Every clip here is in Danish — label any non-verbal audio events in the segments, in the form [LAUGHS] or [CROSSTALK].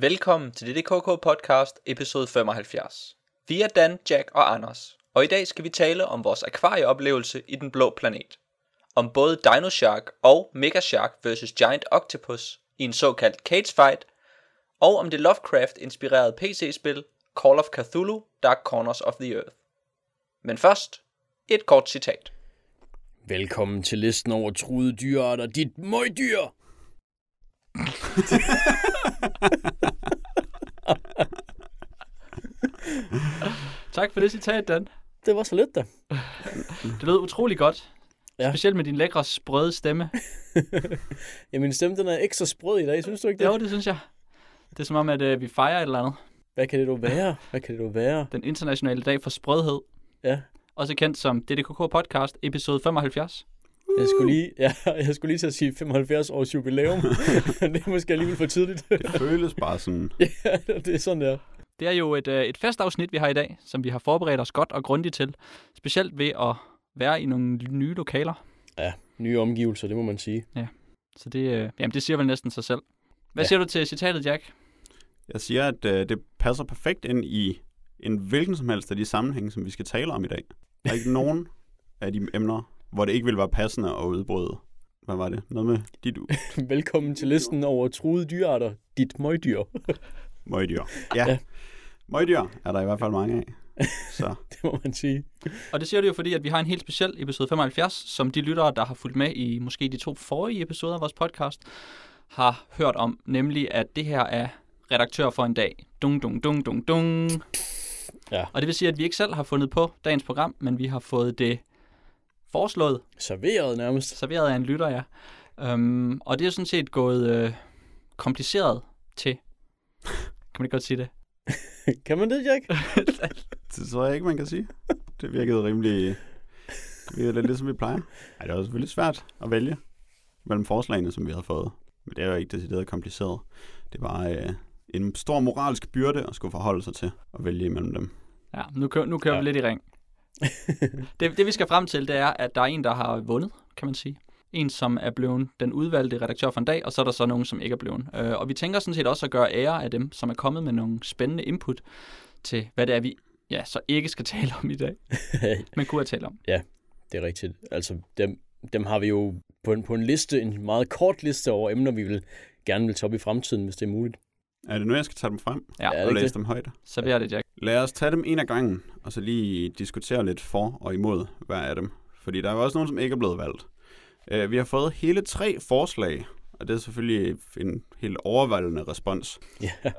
Velkommen til DDKK podcast episode 75. Vi er Dan, Jack og Anders, og i dag skal vi tale om vores akvarieoplevelse i den blå planet. Om både Dino Shark og Mega Shark vs. Giant Octopus i en såkaldt cage fight, og om det Lovecraft-inspirerede PC-spil Call of Cthulhu Dark Corners of the Earth. Men først, et kort citat. Velkommen til listen over truede dyrearter, dit møgdyr! [LAUGHS] Tak for det citat, Dan. Det var så lidt da. Det lød utrolig godt. Ja. Specielt med din lækre, sprøde stemme. [LAUGHS] Ja, min stemme den er ikke så sprød i dag, synes du ikke det? Jo, det synes jeg. Det er som om, at øh, vi fejrer et eller andet. Hvad kan det dog være? Hvad kan det dog være? Den internationale dag for sprødhed. Ja, Også kendt som DDKK podcast, episode 75. jeg skulle lige, ja, [LAUGHS] jeg skulle lige til at sige 75 års jubilæum. [LAUGHS] det er måske alligevel for tidligt. [LAUGHS] Det føles bare sådan. ja, det er sådan der. Det er jo et, øh, et festafsnit, vi har i dag, som vi har forberedt os godt og grundigt til. Specielt ved at være i nogle nye lokaler. Ja, nye omgivelser, det må man sige. Så det, øh, jamen, det siger vel næsten sig selv. Hvad Ja. siger du til citatet, Jack? Jeg siger, at øh, det passer perfekt ind i en hvilken som helst af de sammenhænge, som vi skal tale om i dag. Der er ikke nogen af de emner, hvor det ikke vil være passende at udbryde. Hvad var det? Noget med dit [LAUGHS] Velkommen til listen over truede dyrearter, dit møgdyr. [LAUGHS] møgdyr. Ja. Ja. Møgdyr er der i hvert fald mange af. Så [LAUGHS] det må man sige. Og det siger du jo, fordi at vi har en helt speciel episode 75, som de lyttere, der har fulgt med i måske de to forrige episoder af vores podcast, har hørt om, nemlig at det her er redaktør for en dag. Dung, dung, dung, dung, dung. Ja. Og det vil sige, at vi ikke selv har fundet på dagens program, men vi har fået det foreslået, Serveret nærmest. serveret af en lytter, ja. Um, og det er sådan set gået øh, kompliceret til. Kan man ikke godt sige det? [LAUGHS] kan man det, Jack? [LAUGHS] det tror jeg ikke, man kan sige. Det virkede rimelig... Det virkede lidt ligesom vi plejer. Ej, det var selvfølgelig svært at vælge mellem forslagene, som vi havde fået. Men det er jo ikke decideret kompliceret. Det var øh, en stor moralsk byrde at skulle forholde sig til at vælge imellem dem. Ja, nu kører, nu kører. Ja. vi lidt i ring. [LAUGHS] det, det vi skal frem til, det er, at der er en, der har vundet, kan man sige. En, som er blevet den udvalgte redaktør for en dag, og så er der så nogen, som ikke er blevet. Øh, og vi tænker sådan set også at gøre ære af dem, som er kommet med nogle spændende input til, hvad det er, vi ja, så ikke skal [LAUGHS] tale om i dag, [LAUGHS] men kunne have talt om. Det er rigtigt. Altså, dem, dem har vi jo på en, på en liste, en meget kort liste over emner, vi vil gerne vil tage op i fremtiden, hvis det er muligt. Er det nu, jeg skal tage dem frem Ja, og læse det? dem højt? server det, Jack. Lad os tage dem en af gangen, og så lige diskutere lidt for og imod hver af dem. Fordi der er jo også nogen, som ikke er blevet valgt. Uh, vi har fået hele tre forslag, og det er selvfølgelig en helt overvældende respons. Ja. [LAUGHS]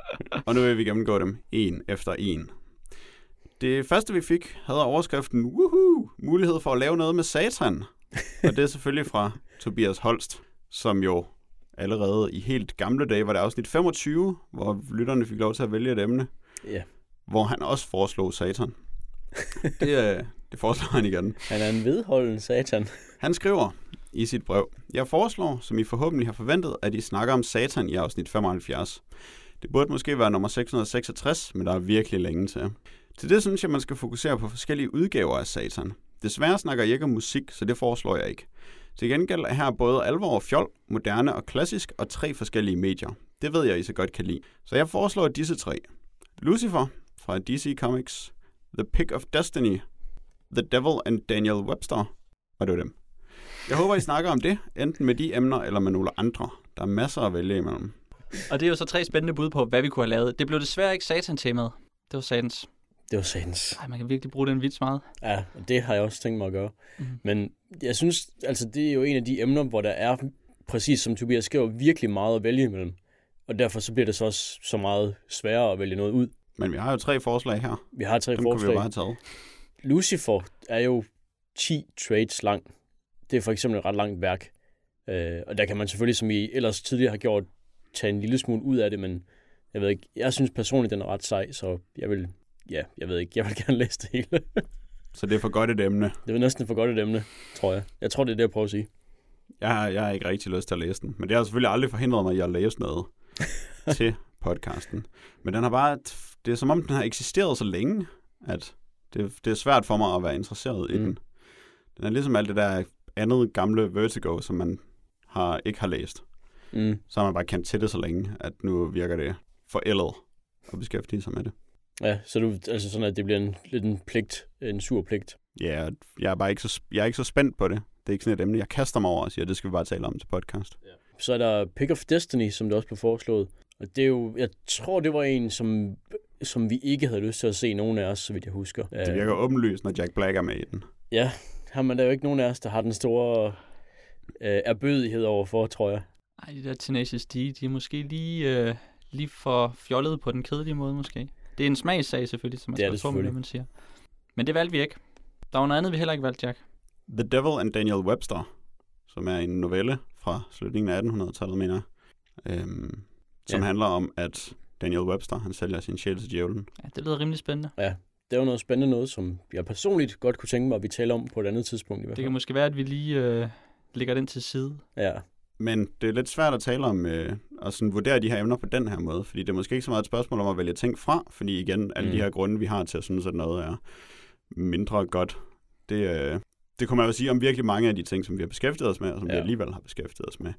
Og nu vil vi gennemgå dem en efter en. Det første, vi fik, havde overskriften Woohoo! Mulighed for at lave noget med satan. Og det er selvfølgelig fra Tobias Holst, som jo allerede i helt gamle dage var det afsnit 25, hvor lytterne fik lov til at vælge et emne ja. hvor han også foreslog satan. det, øh, det foreslår han igen. Han er en vedholden satan. Han skriver i sit brev, Jeg foreslår, som I forhåbentlig har forventet, at I snakker om satan i afsnit 75. Det burde måske være nummer 666, men der er virkelig længe til. Til det synes jeg, man skal fokusere på forskellige udgaver af satan. Desværre snakker jeg ikke om musik, så det foreslår jeg ikke. Til gengæld er her både alvor og fjol, moderne og klassisk og tre forskellige medier. Det ved jeg, I så godt kan lide. Så jeg foreslår disse tre. Lucifer fra DC Comics, The Pick of Destiny, The Devil and Daniel Webster, og det var dem. Jeg håber, I snakker om det, enten med de emner eller med nogle andre. Der er masser at vælge imellem. Og det er jo så tre spændende bud på, hvad vi kunne have lavet. Det blev desværre ikke satan-temaet. Det var satans. Det var satans. Ej, man kan virkelig bruge den vits meget. Ja, og det har jeg også tænkt mig at gøre. Mm. Men jeg synes, altså det er jo en af de emner, hvor der er, præcis som Tobias skriver, virkelig meget at vælge imellem. Og derfor så bliver det så også så meget sværere at vælge noget ud. Men vi har jo tre forslag her. Vi har tre Dem kunne vi forslag. jo bare have taget. Lucifer er jo 10 trades lang. Det er for eksempel et ret langt værk. Øh, og der kan man selvfølgelig, som I ellers tidligere har gjort, tage en lille smule ud af det, men jeg ved ikke, jeg synes personligt, den er ret sej, så jeg vil, ja, jeg ved ikke, jeg vil [LAUGHS] gerne læse det hele. Så det er for godt et emne. det er næsten for godt et emne, tror jeg. Jeg tror, det er det, jeg prøver at sige. Jeg har, jeg har ikke rigtig lyst til at læse den. Men det har selvfølgelig aldrig forhindret mig i at læse noget [LAUGHS] til podcasten. Men den har bare... Det er som om, den har eksisteret så længe, at det, det er svært for mig at være interesseret mm. i den. Den er ligesom alt det der andet gamle Vertigo, som man har, ikke har læst. Mm. Så har man bare kendt til det så længe, at nu virker det forældet at beskæftige sig med det. Ja, så du, altså sådan, at det bliver en, lidt en pligt, en sur pligt. Ja, jeg er bare ikke så, jeg er ikke så spændt på det. Det er ikke sådan et emne, jeg kaster mig over og siger, det skal vi bare tale om til podcast. Så er der Pick of Destiny, som det også blev foreslået. Og det er jo, jeg tror, det var en, som, som vi ikke havde lyst til at se nogen af os, så vidt jeg husker. Det virker åbenlyst, når Jack Black er med i den. Ja, har man der er jo ikke nogen af os, der har den store øh, erbødighed overfor, tror jeg. Ej, de der Tenacious D, de er måske lige, øh, lige for fjollede på den kedelige måde, måske. Det er en smagssag selvfølgelig, som man Det er skal det på med det, man siger. Men det valgte vi ikke. Der var noget andet, vi heller ikke valgte, Jack. The Devil and Daniel Webster, som er en novelle fra slutningen af 1800-tallet, mener jeg. Øhm, som Ja. handler om, at Daniel Webster, han sælger sin sjæl til djævlen. Ja, det lyder rimelig spændende. Det var noget spændende noget, som jeg personligt godt kunne tænke mig, at vi taler om på et andet tidspunkt i hvert Det fald. kan måske være, at vi lige øh, lægger den til side. Ja, Men det er lidt svært at tale om øh, og sådan vurdere de her emner på den her måde, fordi det er måske ikke så meget et spørgsmål om at vælge ting fra, fordi igen, alle Mm. de her grunde, vi har til at synes, at noget er mindre godt, det, øh, det kommer jeg jo sige om virkelig mange af de ting, som vi har beskæftiget os med, og som ja. vi alligevel har beskæftiget os med.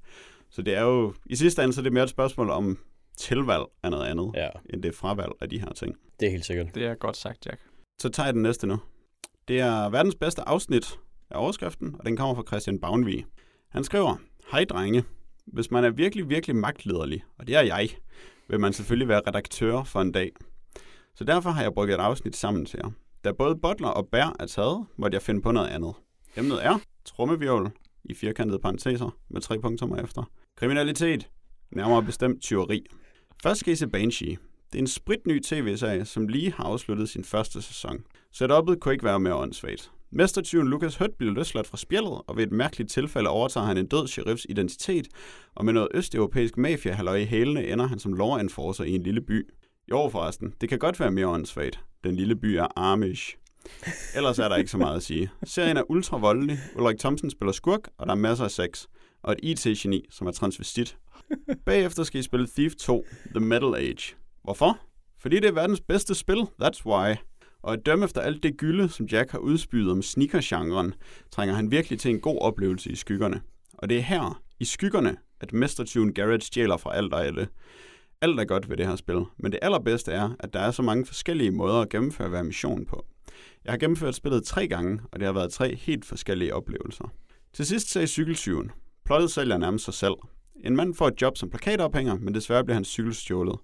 Så det er jo, i sidste ende, så er det mere et spørgsmål om tilvalg af noget andet, ja. end det fravalg af de her ting. det er helt sikkert. Det er godt sagt, Jack. Så tager jeg den næste nu. Det er verdens bedste afsnit af overskriften, og den kommer fra Christian Bavnvig. Han skriver, Hej drenge. Hvis man er virkelig, virkelig magtlederlig, og det er jeg, vil man selvfølgelig være redaktør for en dag. Så derfor har jeg brugt et afsnit sammen til jer. Da både Butler og Bær er taget, måtte jeg finde på noget andet. Emnet er trummevjål i firkantede parenteser med tre punkter efter. Kriminalitet, nærmere bestemt tyveri. Først skal I se Banshee. Det er en spritny tv-serie, som lige har afsluttet sin første sæson. Setup'et kunne ikke være mere åndssvagt. Mestertyven Lucas Hødt bliver løsladt fra spjældet, og ved et mærkeligt tilfælde overtager han en død sheriffs identitet, og med noget østeuropæisk mafia halløj i hælene ender han som law enforcer i en lille by. Jo forresten, det kan godt være mere åndssvagt. Den lille by er Amish. Ellers er der ikke så meget at sige. Serien er ultra voldelig, Ulrik Thomsen spiller skurk, og der er masser af sex. Og et IT-geni, som er transvestit. Bagefter skal I spille Thief 2, The Metal Age. Hvorfor? Fordi det er verdens bedste spil, that's why. Og at dømme efter alt det gylde, som Jack har udspydet om sneaker-genren, trænger han virkelig til en god oplevelse i skyggerne. Og det er her, i skyggerne, at mestertyven Garrett stjæler fra alt og alle. Alt er godt ved det her spil, men det allerbedste er, at der er så mange forskellige måder at gennemføre hver mission på. Jeg har gennemført spillet tre gange, og det har været tre helt forskellige oplevelser. Til sidst sagde cykeltyven. Plottet sælger nærmest sig selv. En mand får et job som plakatophænger, men desværre bliver hans cykel stjålet.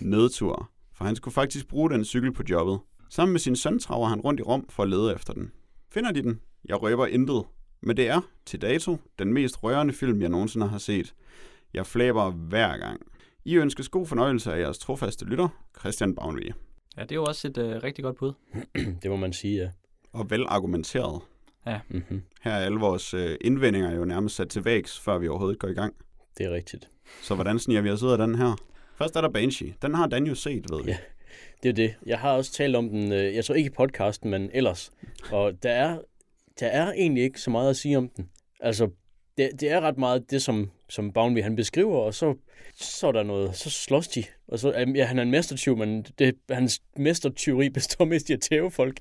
Nedtur, for han skulle faktisk bruge den cykel på jobbet. Sammen med sin søn traver han rundt i Rom for at lede efter den. Finder de den? Jeg røber intet. Men det er, til dato, den mest rørende film, jeg nogensinde har set. Jeg flæber hver gang. I ønskes god fornøjelse af jeres trofaste lytter, Christian Bavnvig. Ja, det er jo også et øh, rigtig godt bud. [CLEARS THROAT] det må man sige, ja. Og vel argumenteret. Mm-hmm. Her er alle vores øh, indvendinger jo nærmest sat til vægs, før vi overhovedet går i gang. Det er rigtigt. Så hvordan sniger vi os ud af den her? Først er der Banshee. Den har Dan jo set, ved vi. Ja. Det er det. Jeg har også talt om den, øh, jeg tror ikke i podcasten, men ellers. Og der er, der er egentlig ikke så meget at sige om den. Altså, det, det er ret meget det, som, som Bounby han beskriver, og så, så er der noget, så slås de. Og så, ja, han er en mestertyv, men det, hans mestertyveri består mest i at tæve folk.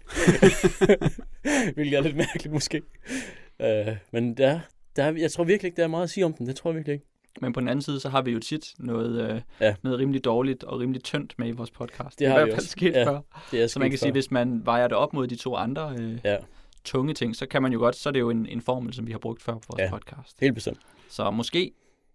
[LAUGHS] Hvilket er lidt mærkeligt måske. Uh, men der, der jeg tror virkelig ikke, der er meget at sige om den. Det tror jeg virkelig ikke. Men på den anden side, så har vi jo tit noget, øh, Ja. noget rimelig dårligt og rimelig tyndt med i vores podcast. Det har er i vi hvert fald også. sket Ja, før. Det er Så man kan sige, hvis man vejer det op mod de to andre øh, Ja, tunge ting, så kan man jo godt, så er det jo en, en formel, som vi har brugt før på vores Ja. podcast. helt bestemt. Så måske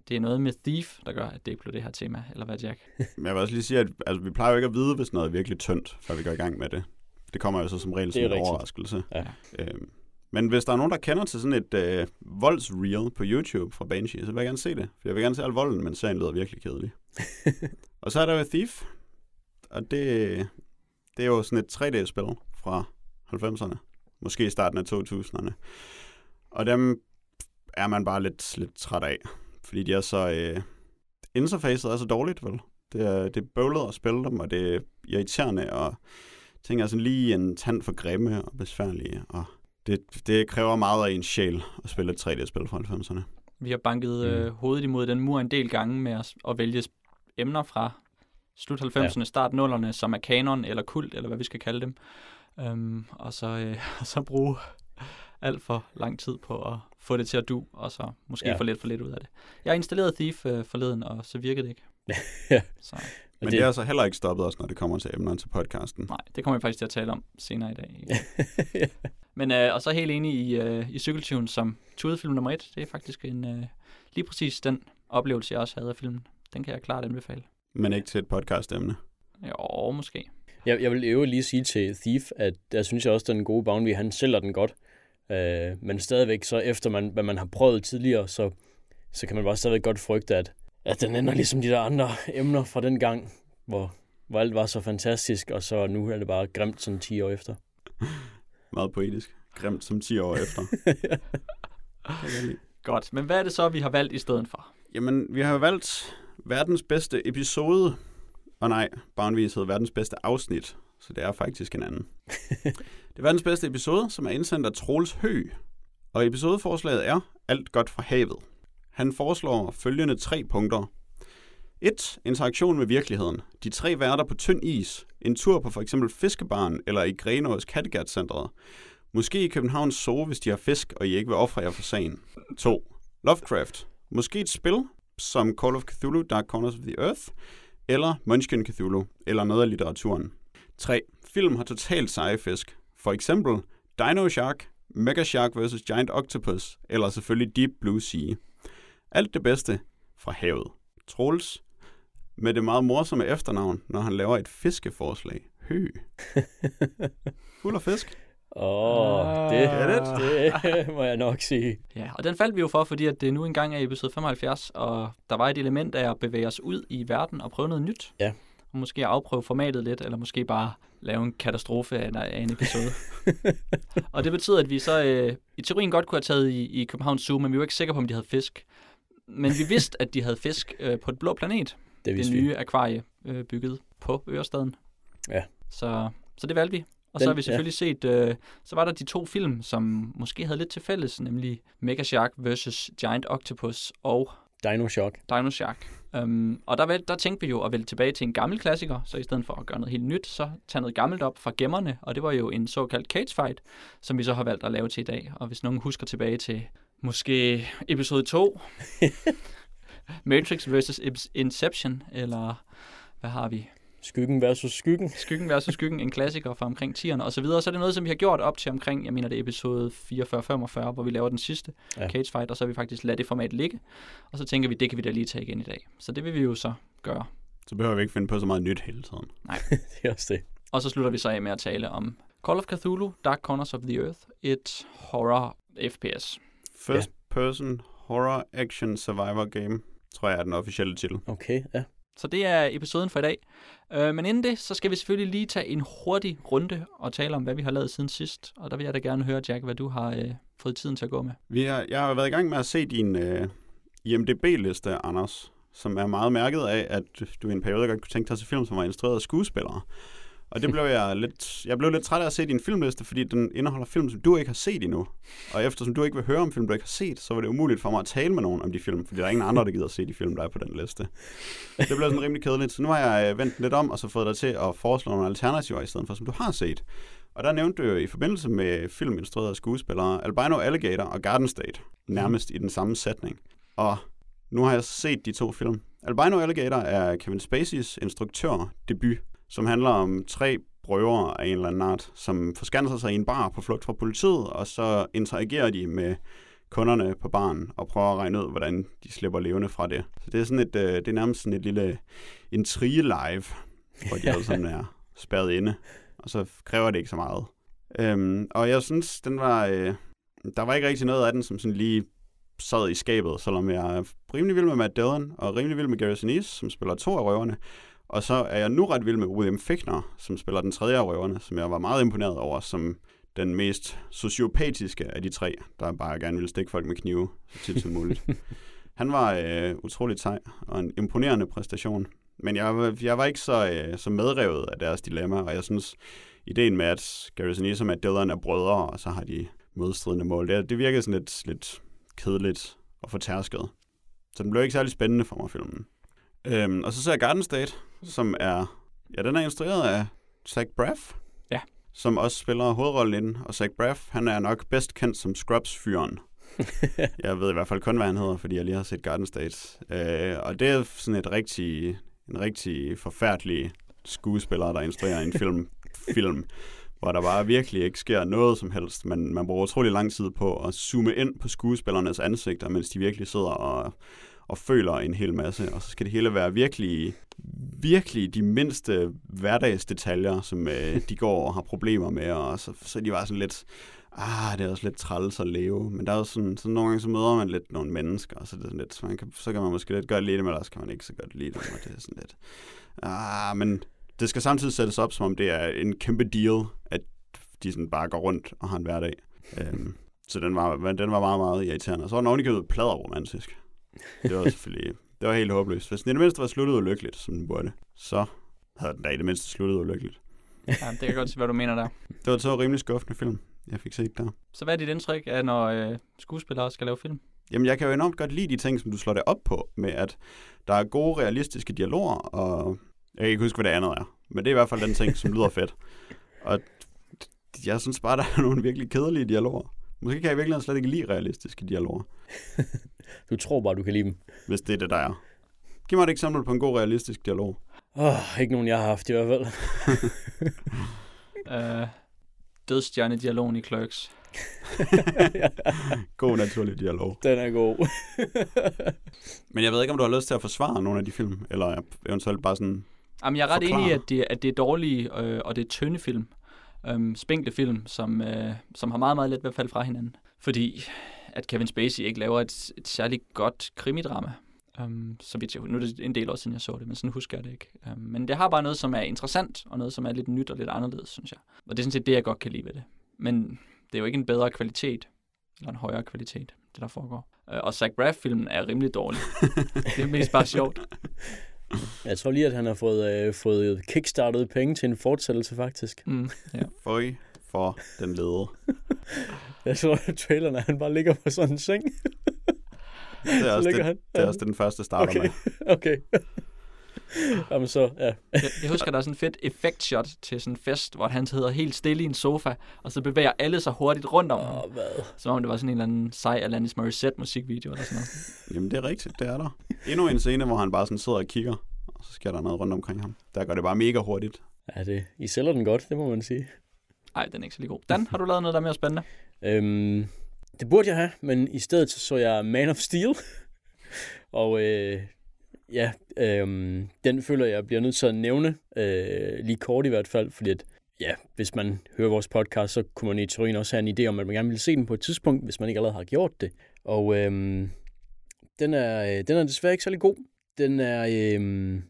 det er noget med Thief, der gør, at det blev det her tema, eller hvad, Jack? [LAUGHS] Men jeg vil også lige sige, at altså, vi plejer jo ikke at vide, hvis noget er virkelig tyndt, før vi går i gang med det. Det kommer jo så som regel Det som er en rigtigt. overraskelse. Ja. Øhm, men hvis der er nogen, der kender til sådan et øh, voldsreel på YouTube fra Banshee, så vil jeg gerne se det. For jeg vil gerne se al volden, men serien lyder virkelig kedelig. [LAUGHS] og så er der jo Thief. Og det, det er jo sådan et 3D-spil fra 90'erne. Måske i starten af 2000'erne. Og dem er man bare lidt, lidt træt af. Fordi de er så... Øh, interfacet er så dårligt, vel? Det er, det er bøvlet at spille dem, og det er irriterende, og ting er sådan lige en tand for grimme og besværlige, og det, det kræver meget af en sjæl at spille et 3D-spil fra 90'erne. Vi har banket øh, Mm. hovedet imod den mur en del gange med at, at vælge emner fra slut 90'erne, ja. start 0'erne, som er kanon eller kult, eller hvad vi skal kalde dem. Um, og, så, øh, [LAUGHS] så bruge alt for lang tid på at få det til at du, og så måske ja. Ja. få lidt for lidt ud af det. Jeg installerede Thief øh, forleden, og så virkede det ikke. [LAUGHS] Ja. Så Men det- det har så heller ikke stoppet os, når det kommer til emner til podcasten. Nej, det kommer vi faktisk til at tale om senere i dag. [LAUGHS] Men øh, og så helt enig i, øh, i Cykeltyven som tudefilm nummer et. Det er faktisk en øh, lige præcis den oplevelse, jeg også havde af filmen. Den kan jeg klart anbefale. Men ikke til et podcast-emne. Jo, måske. Jeg, jeg vil jo lige sige til Thief, at der synes jeg også, at den gode Bounty, han sælger den godt. Øh, men stadigvæk, så efter man, hvad man har prøvet tidligere, så, så kan man bare stadigvæk godt frygte, at, at den ender ligesom de der andre emner fra den gang, hvor, hvor alt var så fantastisk, og så nu er det bare grimt sådan 10 år efter. [LAUGHS] Meget poetisk. Grimt som 10 år efter. [LAUGHS] Godt, men hvad er det så, vi har valgt i stedet for? Jamen, vi har valgt verdens bedste episode. Og nej, barnvis hedder verdens bedste afsnit, så det er faktisk en anden. [LAUGHS] det er verdens bedste episode, som er indsendt af Troels Hø. Og episodeforslaget er Alt godt fra havet. Han foreslår følgende tre punkter. 1. Interaktion med virkeligheden. De tre værter på tynd is. En tur på for eksempel Fiskebaren eller i Grenås Kattegat-centret. Måske i Københavns Zoo, hvis de har fisk, og I ikke vil ofre jer for sagen. 2. Lovecraft. Måske et spil, som Call of Cthulhu, Dark Corners of the Earth, eller Munchkin Cthulhu, eller noget af litteraturen. 3. Film har totalt seje fisk. For eksempel Dino Shark, Mega Shark vs. Giant Octopus, eller selvfølgelig Deep Blue Sea. Alt det bedste fra havet. Troels, med det meget morsomme efternavn, når han laver et fiskeforslag. Hø. [LAUGHS] Fuld af fisk. Åh, oh, det, det må jeg nok sige. Ja, og den faldt vi jo for, fordi at det nu engang er episode 75, og der var et element af at bevæge os ud i verden og prøve noget nyt. Ja. Og måske afprøve formatet lidt, eller måske bare lave en katastrofe af en, episode. [LAUGHS] og det betyder, at vi så øh, i teorien godt kunne have taget i, i Københavns Zoo, men vi var ikke sikre på, om de havde fisk. Men vi vidste, at de havde fisk øh, på et blå planet. Det Det vidste vi. nye akvarie øh, bygget på Ørestaden. Ja. Så, så det valgte vi. Og Den- så har vi selvfølgelig ja. set, øh, så var der de to film, som måske havde lidt til fælles, nemlig Mega Shark vs. Giant Octopus og Dino Shock. Dino Shark. Um, og der, der tænkte vi jo at vælge tilbage til en gammel klassiker, så i stedet for at gøre noget helt nyt, så tage noget gammelt op fra gemmerne, og det var jo en såkaldt cage fight, som vi så har valgt at lave til i dag. Og hvis nogen husker tilbage til måske episode 2, [LAUGHS] Matrix vs. Inception, eller hvad har vi? Skyggen versus skyggen. [LAUGHS] Skyggen versus Skyggen, en klassiker fra omkring 10'erne og så videre. Så er det noget, som vi har gjort op til omkring, jeg mener det er episode 44-45, hvor vi laver den sidste Ja. cage fight, og så har vi faktisk ladet det format ligge. Og så tænker vi, det kan vi da lige tage igen i dag. Så det vil vi jo så gøre. Så behøver vi ikke finde på så meget nyt hele tiden. [LAUGHS] Det er også det. Og så slutter vi så af med at tale om Call of Cthulhu, Dark Corners of the Earth, et horror FPS. First person horror action survivor game, tror jeg er den officielle titel. Okay, ja. Så det er episoden for i dag. Øh, men inden det, så skal vi selvfølgelig lige tage en hurtig runde og tale om, hvad vi har lavet siden sidst. Og der vil jeg da gerne høre, Jack, hvad du har øh, fået tiden til at gå med. Vi har, jeg har været i gang med at se din øh, IMDB-liste, Anders, som er meget mærket af, at du i en periode godt kunne tænke dig at se film, som var instrueret af skuespillere. Og det blev jeg lidt, jeg blev lidt træt af at se din filmliste, fordi den indeholder film, som du ikke har set endnu. Og eftersom du ikke vil høre om film, du ikke har set, så var det umuligt for mig at tale med nogen om de film, fordi der er ingen andre, der gider at se de film, der er på den liste. Det blev sådan rimelig kedeligt, så nu har jeg øh, vendt lidt om, og så fået dig til at foreslå nogle alternativer i stedet for, som du har set. Og der nævnte du jo i forbindelse med film instrueret af skuespillere, Albino Alligator og Garden State, nærmest i den samme sætning. Og nu har jeg set de to film. Albino Alligator er Kevin Spaceys instruktør debut, som handler om tre brødre af en eller anden art, som forskanser sig i en bar på flugt fra politiet, og så interagerer de med kunderne på baren og prøver at regne ud, hvordan de slipper levende fra det. Så det er, sådan et, øh, det er nærmest sådan et lille intrige live, hvor de alle sammen er spærret inde, og så kræver det ikke så meget. Øhm, og jeg synes, den var, øh, der var ikke rigtig noget af den, som sådan lige sad i skabet, selvom jeg er rimelig vild med Matt Dillon, og rimelig vild med Gary Sinise, som spiller to af røverne. Og så er jeg nu ret vild med William Fichtner, som spiller den tredje af røverne, som jeg var meget imponeret over, som den mest sociopatiske af de tre, der bare gerne ville stikke folk med knive så tit som muligt. [LAUGHS] Han var øh, utroligt sej, og en imponerende præstation. Men jeg, var- jeg var ikke så, øh, så medrevet af deres dilemma, og jeg synes, ideen med, at Gary Sinise og Dillon er brødre, og så har de modstridende mål, det, det virkede sådan lidt, lidt kedeligt og fortærsket. Så den blev ikke særlig spændende for mig, filmen. Øhm, og så ser jeg Garden State, som er... Ja, den er instrueret af Zach Braff. Ja. Som også spiller hovedrollen inden. Og Zach Braff, han er nok bedst kendt som Scrubs-fyren. [LAUGHS] jeg ved i hvert fald kun, hvad han hedder, fordi jeg lige har set Garden State. Øh, og det er sådan et rigtig, en rigtig forfærdelig skuespiller, der instruerer en film, [LAUGHS] film hvor der bare virkelig ikke sker noget som helst. Men man bruger utrolig lang tid på at zoome ind på skuespillernes ansigter, mens de virkelig sidder og, og føler en hel masse. Og så skal det hele være virkelig, virkelig de mindste hverdagsdetaljer, som øh, [LAUGHS] de går og har problemer med. Og så, så er de bare sådan lidt, ah, det er også lidt træls at leve. Men der er jo sådan, så nogle gange så møder man lidt nogle mennesker, og så, er det sådan lidt, så, man kan, så kan man måske lidt godt lide det, men ellers kan man ikke så godt lide det. Og det er sådan lidt, ah, men det skal samtidig sættes op, som om det er en kæmpe deal, at de sådan bare går rundt og har en hverdag. Øhm, så den var, den var meget, meget irriterende. Og så var den ovenikøbet plader romantisk. [LAUGHS] Det var selvfølgelig det var helt håbløst. Hvis den i det mindste var sluttet ulykkeligt, som den burde, så havde den da i det mindste sluttet ulykkeligt. Ja, det kan godt se, hvad du mener der. Det var så rimelig skuffende film, jeg fik set der. Så hvad er dit indtryk af, når øh, skuespillere skal lave film? Jamen, jeg kan jo enormt godt lide de ting, som du slår det op på, med at der er gode, realistiske dialoger, og jeg kan ikke huske, hvad det andet er. Men det er i hvert fald den ting, som lyder [LAUGHS] fedt. Og jeg synes bare, der er nogle virkelig kedelige dialoger. Måske kan jeg virkelig slet ikke lide realistiske dialoger. [LAUGHS] du tror bare, du kan lide dem. Hvis det er det, der er. Giv mig et eksempel på en god realistisk dialog. Åh, oh, ikke nogen, jeg har haft i hvert fald. uh, [LAUGHS] dødstjerne-dialogen i Clerks. [LAUGHS] god naturlig dialog. Den er god. [LAUGHS] Men jeg ved ikke, om du har lyst til at forsvare nogle af de film, eller eventuelt bare sådan Jamen, jeg er ret enig i, at det, at det er dårlige, øh, og det er tynde film. Øhm, spinkle film, som, øh, som har meget, meget let ved at falde fra hinanden. Fordi at Kevin Spacey ikke laver et, et særligt godt krimidrama. Um, så vidt jeg, nu er det en del år siden, jeg så det, men sådan husker jeg det ikke. Um, men det har bare noget, som er interessant, og noget, som er lidt nyt og lidt anderledes, synes jeg. Og det er sådan set det, jeg godt kan lide ved det. Men det er jo ikke en bedre kvalitet, eller en højere kvalitet, det der foregår. Uh, og Zach Braff-filmen er rimelig dårlig. det er mest bare sjovt. [LAUGHS] Jeg tror lige, at han har fået, øh, fået kickstartet penge til en fortsættelse, faktisk. Mm, ja. Føj for den lede. [LAUGHS] jeg tror, at traileren er, at han bare ligger på sådan en seng. det er, [LAUGHS] også det, han. det er også den første starter okay. med. [LAUGHS] okay. Jamen så, ja. jeg, jeg husker, der er sådan en fedt effektshot til sådan en fest, hvor han sidder helt stille i en sofa, og så bevæger alle sig hurtigt rundt om oh, ham. Hvad? Som om det var sådan en eller anden sej Alanis Morissette musikvideo eller sådan noget. Jamen det er rigtigt, det er der. Endnu en scene, hvor han bare sådan sidder og kigger, og så sker der noget rundt omkring ham. Der går det bare mega hurtigt. Ja, det, I sælger den godt, det må man sige. Nej, den er ikke så lige god. Dan, har du lavet noget, der er mere spændende? Øhm, det burde jeg have, men i stedet så, så jeg Man of Steel. [LAUGHS] og øh, ja, øh, den føler jeg bliver nødt til at nævne, øh, lige kort i hvert fald, fordi at, ja, hvis man hører vores podcast, så kunne man i teorien også have en idé om, at man gerne vil se den på et tidspunkt, hvis man ikke allerede har gjort det. Og øh, den, er, øh, den er desværre ikke særlig god. Den er, øh,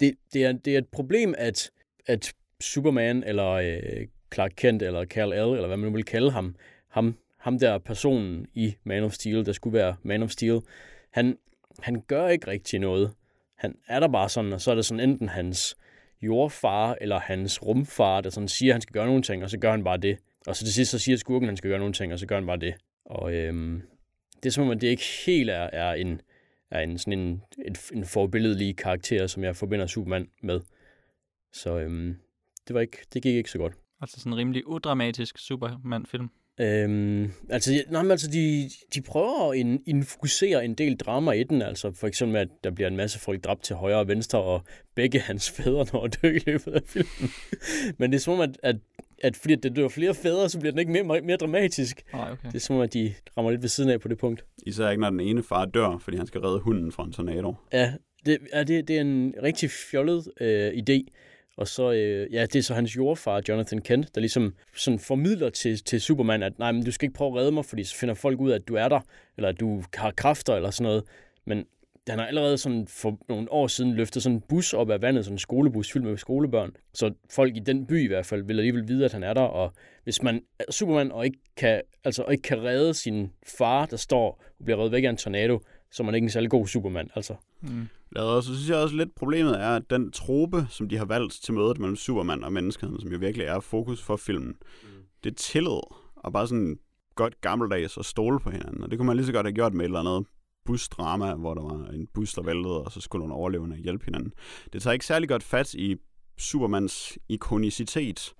det, det, er, det er et problem, at, at Superman, eller øh, Clark Kent, eller Kal-El, eller hvad man nu vil kalde ham, ham, ham der personen i Man of Steel, der skulle være Man of Steel, han, han gør ikke rigtig noget. Han er der bare sådan, og så er det sådan enten hans jordfar eller hans rumfar, der sådan siger, at han skal gøre nogle ting, og så gør han bare det. Og så til sidst så siger skurken, at han skal gøre nogle ting, og så gør han bare det. Og øhm, det er som om, at det ikke helt er, er en, er en, sådan en, et, en forbilledlig karakter, som jeg forbinder Superman med. Så øhm, det, var ikke, det gik ikke så godt. Altså sådan en rimelig udramatisk Superman-film. Øhm, altså, nej, men altså de, de prøver at in, infokusere en del drama i den, altså for eksempel at der bliver en masse folk dræbt til højre og venstre, og begge [LAUGHS] hans fædre når at dø i løbet af filmen. [LAUGHS] men det er som om, at, at, at fordi det dør flere fædre, så bliver den ikke mere, mere, mere dramatisk. Ah, okay. Det er som om, at de rammer lidt ved siden af på det punkt. Især ikke, når den ene far dør, fordi han skal redde hunden fra en tornado. Ja, det, ja, det, det er en rigtig fjollet øh, idé. Og så, øh, ja, det er så hans jordfar, Jonathan Kent, der ligesom sådan formidler til, til Superman, at nej, men du skal ikke prøve at redde mig, fordi så finder folk ud af, at du er der, eller at du har kræfter, eller sådan noget. Men han har allerede sådan for nogle år siden løftet sådan en bus op af vandet, sådan en skolebus fyldt med skolebørn. Så folk i den by i hvert fald vil alligevel vide, at han er der, og hvis man er Superman og ikke kan, altså, ikke kan redde sin far, der står og bliver reddet væk af en tornado, så er man ikke en særlig god Superman, altså. Mm. Og så synes jeg også lidt, problemet er, at den trope, som de har valgt til mødet mellem Superman og menneskeheden, som jo virkelig er fokus for filmen, mm. det er tillid, og bare sådan godt gammeldags at stole på hinanden. Og det kunne man lige så godt have gjort med et eller andet busdrama, hvor der var en bus, der væltede, og så skulle nogle overlevende hjælpe hinanden. Det tager ikke særlig godt fat i Supermans ikonicitet,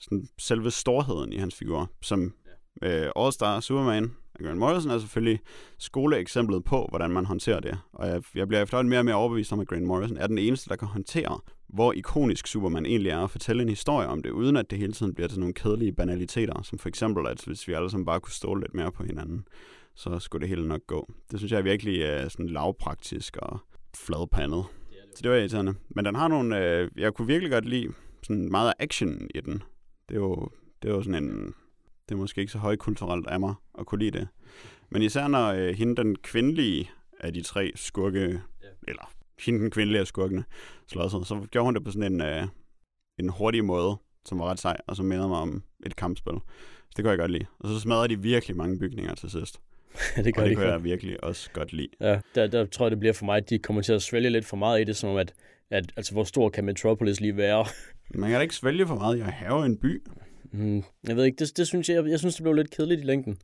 sådan selve storheden i hans figur, som øh, All-Star Superman, Grant Morrison er selvfølgelig skoleeksemplet på, hvordan man håndterer det. Og jeg, jeg bliver efterhånden mere og mere overbevist om, at Grant Morrison er den eneste, der kan håndtere, hvor ikonisk Superman egentlig er, og fortælle en historie om det, uden at det hele tiden bliver til nogle kedelige banaliteter, som for eksempel, at hvis vi alle sammen bare kunne stole lidt mere på hinanden, så skulle det hele nok gå. Det synes jeg er virkelig er sådan lavpraktisk og fladpandet. Så det var irriterende. Men den har nogle... Øh, jeg kunne virkelig godt lide sådan meget action i den. Det er jo, det er jo sådan en... Det er måske ikke så højkulturelt af mig at kunne lide det. Men især når øh, hende, den kvindelige af de tre skurke, ja. eller hende, den kvindelige af skurkene, slåsede, så gjorde hun det på sådan en, øh, en hurtig måde, som var ret sej, og som mindede mig om et kampspil. Så det kunne jeg godt lide. Og så smadrede de virkelig mange bygninger til sidst. [LAUGHS] det gør og det de kunne jeg virkelig også godt lide. Ja, der, der tror jeg, det bliver for mig, at de kommer til at svælge lidt for meget i det, som om at, at altså, hvor stor kan Metropolis lige være? Man kan da ikke svælge for meget. Jeg haver en by. Mm, jeg ved ikke, det, det synes jeg, jeg synes, det blev lidt kedeligt i længden.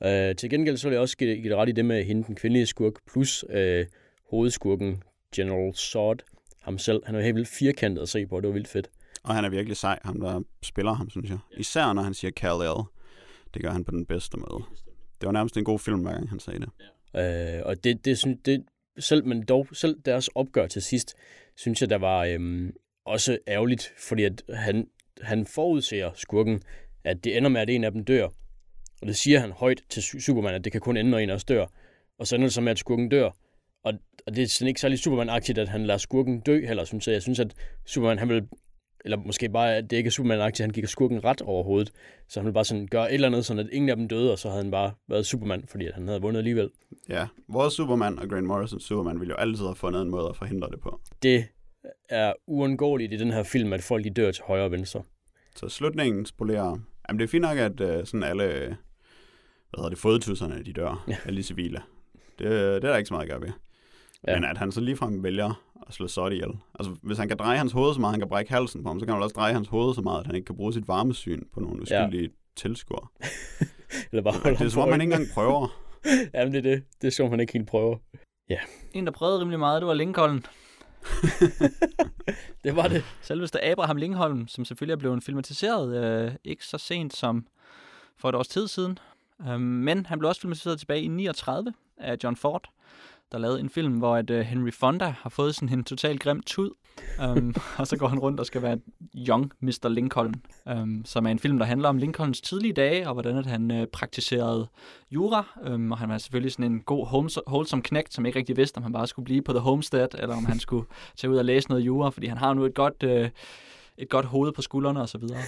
Uh, til gengæld så vil jeg også give, give det ret i det med hende, den kvindelige skurk, plus uh, hovedskurken, General Zod, ham selv. Han er helt vildt firkantet at se på, det var vildt fedt. Og han er virkelig sej, ham der spiller ham, synes jeg. Især når han siger Kal-El. Det gør han på den bedste måde. Det var nærmest en god film, hver gang han sagde det. Uh, og det, det, synes, det, selv, men dog, selv deres opgør til sidst, synes jeg, der var øhm, også ærgerligt, fordi at han, han forudser skurken, at det ender med, at en af dem dør. Og det siger han højt til Su- Superman, at det kan kun ende, når en af os dør. Og så ender det så med, at skurken dør. Og, og det er sådan ikke særlig Superman-agtigt, at han lader skurken dø heller, synes jeg. Jeg synes, at Superman, han vil eller måske bare, at det ikke er Superman-agtigt, han gik skurken ret over hovedet. Så han ville bare sådan gøre et eller andet, sådan at ingen af dem døde, og så havde han bare været Superman, fordi at han havde vundet alligevel. Ja, vores Superman og Grant Morrisons Superman ville jo altid have fundet en måde at forhindre det på. Det er uundgåeligt i den her film, at folk de dør til højre og venstre. Så slutningen spolerer... Jamen, det er fint nok, at uh, sådan alle... Hvad hedder det? Fodtusserne, de dør. Ja. Alle de civile. Det, det er der ikke så meget at gøre ved. Ja. Ja. Men at han så ligefrem vælger at slå Sod ihjel. Altså, hvis han kan dreje hans hoved så meget, han kan brække halsen på ham, så kan han også dreje hans hoved så meget, at han ikke kan bruge sit varmesyn på nogle uskyldige ja. tilskuere. [LAUGHS] Eller bare Det er som om, han ikke engang prøver. [LAUGHS] Jamen, det er det. Det er som, han ikke helt prøver. En, der prøvede rimelig meget, det var Lincoln. [LAUGHS] Det var det. Selveste Abraham Lingholm, som selvfølgelig er blevet filmatiseret øh, ikke så sent som for et års tid siden. Øh, men han blev også filmatiseret tilbage i 39 af John Ford, der lavede en film, hvor at, uh, Henry Fonda har fået sådan en total grim tud. Um, [LAUGHS] og så går han rundt og skal være young Mr. Lincoln, um, som er en film, der handler om Lincolns tidlige dage, og hvordan at han uh, praktiserede jura. Um, og han var selvfølgelig sådan en god wholesome knægt, som ikke rigtig vidste, om han bare skulle blive på The Homestead, eller om han skulle tage ud og læse noget jura, fordi han har nu et godt, uh, et godt hoved på skuldrene og så videre.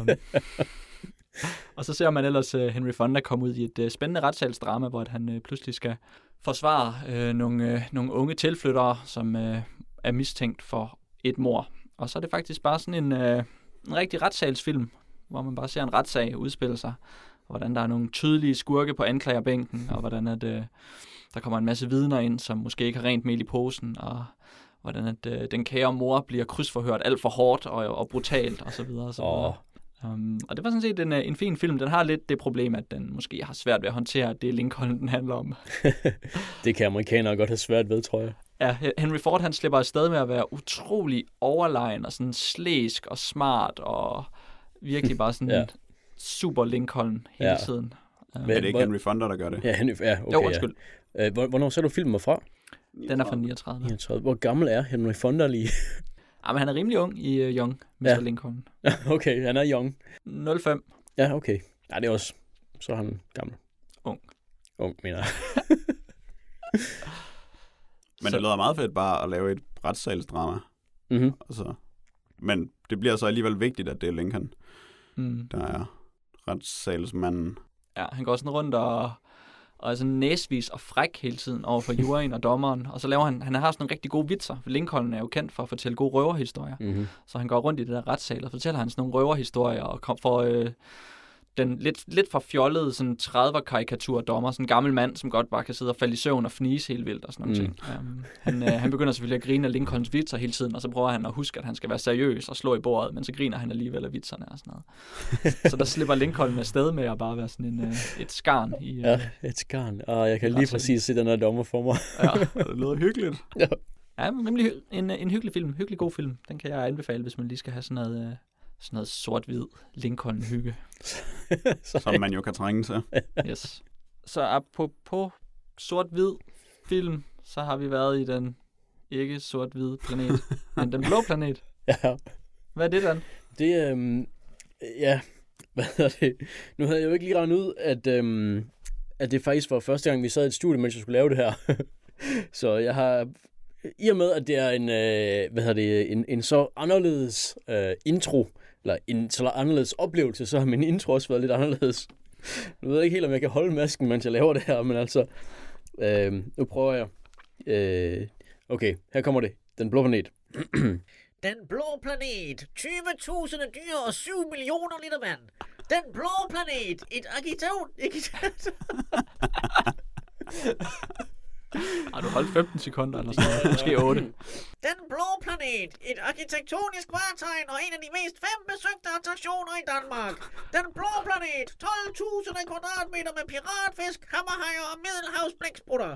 um, [LAUGHS] [LAUGHS] og så ser man ellers uh, Henry Fonda komme ud i et uh, spændende retssalsdrama, hvor at han uh, pludselig skal forsvare uh, nogle, uh, nogle unge tilflyttere, som uh, er mistænkt for et mor. Og så er det faktisk bare sådan en, uh, en rigtig retssalsfilm, hvor man bare ser en retssag udspille sig, og hvordan der er nogle tydelige skurke på anklagerbænken, og hvordan at, uh, der kommer en masse vidner ind, som måske ikke har rent mel i posen, og hvordan at, uh, den kære mor bliver krydsforhørt alt for hårdt og, og brutalt, og så videre. Og så videre. Åh, Um, og det var sådan set en, øh, en fin film. Den har lidt det problem, at den måske har svært ved at håndtere, at det Lincoln, den handler om. [LAUGHS] det kan amerikanere godt have svært ved, tror jeg. Ja, Henry Ford han slipper afsted med at være utrolig overlegen og sådan slæsk og smart og virkelig bare sådan Ja. super Lincoln hele Ja. tiden. Um, Men- Er det ikke Henry Fonda, der gør det? Ja, Henry, ja okay, jo, undskyld. Ja. Øh, hvor- Hvornår ser du filmen fra? Den er fra 39. Ja. 39. Hvor gammel er Henry Fonda lige? Men han er rimelig ung i uh, Young, Mr. Ja. Ja. Lincoln. [LAUGHS] okay, han er young. 05. Ja, okay. Ja, det er også... Så er han gammel. Ung. Ung, mener jeg. [LAUGHS] Men Så- det lyder meget fedt bare at lave et retssalsdrama. Mm-hmm. Altså. Men det bliver så alligevel vigtigt, at det er Lincoln, Mm. der er retssalsmanden. Ja, han går sådan rundt og, og er sådan næsvis og fræk hele tiden over for [LAUGHS] juryen og dommeren. Og så laver han, han har sådan nogle rigtig gode vitser. Lincoln er jo kendt for at fortælle gode røverhistorier. Mm-hmm. Så han går rundt i det der retssal og fortæller han sådan nogle røverhistorier og kom for øh, den lidt, lidt for fjollede sådan 30'er karikatur dommer, sådan en gammel mand, som godt bare kan sidde og falde i søvn og fnise helt vildt og sådan nogle Mm. ting. Um, han, øh, han begynder selvfølgelig at grine af Lincolns vitser hele tiden, og så prøver han at huske, at han skal være seriøs og slå i bordet, men så griner han alligevel af vitserne og sådan noget. så der slipper Lincoln afsted med at bare være sådan en, øh, et skarn i... Øh, Ja, et skarn. Og jeg kan lige præcis se den her dommer for mig. ja. Det lyder hyggeligt. Ja, rimelig hy- en, en hyggelig film. Hyggelig god film. Den kan jeg anbefale, hvis man lige skal have sådan noget, øh, sådan noget sort-hvid Lincoln-hygge. [LAUGHS] Som man jo kan trænge til. Yes. så apropos sort-hvid film, så har vi været i den ikke sort-hvide planet, [LAUGHS] men den blå planet. Ja, Hvad er det, Dan? det, øhm, ja, [LAUGHS] hvad hedder det? Nu havde jeg jo ikke lige regnet ud, at, øhm, at det faktisk var første gang, vi sad i et studie, mens jeg skulle lave det her. så jeg har, i og med, at det er en, øh, hvad hedder det, en, en så anderledes øh, intro, eller en så anderledes oplevelse, så har min intro også været lidt anderledes. Nu ved jeg ikke helt, om jeg kan holde masken, mens jeg laver det her, men altså, øh, nu prøver jeg. Øh, okay, her kommer det. Den blå planet. [CLEARS THROAT] Den blå planet. 20.000 dyr og 7 millioner liter vand. Den blå planet. Et arkitektur... [LAUGHS] [LAUGHS] [LAUGHS] Har du holdt 15 sekunder eller sådan noget? Måske 8. [LAUGHS] Den blå planet. Et arkitektonisk vartegn og en af de mest fem besøgte attraktioner i Danmark. Den blå planet. 12.000 kvadratmeter med piratfisk, hammerhajer og middelhavsblæksprutter.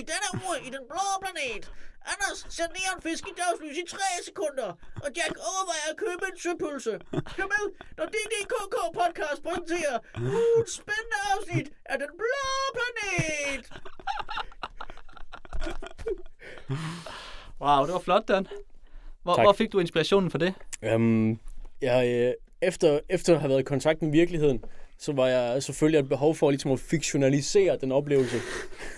I denne uge i den blå planet. Anders ser neonfisk i dagslys i 3 sekunder, og Jack overvejer at købe en søpølse. Hør med, når DDKK podcast præsenterer ugens spændende afsnit af Den Blå Planet. [LAUGHS] Wow, det var flot, Dan. Hvor, Tak. hvor fik du inspirationen for det? Um, jeg, øh, efter, efter at have været i kontakt med virkeligheden, så var jeg selvfølgelig et behov for ligesom at fiktionalisere den oplevelse.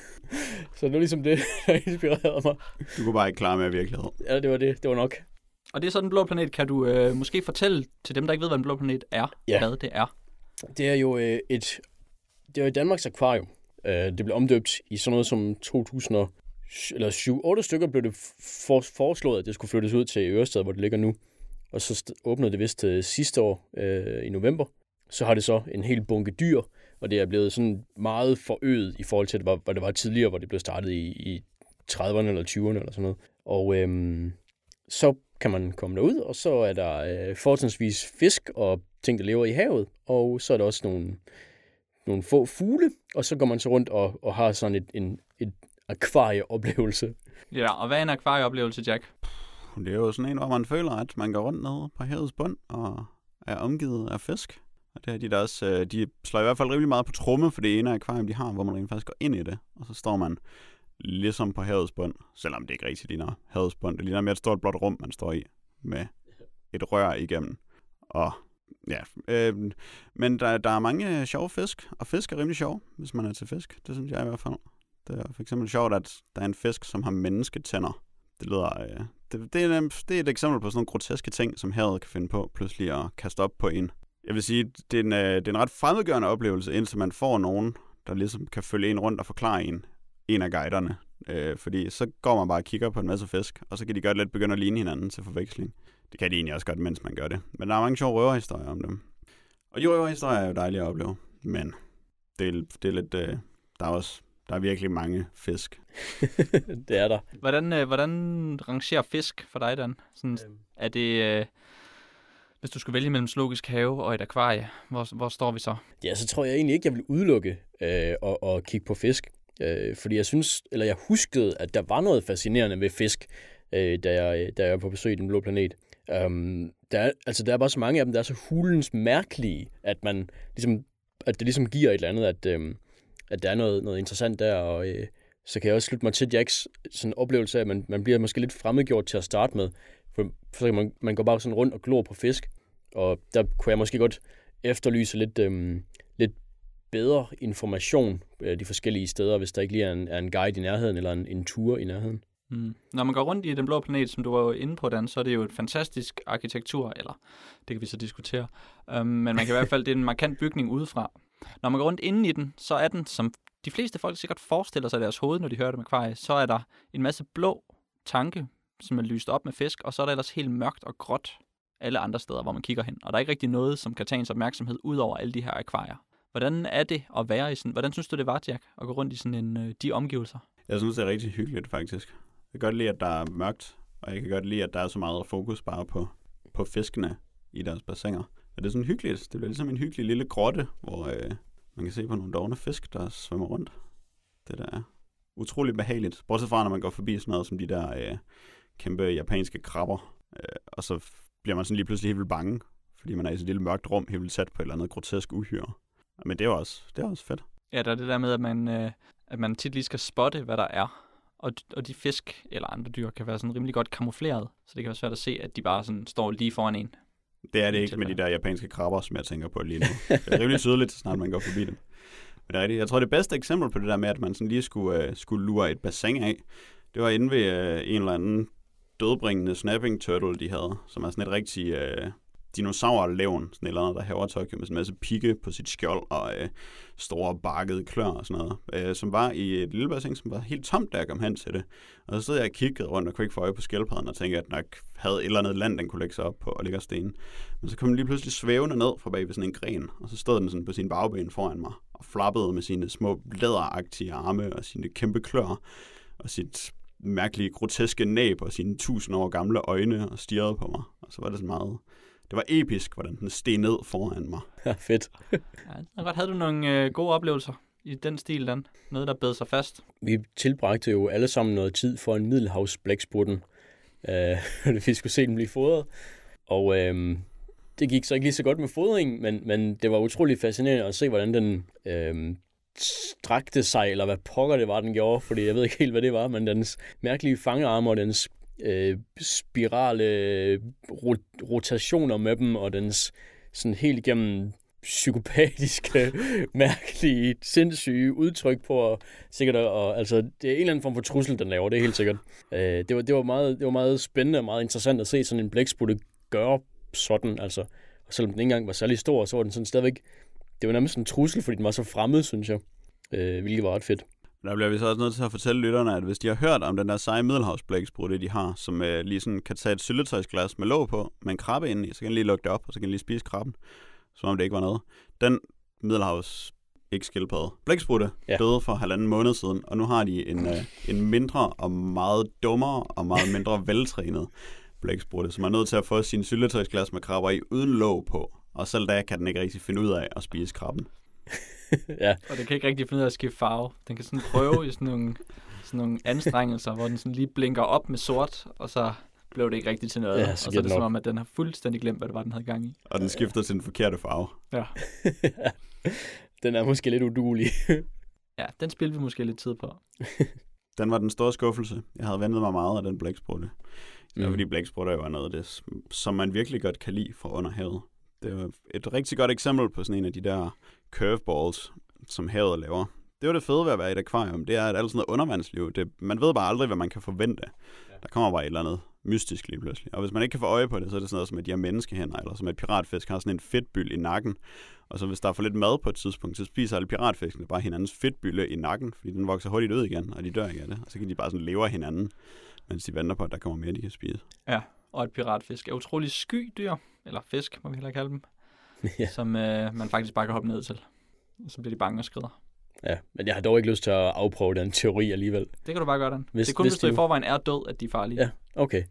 [LAUGHS] så det var ligesom det, [LAUGHS] der inspirerede mig. Du kunne bare ikke klare med virkelighed. Ja, det var det. Det var nok. Og det er så den blå planet. Kan du øh, måske fortælle til dem, der ikke ved, hvad den blå planet er, Ja. hvad det er? Det er jo øh, et... Det er jo Danmarks Akvarium. Øh, det blev omdøbt i sådan noget som 2000 og, eller 7 8 stykker blev det for, foreslået, at det skulle flyttes ud til Ørested, hvor det ligger nu. Og så st- åbnede det vist øh, sidste år øh, i november. Så har det så en hel bunke dyr, og det er blevet sådan meget forøget i forhold til, hvad, hvad det var tidligere, hvor det blev startet i, i 30'erne eller 20'erne eller sådan noget. Og øhm, så kan man komme derud, og så er der øh, fortrinsvis fisk og ting, der lever i havet, og så er der også nogle, nogle få fugle, og så går man så rundt og, og har sådan et, en, et akvarieoplevelse. Ja, og hvad er en akvarieoplevelse, Jack? Det er jo sådan en, hvor man føler, at man går rundt nede på havets bund og er omgivet af fisk. Og det er de der også, øh, de slår i hvert fald rimelig meget på tromme for det ene akvarium, de har, hvor man rent faktisk går ind i det. Og så står man ligesom på havets bund, selvom det ikke rigtig ligner havets bund. Det ligner mere et stort blåt rum, man står i med et rør igennem. Og ja, øh, men der, der er mange sjove fisk, og fisk er rimelig sjov, hvis man er til fisk. Det synes jeg i hvert fald. Det er for eksempel sjovt, at der er en fisk, som har mennesketænder. Det lyder... Øh, det, det, er, det er et eksempel på sådan nogle groteske ting, som havet kan finde på pludselig at kaste op på en. Jeg vil sige, det er en, øh, det er en ret fremmedgørende oplevelse, indtil man får nogen, der ligesom kan følge en rundt og forklare en, en af guiderne. Øh, fordi så går man bare og kigger på en masse fisk, og så kan de godt lidt begynde at ligne hinanden til forveksling. Det kan de egentlig også godt, mens man gør det. Men der er mange sjove røverhistorier om dem. Og de røverhistorier er jo dejlige at opleve, men det er, det er lidt... Øh, der er også der er virkelig mange fisk. [LAUGHS] det er der. Hvordan, øh, hvordan rangerer fisk for dig, Dan? Sådan, er det... Øh, hvis du skulle vælge mellem zoologisk have og et akvarie, hvor, hvor står vi så? Ja, så tror jeg egentlig ikke, jeg vil udelukke øh, og, og kigge på fisk. Øh, fordi jeg synes, eller jeg huskede, at der var noget fascinerende ved fisk, øh, da, jeg, da jeg var på besøg i Den Blå Planet. Um, der, er, altså, der er bare så mange af dem, der er så hulens mærkelige, at, man, ligesom, at det ligesom giver et eller andet, at, øh, at der er noget, noget interessant der. Og øh, så kan jeg også slutte mig til Jacks sådan oplevelse af, at man, man bliver måske lidt fremmedgjort til at starte med. For, for man, man går bare sådan rundt og glor på fisk. Og der kunne jeg måske godt efterlyse lidt, øh, lidt bedre information øh, de forskellige steder, hvis der ikke lige er en, er en guide i nærheden, eller en, en tur i nærheden. Mm. Når man går rundt i den blå planet, som du var jo inde på, Dan, så er det jo et fantastisk arkitektur, eller det kan vi så diskutere. Um, men man kan i hvert fald, det er en markant bygning udefra. Når man går rundt inden i den, så er den, som de fleste folk sikkert forestiller sig i deres hoved, når de hører det med kvarie, så er der en masse blå tanke, som er lyst op med fisk, og så er der ellers helt mørkt og gråt alle andre steder, hvor man kigger hen. Og der er ikke rigtig noget, som kan tage ens opmærksomhed ud over alle de her akvarier. Hvordan er det at være i sådan, hvordan synes du det var, Jack, at gå rundt i sådan en, øh, de omgivelser? Jeg synes, det er rigtig hyggeligt, faktisk. Jeg kan godt lide, at der er mørkt, og jeg kan godt lide, at der er så meget fokus bare på, på fiskene i deres bassiner. Og det er sådan hyggeligt. Det bliver ligesom en hyggelig lille grotte, hvor øh, man kan se på nogle dogne fisk, der svømmer rundt. Det der er utrolig behageligt. Bortset fra, når man går forbi sådan noget som de der øh, kæmpe japanske krabber. Øh, og så bliver man sådan lige pludselig helt vildt bange, fordi man er i sådan et lille mørkt rum, helt vildt sat på et eller andet grotesk uhyre. Men det er også, det er også fedt. Ja, der er det der med, at man, øh, at man tit lige skal spotte, hvad der er. Og, og de fisk eller andre dyr kan være sådan rimelig godt kamufleret, så det kan være svært at se, at de bare sådan står lige foran en. Det er det ikke med de der japanske krabber, som jeg tænker på lige nu. Det er rimelig tydeligt, så snart man går forbi dem. Men det er rigtigt. Jeg tror, det bedste eksempel på det der med, at man sådan lige skulle, uh, skulle lure et bassin af, det var inde ved uh, en eller anden dødbringende snapping turtle, de havde, som er sådan et rigtig uh, dinosaurlevn, sådan et eller andet, der haver Tokyo med sådan en masse pigge på sit skjold og øh, store bakkede klør og sådan noget, øh, som var i et lille bassin, som var helt tomt, da jeg kom hen til det. Og så stod jeg og kiggede rundt og kunne ikke få øje på skildpadden og tænkte, at nok havde et eller andet land, den kunne lægge sig op på og ligge og sten. Men så kom den lige pludselig svævende ned fra bag ved sådan en gren, og så stod den sådan på sin bagben foran mig og flappede med sine små læderagtige arme og sine kæmpe klør og sit mærkelige, groteske næb og sine tusind år gamle øjne og stirrede på mig. Og så var det sådan meget det var episk, hvordan den steg ned foran mig. [LAUGHS] Ja, fedt. Ja, det er godt. Havde du nogle øh, gode oplevelser i den stil, Dan? Noget, der bed sig fast? Vi tilbragte jo alle sammen noget tid for en middelhavsblæksprutten. Øh, [LAUGHS] vi skulle se den blive fodret. Og øh, det gik så ikke lige så godt med fodringen, men, men det var utrolig fascinerende at se, hvordan den øh, strakte sig, eller hvad pokker det var, den gjorde, fordi jeg ved ikke helt, hvad det var, men dens mærkelige fangearme og dens øh, spirale rot- rotationer med dem, og dens sådan helt igennem psykopatiske, [LAUGHS] mærkelige, sindssyge udtryk på og sikkert og, altså det er en eller anden form for trussel, den laver, det er helt sikkert. Øh, det, var, det, var meget, det var meget spændende og meget interessant at se sådan en blæksprutte gøre sådan, altså. Og selvom den ikke engang var særlig stor, så var den sådan stadigvæk, det var nærmest en trussel, fordi den var så fremmed, synes jeg. Øh, hvilket var ret fedt. Der bliver vi så også nødt til at fortælle lytterne, at hvis de har hørt om den der seje middelhavsblæksprutte, de har, som øh, lige sådan kan tage et syltetøjsglas med låg på, med en krabbe inde i, så kan den lige lukke det op, og så kan den lige spise krabben, som om det ikke var noget. Den middelhavs ikke skildpadde. Blæksprutte ja. døde for halvanden måned siden, og nu har de en, øh, en mindre og meget dummere og meget mindre [LAUGHS] veltrænet blæksprutte, som er nødt til at få sin syltetøjsglas med krabber i uden låg på. Og selv da kan den ikke rigtig finde ud af at spise krabben. [LAUGHS] ja, Og den kan ikke rigtig finde ud af at skifte farve. Den kan sådan prøve i sådan nogle, sådan nogle anstrengelser, hvor den sådan lige blinker op med sort, og så blev det ikke rigtigt til noget. Ja, så og så er det som om, at den har fuldstændig glemt, hvad det var, den havde gang i. Og den skifter til den forkerte farve. Ja, [LAUGHS] den er måske lidt udulig. [LAUGHS] ja den spiller vi måske lidt tid på. Den var den store skuffelse. Jeg havde ventet mig meget af den blæksprutte. Mm. Mm. Fordi blæksprutter jo er noget af det, som man virkelig godt kan lide fra under havet. Det var et rigtig godt eksempel på sådan en af de der curveballs, som havet laver. Det var det fede ved at være i et akvarium. Det er, at alt sådan noget undervandsliv, det, man ved bare aldrig, hvad man kan forvente. Ja. Der kommer bare et eller andet mystisk lige pludselig. Og hvis man ikke kan få øje på det, så er det sådan noget som, at de har menneskehænder, eller som at piratfisk har sådan en fedtbyld i nakken. Og så hvis der er for lidt mad på et tidspunkt, så spiser alle piratfiskene bare hinandens fedtbylde i nakken, fordi den vokser hurtigt ud igen, og de dør ikke af det. Og så kan de bare sådan leve af hinanden, mens de venter på, at der kommer mere, de kan spise. Ja, og et piratfisk er utrolig sky dyr, eller fisk, må vi hellere kalde dem, [LAUGHS] Ja. som øh, man faktisk bare kan hoppe ned til. Og så bliver de bange og skrider. Ja, men jeg har dog ikke lyst til at afprøve den teori alligevel. Det kan du bare gøre, den. Hvis- det er kun, hvis hvis du i forvejen er død, at de er farlige. Ja, okay.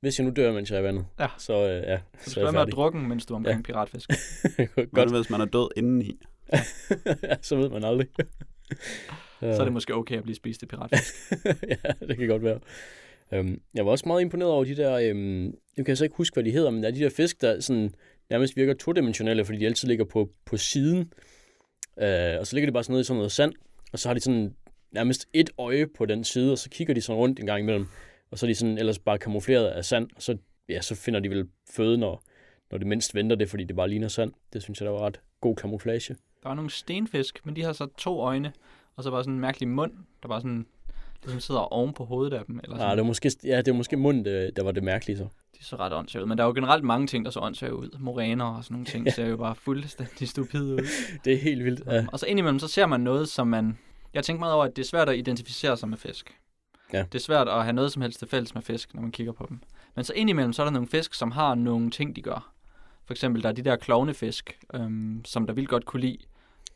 Hvis jeg nu dør, mens jeg er i vandet, Ja. så, øh, ja, Så så, er jeg med at drukke, mens du er omkring ja. piratfisk. [LAUGHS] Godt. Godt, hvis man er død indeni. [LAUGHS] ja, så ved man aldrig. Så er det måske okay at blive spist af piratfisk. ja, det kan godt være. Um, jeg var også meget imponeret over de der, um, jeg kan altså ikke huske, hvad de hedder, men der er de der fisk, der sådan, nærmest virker todimensionelle, fordi de altid ligger på, på siden. Uh, og så ligger de bare sådan nede i sådan noget sand, og så har de sådan nærmest et øje på den side, og så kigger de sådan rundt en gang imellem. Og så er de sådan ellers bare kamufleret af sand, og så, ja, så finder de vel føde, når, når det mindst venter det, fordi det bare ligner sand. Det synes jeg, der var ret god kamuflage. Der er nogle stenfisk, men de har så to øjne, og så bare sådan en mærkelig mund, der bare sådan, ligesom sidder oven på hovedet af dem. Eller sådan. Ah, det var måske, ja, det var måske munden, der, der var det mærkelige så. De så ret åndssvagt ud. Men der er jo generelt mange ting, der så åndssvagt ud. Moræner og sådan nogle ting ser jo bare fuldstændig stupide ud. [LAUGHS] Det er helt vildt. Ja. Og så indimellem, så ser man noget, som man... Jeg tænker meget over, at det er svært at identificere sig med fisk. Ja. Det er svært at have noget som helst til fælles med fisk, når man kigger på dem. Men så indimellem, så er der nogle fisk, som har nogle ting, de gør. For eksempel, der er de der klovnefisk, øhm, som der vil godt kunne lide,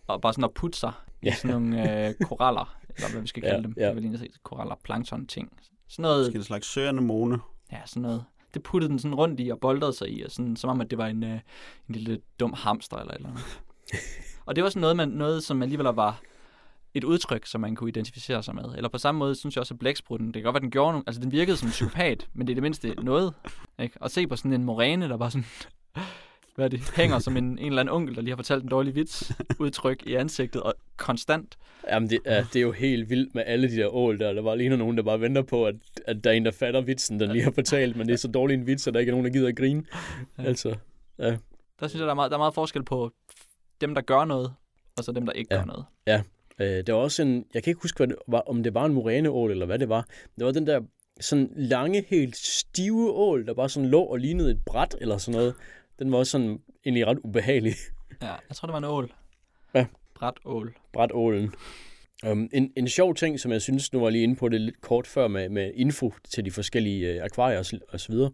og bare sådan at putte sig ja. Ja. i sådan nogle øh, [LAUGHS] koraller, eller hvad vi skal Ja, kalde dem. ja. Det vil ligne koraller, plankton ting. Sådan noget, Måske en slags søanemone. Ja, sådan noget. Det puttede den sådan rundt i og boldede sig i, og sådan, som om, at det var en, øh, en lille dum hamster eller eller andet. [LAUGHS] og det var sådan noget, man, noget, som alligevel var et udtryk, som man kunne identificere sig med. Eller på samme måde, synes jeg også, at blæksprutten, det kan godt være, den gjorde nogle, altså den virkede som en psykopat, men det er det mindste noget. Ikke? Og se på sådan en moræne, der bare sådan hvad er det, hænger som en, en eller anden onkel, der lige har fortalt en dårlig vits, udtryk i ansigtet, og konstant. Jamen, det, er, det er jo helt vildt med alle de der ål der. Der var lige nogen, der bare venter på, at, at der er en, der fatter vitsen, den lige har fortalt, men det er så dårlig en vits, at der ikke er nogen, der gider at grine. Ja. Altså, Der synes jeg, der er, meget, der er meget forskel på dem, der gør noget, og så dem, der ikke Ja. gør noget. øh, der var også en, jeg kan ikke huske, hvad det var, om det var en moræneål, eller hvad det var. Det var den der sådan lange, helt stive ål, der bare sådan lå og lignede et bræt, eller sådan noget. Den var også sådan egentlig ret ubehagelig. Ja, jeg tror, det var en ål. Ja. Bræt ål. brætålen. Um, en, en sjov ting, som jeg synes, nu var lige inde på det lidt kort før med, med info til de forskellige øh, akvarier og, så- og så videre.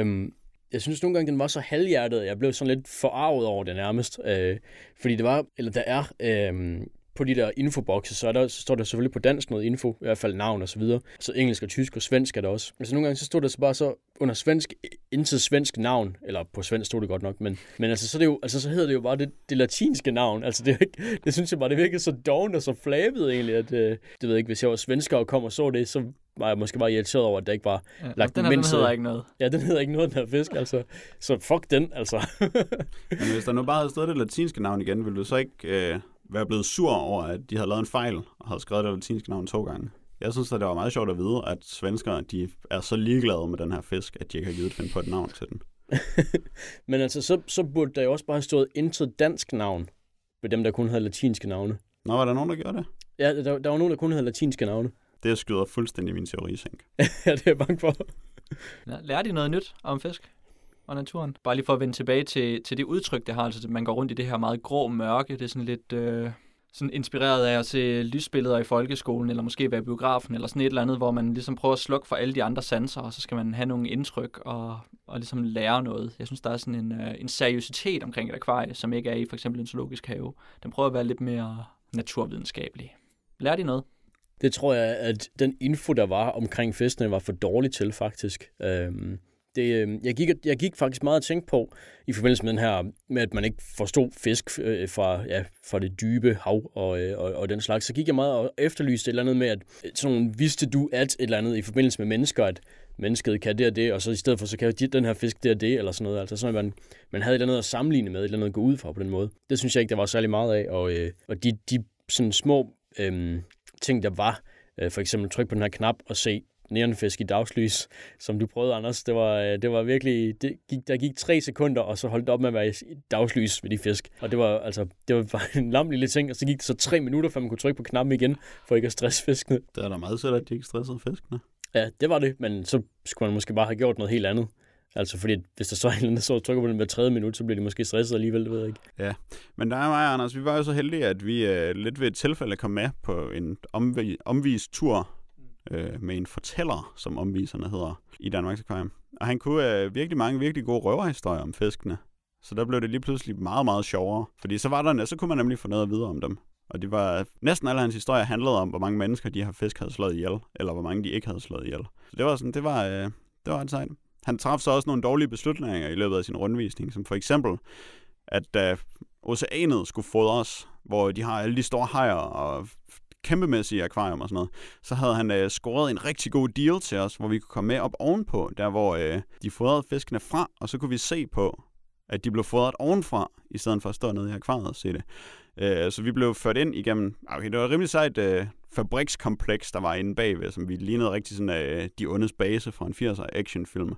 Um, jeg synes nogle gange, den var så halvhjertet, jeg blev sådan lidt forarvet over det nærmest. Øh, fordi det var, eller der er, øh, på de der infobokse, så, er der, så står der selvfølgelig på dansk noget info, i hvert fald navn og så videre. Så engelsk og tysk og svensk er der også. Altså nogle gange så stod der så bare så under svensk, intet svensk navn, eller på svensk stod det godt nok, men, men altså, så, er det jo, altså, så hedder det jo bare det, det latinske navn. Altså det, [LAUGHS] det synes jeg bare, det virkede så dovent og så flabet egentlig, at øh, det ved jeg ikke, hvis jeg var svensker og kom og så det, så var jeg måske bare irriteret over, at der ikke var, Ja, Lagt den her, den mindste- hedder ikke noget. ja, den hedder ikke noget, den her fisk, altså. Så fuck den, altså. [LAUGHS] Men hvis der nu bare havde stået det latinske navn igen, ville du så ikke øh, være blevet sur over, at de havde lavet en fejl og havde skrevet det latinske navn to gange? Jeg synes, at det var meget sjovt at vide, at svenskere de er så ligeglade med den her fisk, at de ikke har givet finde på et navn til den. [LAUGHS] Men altså, så, så burde der jo også bare have stået intet dansk navn ved dem, der kun havde latinske navne. Nå, var der nogen, der gjorde det? Ja, der, der var nogen, der kun havde latinske navne. Det skyder fuldstændig min teori, sænk. [LAUGHS] ja, det er jeg bange for. Ja, lærer de noget nyt om fisk og naturen? Bare lige for at vende tilbage til, til det udtryk, det har. Altså, at man går rundt i det her meget grå mørke. Det er sådan lidt øh, sådan inspireret af at se lysbilleder i folkeskolen, eller måske være i biografen, eller sådan et eller andet, hvor man ligesom prøver at slukke for alle de andre sanser, og så skal man have nogle indtryk og, og ligesom lære noget. Jeg synes, der er sådan en, øh, en seriøsitet omkring et akvarie, som ikke er i for eksempel en zoologisk have. Den prøver at være lidt mere naturvidenskabelig. Lærer de noget? Det tror jeg, at den info, der var omkring festene, var for dårlig til, faktisk. Øhm, det, øhm, jeg, gik, jeg gik faktisk meget at tænke på, i forbindelse med den her, med at man ikke forstod fisk øh, fra, ja, fra det dybe hav og, øh, og, og den slags, så gik jeg meget og efterlyste et eller andet med, at sådan nogle, vidste du at et eller andet i forbindelse med mennesker, at mennesket kan det og det, og så i stedet for, så kan de- den her fisk det og det, eller sådan noget. Altså sådan, at man, man havde et eller andet at sammenligne med, et eller andet at gå ud fra på den måde. Det synes jeg ikke, der var særlig meget af, og, øh, og de, de sådan små øh, ting, der var, øh, for eksempel tryk på den her knap og se neonfisk i dagslys, som du prøvede, Anders. Det var, øh, det var virkelig, det gik, der gik tre sekunder, og så holdt det op med at være i dagslys ved de fisk. Og det var altså, det var bare [LAUGHS] en lam lille ting, og så gik det så tre minutter, før man kunne trykke på knappen igen, for ikke at stresse fiskene. Det er da meget sødt, at de ikke stressede fiskene. Ja, det var det, men så skulle man måske bare have gjort noget helt andet. Altså fordi, hvis der så er en eller anden, så trykker på den hver tredje minut, så bliver de måske stresset alligevel, det ved jeg ikke. Men der er mig Anders, vi var jo så heldige, at vi øh, lidt ved et tilfælde kom med på en omvi- omvist tur øh, med en fortæller, som omviserne hedder, i Danmarks Akvarium. Og han kunne øh, virkelig mange virkelig gode røverhistorier om fiskene. Så der blev det lige pludselig meget, meget sjovere. Fordi så, var der, så kunne man nemlig få noget at vide om dem. Og det var, næsten alle hans historier handlede om, hvor mange mennesker de her fisk havde slået ihjel, eller hvor mange de ikke havde slået ihjel. Så det var sådan, det var, øh, det var ret sejt. Han traf så også nogle dårlige beslutninger i løbet af sin rundvisning, som for eksempel, at da oceanet skulle fodres, hvor de har alle de store hajer og kæmpemæssige akvarium og sådan noget, så havde han øh, scoret en rigtig god deal til os, hvor vi kunne komme med op ovenpå, der hvor øh, de fodrede fiskene fra, og så kunne vi se på, at de blev fodret ovenfra, i stedet for at stå nede i akvariet og se det. Øh, så vi blev ført ind igennem, okay, det var rimelig sejt øh, fabrikskompleks, der var inde bagved, som vi lignede rigtig sådan af de ondes base fra en 80'er actionfilm,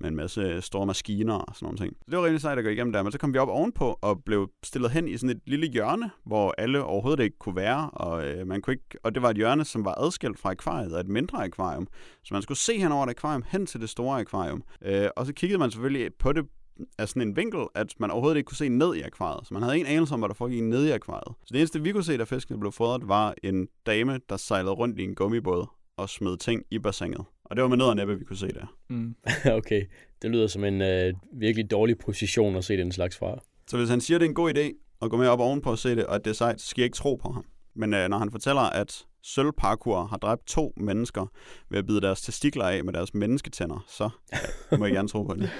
med en masse øh, store maskiner og sådan nogle ting. Så det var rimelig sejt at gå igennem der, men så kom vi op ovenpå og blev stillet hen i sådan et lille hjørne, hvor alle overhovedet ikke kunne være, og, øh, man kunne ikke, og det var et hjørne, som var adskilt fra akvariet af et mindre akvarium. Så man skulle se hen over et akvarium hen til det store akvarium. Øh, og så kiggede man selvfølgelig på det af sådan en vinkel, at man overhovedet ikke kunne se ned i akvariet. Så man havde ingen anelse om, hvad der foregik ned i akvariet. Så det eneste, vi kunne se, da fiskene blev fodret, var en dame, der sejlede rundt i en gummibåd og smed ting i bassinet. Og det var med ned og næppe, vi kunne se det. Mm. [LAUGHS] okay, det lyder som en øh, virkelig dårlig position at se den slags fra. Så hvis han siger, at det er en god idé at gå med op ovenpå og se det, og at det er sejt, så skal jeg ikke tro på ham. Men øh, når han fortæller, at sølvparkour har dræbt to mennesker ved at bide deres testikler af med deres mennesketænder, så ja, [LAUGHS] må jeg gerne tro på det.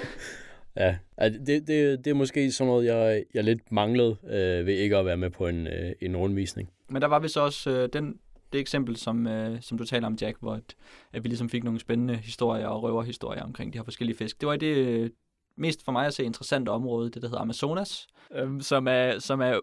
Ja, det, det, det er måske sådan noget, jeg, jeg lidt manglede øh, ved ikke at være med på en, øh, en rundvisning. Men der var vist også øh, den, det eksempel, som, øh, som du taler om, Jack, hvor at, at vi ligesom fik nogle spændende historier og røverhistorier omkring de her forskellige fisk. Det var i det øh, mest for mig at se interessante område, det der hedder Amazonas, øh, som, er, som er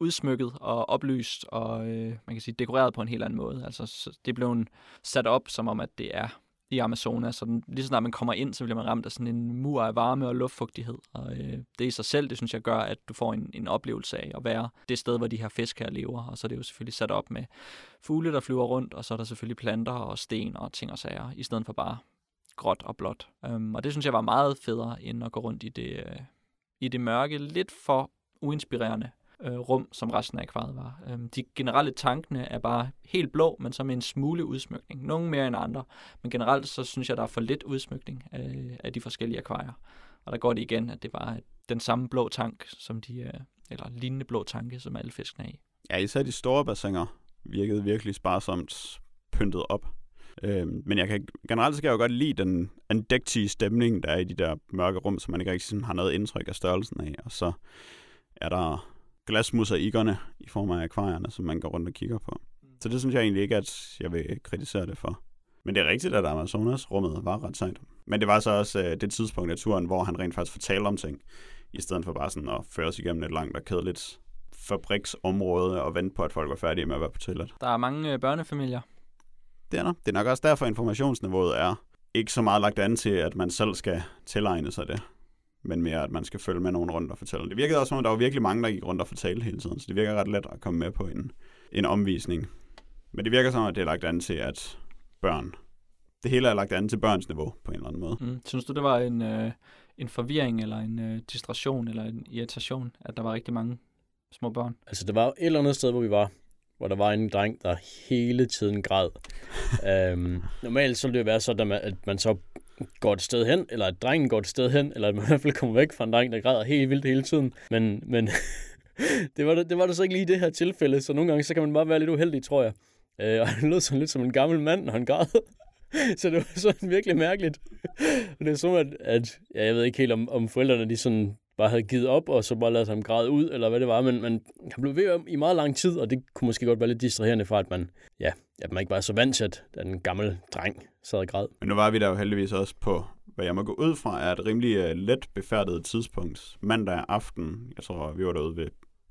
udsmykket og oplyst og øh, man kan sige dekoreret på en helt anden måde. Altså det blev sat op som om, at det er i Amazonas, så den, lige så snart man kommer ind, så bliver man ramt af sådan en mur af varme og luftfugtighed. Og øh, det i sig selv, det synes jeg gør, at du får en, en oplevelse af at være det sted, hvor de her fisk her lever. Og så er det jo selvfølgelig sat op med fugle, der flyver rundt, og så er der selvfølgelig planter og sten og ting og sager, i stedet for bare gråt og blåt. Øhm, og det synes jeg var meget federe, end at gå rundt i det, øh, i det mørke, lidt for uinspirerende øh, rum, som resten af akvariet var. Øhm, de generelle tankene er bare helt blå, men så med en smule udsmykning. Nogle mere end andre, men generelt så synes jeg, der er for lidt udsmykning af, af de forskellige akvarier. Og der går det igen, at det var øh, den samme blå tank, som de, øh, eller lignende blå tanke, som alle fiskene er i. Ja, især de store bassiner virkede virkelig sparsomt pyntet op. Øhm, men jeg kan, generelt skal jeg jo godt lide den andægtige stemning, der er i de der mørke rum, som man ikke rigtig sådan har noget indtryk af størrelsen af. Og så er der glasmosaikkerne i form af akvarierne, som man går rundt og kigger på. Så det synes jeg egentlig ikke, at jeg vil kritisere det for. Men det er rigtigt, at Amazonas-rummet var ret sejt. Men det var så også øh, det tidspunkt af turen, hvor han rent faktisk fortalte om ting, i stedet for bare sådan at føre os igennem et langt og kedeligt fabriksområde og vente på, at folk var færdige med at være på toilet. Der er mange øh, børnefamilier. Det er der. Det er nok også derfor, informationsniveauet er ikke så meget lagt an til, at man selv skal tilegne sig det men mere, at man skal følge med nogen rundt og fortælle. Det virkede også som om, der var virkelig mange, der gik rundt og fortalte hele tiden, så det virker ret let at komme med på en, en omvisning. Men det virker som, at det er lagt an til, at børn, det hele er lagt an til børns niveau på en eller anden måde. Mm. Synes du, det var en, øh, en forvirring, eller en øh, distraktion, eller en irritation, at der var rigtig mange små børn? Altså, der var et eller andet sted, hvor vi var, hvor der var en dreng, der hele tiden græd. [LAUGHS] øhm, normalt så ville det være sådan, at man så går et sted hen, eller at drengen går et sted hen, eller at man i hvert fald kommer væk fra en dreng, der græder helt vildt hele tiden. Men, men [LAUGHS] det, var, det var der så ikke lige i det her tilfælde, så nogle gange så kan man bare være lidt uheldig, tror jeg. Øh, og han lød sådan lidt som en gammel mand, når han græd. [LAUGHS] så det var sådan virkelig mærkeligt. og det er sådan, at, at ja, jeg ved ikke helt, om, om forældrene de sådan bare havde givet op, og så bare lavet ham græde ud, eller hvad det var, men, men han blev ved i meget lang tid, og det kunne måske godt være lidt distraherende for, at man, ja, at man ikke var så vant til, at den gamle dreng sad og græd. Men nu var vi der jo heldigvis også på, hvad jeg må gå ud fra, er et rimelig uh, let befærdet tidspunkt. Mandag aften, jeg tror, vi var derude ved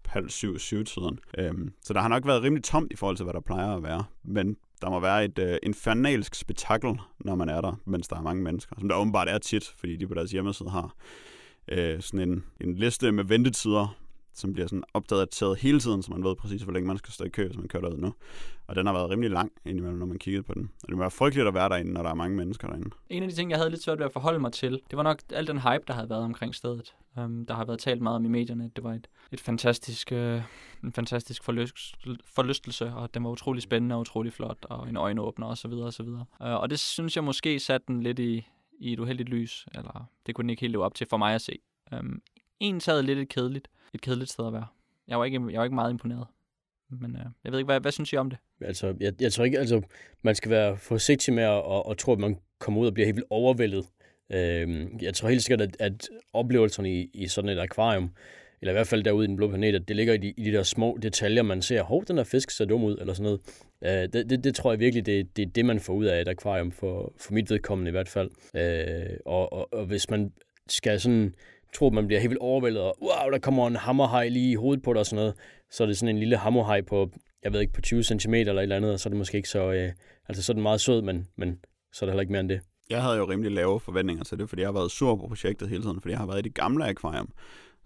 halv syv, syv tiden. Øhm, så der har nok været rimelig tomt i forhold til, hvad der plejer at være. Men der må være et øh, infernalsk spektakel, når man er der, mens der er mange mennesker. Som der åbenbart er tit, fordi de på deres hjemmeside har øh, sådan en, en liste med ventetider, som bliver sådan opdateret hele tiden, så man ved præcis, hvor længe man skal stå i kø, hvis man kører derud nu. Og den har været rimelig lang indimellem, når man kiggede på den. Og det må være frygteligt at være derinde, når der er mange mennesker derinde. En af de ting, jeg havde lidt svært ved at forholde mig til, det var nok al den hype, der havde været omkring stedet. Um, der har været talt meget om i medierne, det var et, et fantastisk, øh, en fantastisk forlyst, forlystelse, og den var utrolig spændende og utrolig flot, og en øjenåbner osv. osv. Uh, og det synes jeg måske satte den lidt i, i et uheldigt lys, eller det kunne den ikke helt leve op til for mig at se. Um, en sad lidt et kedeligt, et kedeligt sted at være. Jeg var ikke, jeg var ikke meget imponeret. Men uh, jeg ved ikke, hvad, hvad synes I om det? Altså, jeg, jeg tror ikke, altså, man skal være forsigtig med at, at, at tro, at man kommer ud og bliver helt vildt overvældet. Uh, jeg tror helt sikkert, at, at oplevelserne i, i sådan et akvarium, eller i hvert fald derude i den blå planet, at det ligger i de, i de der små detaljer, man ser, hov, den der fisk ser dum ud, eller sådan noget. Øh, det, det, det tror jeg virkelig, det, det er det, man får ud af et akvarium, for, for mit vedkommende i hvert fald. Øh, og, og, og hvis man skal sådan tror, man bliver helt vildt overvældet, og wow, der kommer en hammerhaj lige i hovedet på dig og sådan noget, så er det sådan en lille hammerhaj på, jeg ved ikke, på 20 cm eller et eller andet, og så er det måske ikke så, øh, altså så er den meget sød, men, men så er det heller ikke mere end det. Jeg havde jo rimelig lave forventninger til det, fordi jeg har været sur på projektet hele tiden, fordi jeg har været i det gamle akvarium,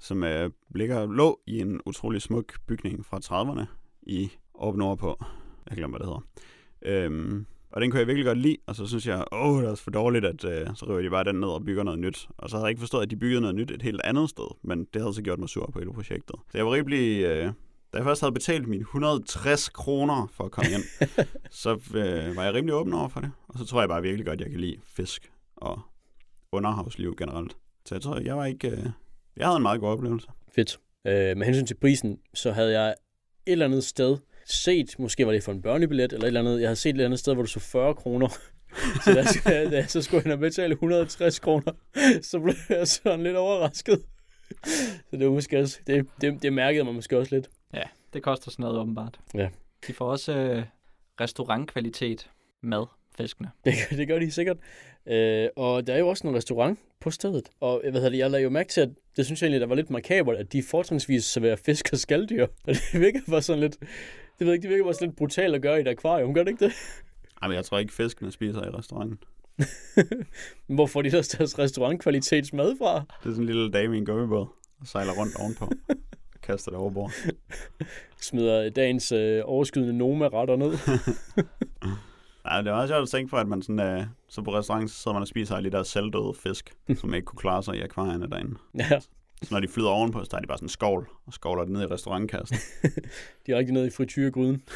som øh, ligger lå i en utrolig smuk bygning fra 30'erne i op nordpå. Jeg glemmer, hvad det hedder. Øhm, og den kunne jeg virkelig godt lide, og så synes jeg, åh, det er for dårligt, at øh, så river de bare den ned og bygger noget nyt. Og så havde jeg ikke forstået, at de byggede noget nyt et helt andet sted, men det havde så gjort mig sur på hele projektet. Så jeg var rigtig... Øh, da jeg først havde betalt mine 160 kroner for at komme ind, [LAUGHS] så øh, var jeg rimelig åben over for det. Og så tror jeg bare virkelig godt, at jeg kan lide fisk og underhavsliv generelt. Så jeg tror, jeg var ikke... Øh, jeg havde en meget god oplevelse. Fedt. Øh, med hensyn til prisen, så havde jeg et eller andet sted set, måske var det for en børnebillet eller et eller andet, jeg havde set et eller andet sted, hvor du så 40 kroner. så da, da jeg så skulle jeg betale 160 kroner, så blev jeg sådan lidt overrasket. så det var måske også, det, det, det mærkede mig måske også lidt. Ja, det koster sådan noget åbenbart. Ja. De får også øh, restaurantkvalitet mad, fiskene. Det, det gør de sikkert. Øh, og der er jo også en restaurant på stedet. Og hvad hedder det, jeg lagde jo mærke til, at det synes jeg egentlig, der var lidt markabert, at de fortrinsvis serverer fisk og skalddyr. [LAUGHS] Og det virker bare sådan lidt, det ved jeg ikke, det virker bare sådan lidt brutalt at gøre i et akvarium, gør det ikke det? Jamen, jeg tror ikke, fiskene spiser i restauranten. [LAUGHS] Hvor får de ellers deres restaurantkvalitets mad fra? Det er sådan en lille dame i en gummibåd, og sejler rundt ovenpå. og [LAUGHS] kaster det over bord. Smider dagens øh, overskydende Noma-retter ned. Ja, det er meget sjovt at tænke på, at man sådan, øh, så på restauranten så sidder man og spiser alle de der selvdøde fisk, som ikke kunne klare sig i akvarierne derinde. ja, Så når de flyder ovenpå, så tager de bare sådan en skovl, og skovler det ned i restaurantkassen. [LAUGHS] direkte ned i frityregryden. [LAUGHS]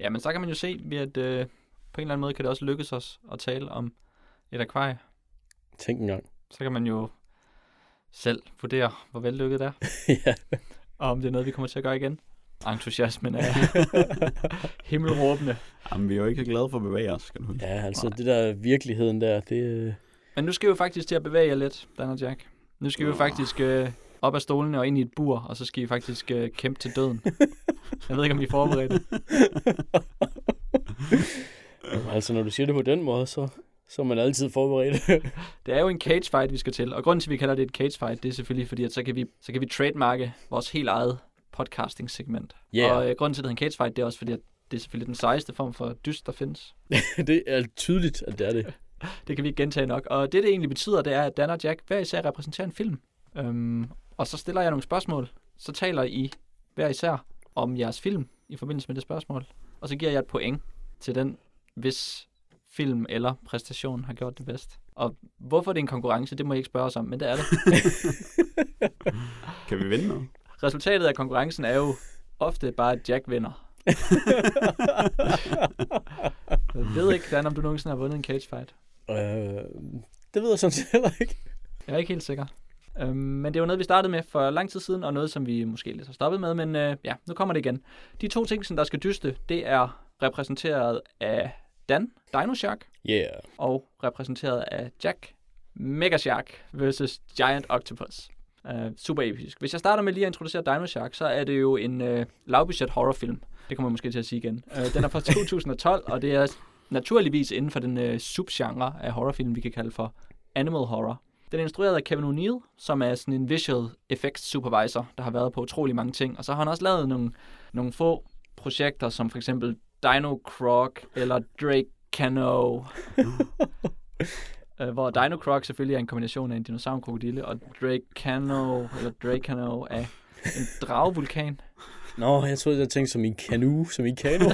Ja, men så kan man jo se, at øh, på en eller anden måde kan det også lykkes os at tale om et akvarie. Tænk engang. Så kan man jo selv vurdere, hvor vellykket det er, [LAUGHS] ja. og om det er noget, vi kommer til at gøre igen. Entusiasmen er [LAUGHS] himmelråbende. Jamen, vi er jo ikke så glade for at bevæge os, skal du ja, altså det der virkeligheden der, det... øh, Men nu skal vi jo faktisk til at bevæge jer lidt, Dan og Jack. Nu skal vi jo faktisk øh, op af stolene og ind i et bur, og så skal I faktisk øh, kæmpe til døden. [LAUGHS] Jeg ved ikke, om I er forberedte. Altså når du siger det på den måde, så, så er man altid forberedt. [LAUGHS] Det er jo en cage fight, vi skal til. Og grunden til, at vi kalder det et cage fight, det er selvfølgelig fordi, at så kan vi, så kan vi trademarke vores helt eget podcasting-segment. Yeah. Og øh, grunden til, at det er en cage fight, det er også fordi, at det er selvfølgelig den sejeste form for dyst, der findes. [LAUGHS] det er tydeligt, at det er det. [LAUGHS] Det kan vi ikke gentage nok. Og det, det egentlig betyder, det er, at Dan og Jack hver især repræsenterer en film. Øhm, og så stiller jeg nogle spørgsmål. Så taler I hver især om jeres film i forbindelse med det spørgsmål. Og så giver jeg et point til den, hvis film eller præstation har gjort det bedst. Og hvorfor det er en konkurrence, det må I ikke spørge os om, men det er det. [LAUGHS] Kan vi vinde noget? Resultatet af konkurrencen er jo ofte bare, at Jack vinder. [LAUGHS] jeg ved ikke, Dan, om du nogensinde har vundet en cage fight. Øh, det ved jeg sådan set heller ikke. Jeg er ikke helt sikker. Øhm, men det jo noget, vi startede med for lang tid siden, og noget, som vi måske lidt har stoppet med, men øh, ja, nu kommer det igen. De to ting, som der skal dyste, det er repræsenteret af Dan, Dino Shark, Yeah. og repræsenteret af Jack, Mega Shark versus Giant Octopus. Uh, super episk. Hvis jeg starter med lige at introducere Dino Shark, så er det jo en uh, lavbudget horrorfilm. Det kommer jeg måske til at sige igen. Uh, den er fra [LAUGHS] 2012, og det er naturligvis inden for den uh, subgenre af horrorfilm, vi kan kalde for animal horror. Den er instrueret af Kevin O'Neill, som er sådan en visual effects supervisor, der har været på utrolig mange ting. Og så har han også lavet nogle, nogle få projekter, som for eksempel Dino Croc eller Drake Cano. [LAUGHS] [LAUGHS] Øh, hvor Dino Croc selvfølgelig er en kombination af en dinosaurkrokodille, og Drake Cano, eller Drake Cano er en dragvulkan. Nå, jeg troede, jeg tænkte som i kanu, som i kano.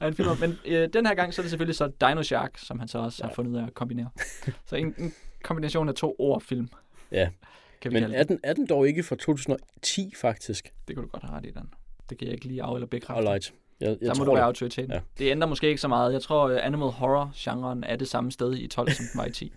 af en film. Men øh, den her gang, så er det selvfølgelig så Dino Shark, som han så også har Ja. fundet ud af at kombinere. Så en, en kombination af to ord film. Ja. Kan vi Men er den, er den dog ikke fra 2010, faktisk? det. Kunne du godt have ret i, Dan. Det kan jeg ikke lige af- eller bekræfte. Alright. Jeg, jeg Der må du være autoriteten. Ja. Det ændrer måske ikke så meget. Jeg tror, uh, animal horror-genren er det samme sted i 12, som den var i 10.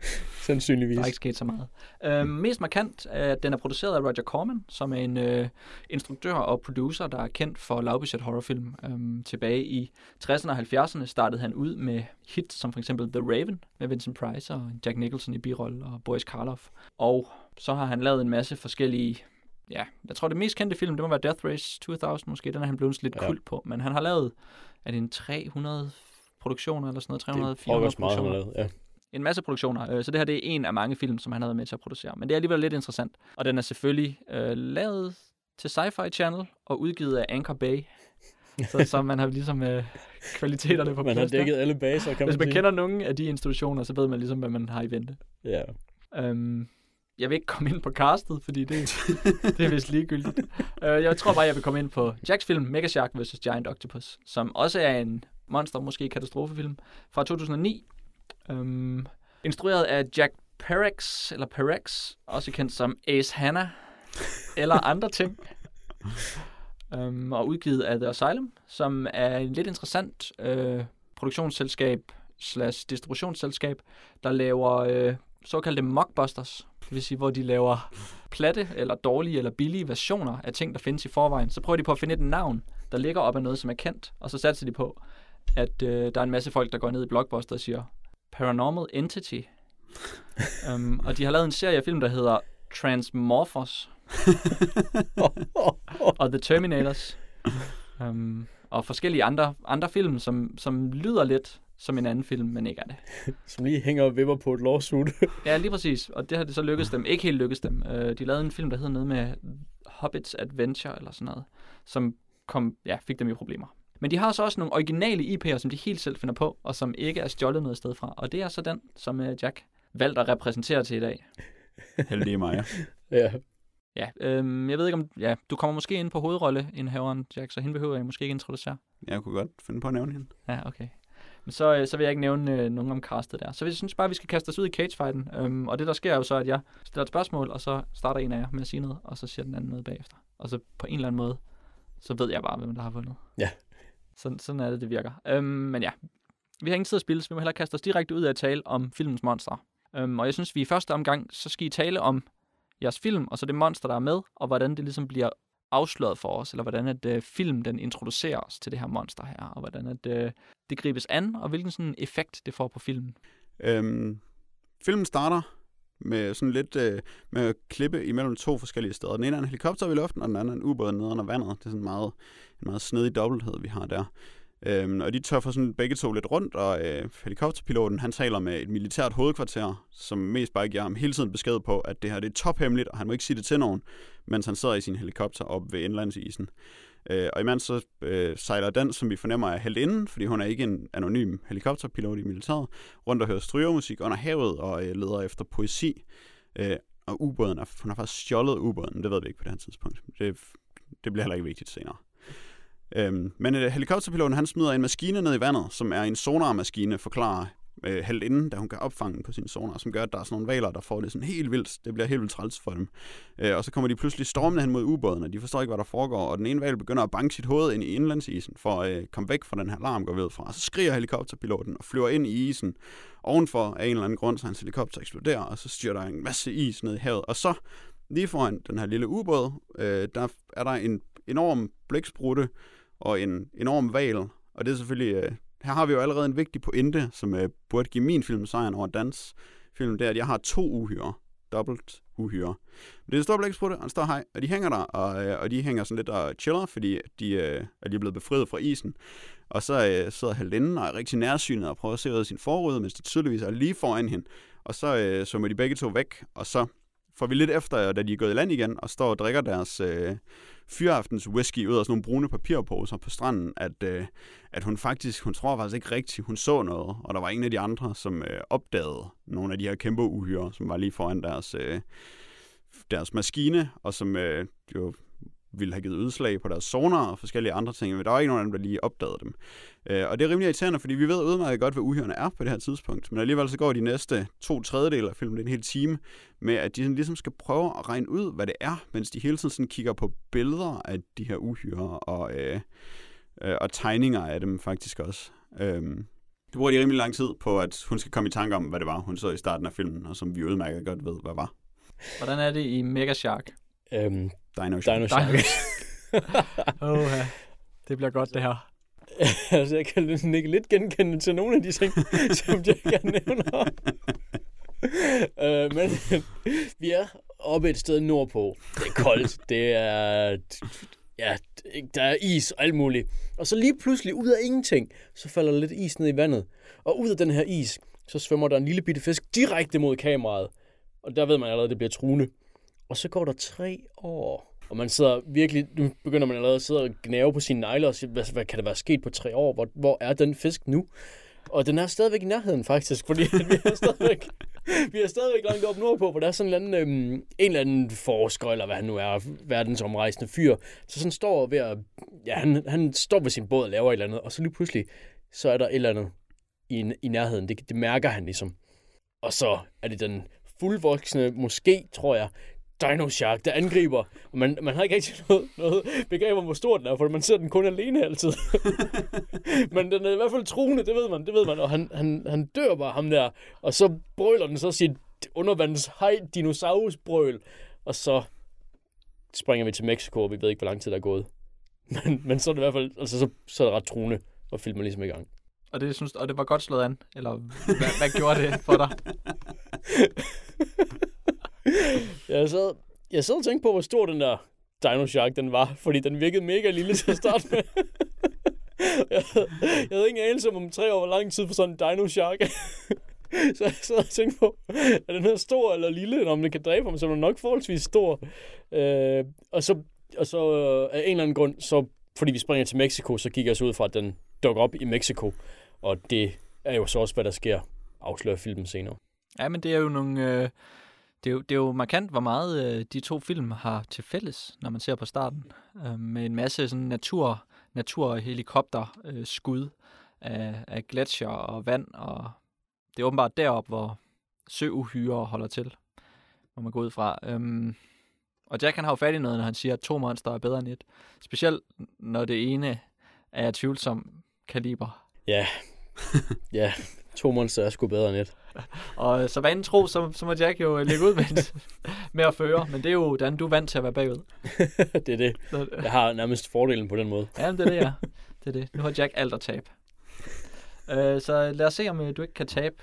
[LAUGHS] Sandsynligvis. Der er ikke sket så meget. Øhm, mest markant er, at den er produceret af Roger Corman, som er en øh, instruktør og producer, der er kendt for lavbudget horrorfilm. Øhm, tilbage i 60'erne og 70'erne startede han ud med hits som for eksempel The Raven med Vincent Price og Jack Nicholson i birolle og Boris Karloff. Og så har han lavet en masse forskellige Ja, jeg tror det mest kendte film, det må være Death Race 2000 måske. Den er han blevet lidt Ja. kult på. Men han har lavet, er det en 300 produktioner eller sådan noget? 300, det er 400 også meget, han produktioner? har lavet. Ja. en masse produktioner, øh, så det her det er en af mange film, som han har været med til at producere. Men det er alligevel lidt interessant. Og den er selvfølgelig øh, lavet til Sci-Fi Channel og udgivet af Anchor Bay. [LAUGHS] så, så man har ligesom øh, kvaliteterne på Man har plads der. dækket alle baser, kan Hvis man man kender nogle af de institutioner, så ved man ligesom, hvad man har i vente. Ja. Øhm, jeg vil ikke komme ind på castet, fordi det, [LAUGHS] det er vist ligegyldigt. Øh, jeg tror bare, jeg vil komme ind på Jacks film Mega Shark vs. Giant Octopus, som også er en monster, måske katastrofefilm, fra 2009. Øhm, instrueret af Jack Perex, eller Perex, også kendt som Ace Hannah, eller andre ting. Øhm, og udgivet af The Asylum, som er en lidt interessant øh, produktionsselskab slash distributionsselskab, der laver øh, såkaldte mockbusters. Det vil sige, hvor de laver platte, eller dårlige, eller billige versioner af ting, der findes i forvejen. Så prøver de på at finde et navn, der ligger op af noget, som er kendt, og så satser de på, at øh, der er en masse folk, der går ned i Blockbuster og siger, Paranormal Entity. um, [LAUGHS] og de har lavet en serie af film, der hedder Transmorphos [LAUGHS] og The Terminators. Um, og forskellige andre, andre film, som, som lyder lidt som en anden film, men ikke er det. [LAUGHS] Som lige hænger og vipper på et lawsuit. [LAUGHS] Ja, lige præcis. Og det har det så lykkedes dem. Ikke helt lykkedes dem. Øh, de lavede en film, der hed noget med Hobbits Adventure eller sådan noget, som kom, ja, fik dem i problemer. Men de har så også nogle originale IP'er, som de helt selv finder på, og som ikke er stjålet noget sted fra. Og det er så den, som øh, Jack valgte at repræsentere til i dag. [LAUGHS] Heldige mig. ja. Ja, øhm, jeg ved ikke om... Ja, du kommer måske ind på hovedrolleindhaveren, Jack, så hende behøver jeg måske ikke introducere. Jeg kunne godt finde på at nævne hende. Ja, okay. Men så, øh, så vil jeg ikke nævne øh, nogen om castet der. Så jeg synes bare, vi skal kaste os ud i cagefighten. Øhm, og det, der sker er jo så, at jeg stiller et spørgsmål, og så starter en af jer med at sige noget, og så siger den anden noget bagefter. Og så på en eller anden måde, så ved jeg bare, hvem der har vundet. Ja. Sådan, sådan er det, det virker. Øhm, men ja, vi har ingen tid at spille, så vi må hellere kaste os direkte ud af at tale om filmens monster. Øhm, og jeg synes, vi i første omgang, så skal I tale om jeres film, og så det monster, der er med, og hvordan det ligesom bliver afsløret for os, eller hvordan at øh, film den introducerer os til det her monster her, og hvordan at, øh, det gribes an, og hvilken sådan effekt det får på filmen. Øhm, filmen starter med sådan lidt øh, med at klippe imellem to forskellige steder. Den ene er en helikopter i luften, og den anden er en ubåd nede under vandet. Det er sådan meget, en meget snedig dobbelthed, vi har der. Øhm, og de tørfer sådan begge to lidt rundt, og øh, helikopterpiloten han taler med et militært hovedkvarter, som mest bare giver ham hele tiden besked på, at det her det er tophemmeligt, og han må ikke sige det til nogen, mens han sidder i sin helikopter op ved indlandsisen. Øh, og imens så øh, sejler den, som vi fornemmer er helt inden, fordi hun er ikke en anonym helikopterpilot i militæret, rundt og hører strygermusik under havet og øh, leder efter poesi. Øh, og ubåden, er, hun har faktisk stjålet ubåden, det ved vi ikke på det her tidspunkt. Det, det bliver heller ikke vigtigt senere. Øhm, men øh, helikopterpiloten han smider en maskine ned i vandet, som er en sonarmaskine, forklarer øh, helt inden, da hun kan opfange den på sin sonar, som gør, at der er sådan nogle valer, der får det sådan helt vildt. Det bliver helt vildt træls for dem. Øh, og så kommer de pludselig stormende hen mod ubåden, og de forstår ikke, hvad der foregår. Og den ene val begynder at banke sit hoved ind i indlandsisen, for øh, at øh, komme væk fra den her alarm, går ved fra. Og så skriger helikopterpiloten og flyver ind i isen. Ovenfor af en eller anden grund, så hans helikopter eksploderer, og så styrter en masse is ned i havet. Og så, lige foran den her lille ubåd, øh, der er der en enorm blæksprutte, og en enorm val. Og det er selvfølgelig, øh, her har vi jo allerede en vigtig pointe, som øh, burde give min film sejren over dans film, det er, at jeg har to uhyre. Dobbelt uhyre. Det er en stor det, og en stor hej, og de hænger der, og, øh, og de hænger sådan lidt og chiller, fordi de, øh, er lige blevet befriet fra isen. Og så øh, sidder Helene og er rigtig nærsynet og prøver at se ud af sin forrude, mens det tydeligvis er lige foran hende. Og så øh, så de begge to væk, og så får vi lidt efter, da de er gået i land igen, og står og drikker deres øh, fyraftens whisky ud af sådan nogle brune papirposer på stranden, at, øh, at hun faktisk, hun tror faktisk ikke rigtigt, hun så noget, og der var en af de andre, som øh, opdagede nogle af de her kæmpe uhyre, som var lige foran deres, øh, deres maskine, og som øh, jo ville have givet udslag på deres sonar og forskellige andre ting, men der var ikke nogen af dem, der lige opdagede dem. Øh, og det er rimelig irriterende, fordi vi ved udmærket godt, hvad uhyrene er på det her tidspunkt, men alligevel så går de næste to tredjedel af filmen, det er en hel time, med at de sådan ligesom skal prøve at regne ud, hvad det er, mens de hele tiden sådan kigger på billeder af de her uhyre og, øh, øh, og tegninger af dem faktisk også. Øh, det bruger de rimelig lang tid på, at hun skal komme i tanke om, hvad det var, hun så i starten af filmen, og som vi udmærket godt ved, hvad var. Hvordan er det i Mega Shark? Øhm, Dino Dino [LAUGHS] Shark. Åh, ja. Det bliver godt, det her. [LAUGHS] altså, jeg kan ikke lidt genkende til nogle af de ting, [LAUGHS] som jeg kan nævner. øh, men vi er oppe et sted nordpå. Det er koldt. Det er... Ja, der er is og alt muligt. Og så lige pludselig, ud af ingenting, så falder der lidt is ned i vandet. Og ud af den her is, så svømmer der en lille bitte fisk direkte mod kameraet. Og der ved man allerede, at det bliver truende. Og så går der tre år, og man sidder virkelig, nu begynder man allerede at sidde og gnave på sine negle og sige, hvad, hvad kan der være sket på tre år? Hvor, hvor er den fisk nu? Og den er stadigvæk i nærheden faktisk, fordi [LAUGHS] vi er stadigvæk, vi er stadigvæk langt op nordpå, hvor der er sådan en eller anden, øhm, en eller anden forsker, eller hvad han nu er, verdensomrejsende fyr, så sådan står ved at, ja, han, han står ved sin båd og laver et eller andet, og så lige pludselig, så er der et eller andet i, i nærheden. Det, det mærker han ligesom. Og så er det den fuldvoksne, måske, tror jeg, Dino Shark, der angriber. Og man, man har ikke rigtig noget, noget begreb om, hvor stor den er, for man ser den kun alene altid. [LAUGHS] Men den er i hvert fald truende, det ved man, det ved man. Og han, han, han dør bare ham der, og så brøler den så sit undervands hej dinosaurus brøl. Og så springer vi til Mexico, og vi ved ikke, hvor lang tid der er gået. Men, men så er det i hvert fald, altså så, så er det ret truende, og filmen ligesom i gang. Og det, synes, og det var godt slået an? Eller hvad, hvad gjorde det for dig? [LAUGHS] [LAUGHS] jeg sad, jeg sad og tænkte på, hvor stor den der Dino Shark den var, fordi den virkede mega lille til at starte med. [LAUGHS] jeg, havde, jeg havde ingen anelse om om tre år, hvor lang tid for sådan en dino shark. [LAUGHS] så jeg sad og tænkte på, er den her stor eller lille? Når den kan dræbe ham, så er den nok forholdsvis stor. Øh, og så, og så øh, af en eller anden grund, så fordi vi springer til Mexico, så gik jeg så ud fra, at den dukker op i Mexico. Og det er jo så også, hvad der sker, afslører filmen senere. Ja, men det er jo nogle... Øh, det, er jo, det er jo markant, hvor meget øh, de to film har til fælles, når man ser på starten. Øh, med en masse sådan natur, naturhelikopter øh, skud af, af gletsjer og vand. Og det er åbenbart derop, hvor søuhyre holder til, må man gå ud fra. Øhm, og Jack han har jo fat i noget, når han siger, at to monster er bedre end et. Specielt når det ene er tvivlsom kaliber. Ja, [LAUGHS] ja. To monster er sgu bedre end et. [LAUGHS] Og så vanen tro, så, så må Jack jo lægge ud med, [LAUGHS] med at føre. Men det er jo, Dan, du er vant til at være bagud. [LAUGHS] det er det. Jeg har nærmest fordelen på den måde. ja, det er det, ja. Det er det. Nu har Jack alt at tabe. Øh, så lad os se, om øh, du ikke kan tabe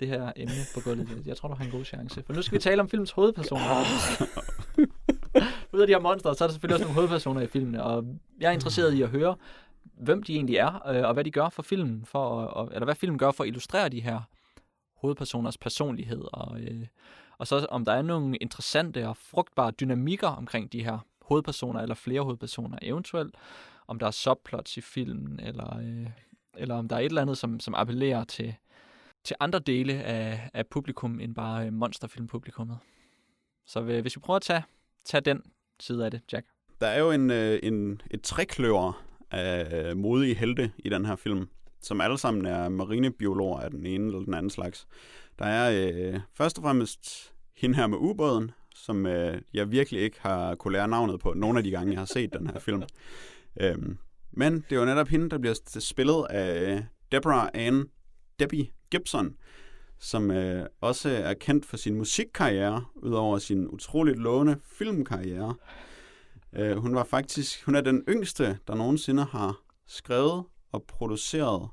det her emne på gulvet. Jeg tror, du har en god chance. For nu skal vi tale om filmens hovedpersoner. Ud af de her monster, så er der selvfølgelig også nogle hovedpersoner i filmene. Og jeg er interesseret i at høre, hvem de egentlig er, øh, og hvad de gør for filmen, for, at- eller hvad filmen gør for at illustrere de her hovedpersoners personlighed, og, øh, og så om der er nogle interessante og frugtbare dynamikker omkring de her hovedpersoner, eller flere hovedpersoner eventuelt, om der er subplots i filmen, eller, øh, eller om der er et eller andet, som, som appellerer til, til andre dele af, af publikum, end bare øh, monsterfilmpublikummet. Så øh, hvis vi prøver at tage, tage den side af det, Jack. Der er jo en, øh, en, et trækløver af øh, modige helte i den her film, som alle sammen er marinebiologer af den ene eller den anden slags. Der er øh, først og fremmest hende her med ubåden, som øh, jeg virkelig ikke har kunne lære navnet på nogle af de gange, jeg har set den her film. Øhm, men det er netop hende, der bliver spillet af øh, Deborah Ann Debbie Gibson, som øh, også er kendt for sin musikkarriere, udover sin utroligt lovende filmkarriere. Øh, hun var faktisk, hun er den yngste, der nogensinde har skrevet og produceret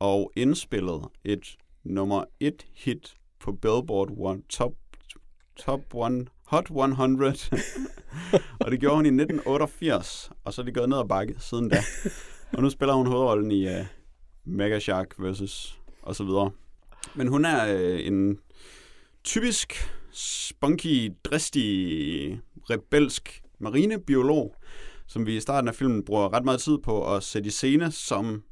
og indspillet et nummer et hit på Billboard One, Top, top one, Hot 100. [LAUGHS] og det gjorde hun i 1988, og så er det gået ned ad bakke siden da. Og nu spiller hun hovedrollen i uh, Mega Shark versus og så videre. Men hun er øh, en typisk spunky, dristig, rebelsk marinebiolog, som vi i starten af filmen bruger ret meget tid på at sætte i scene som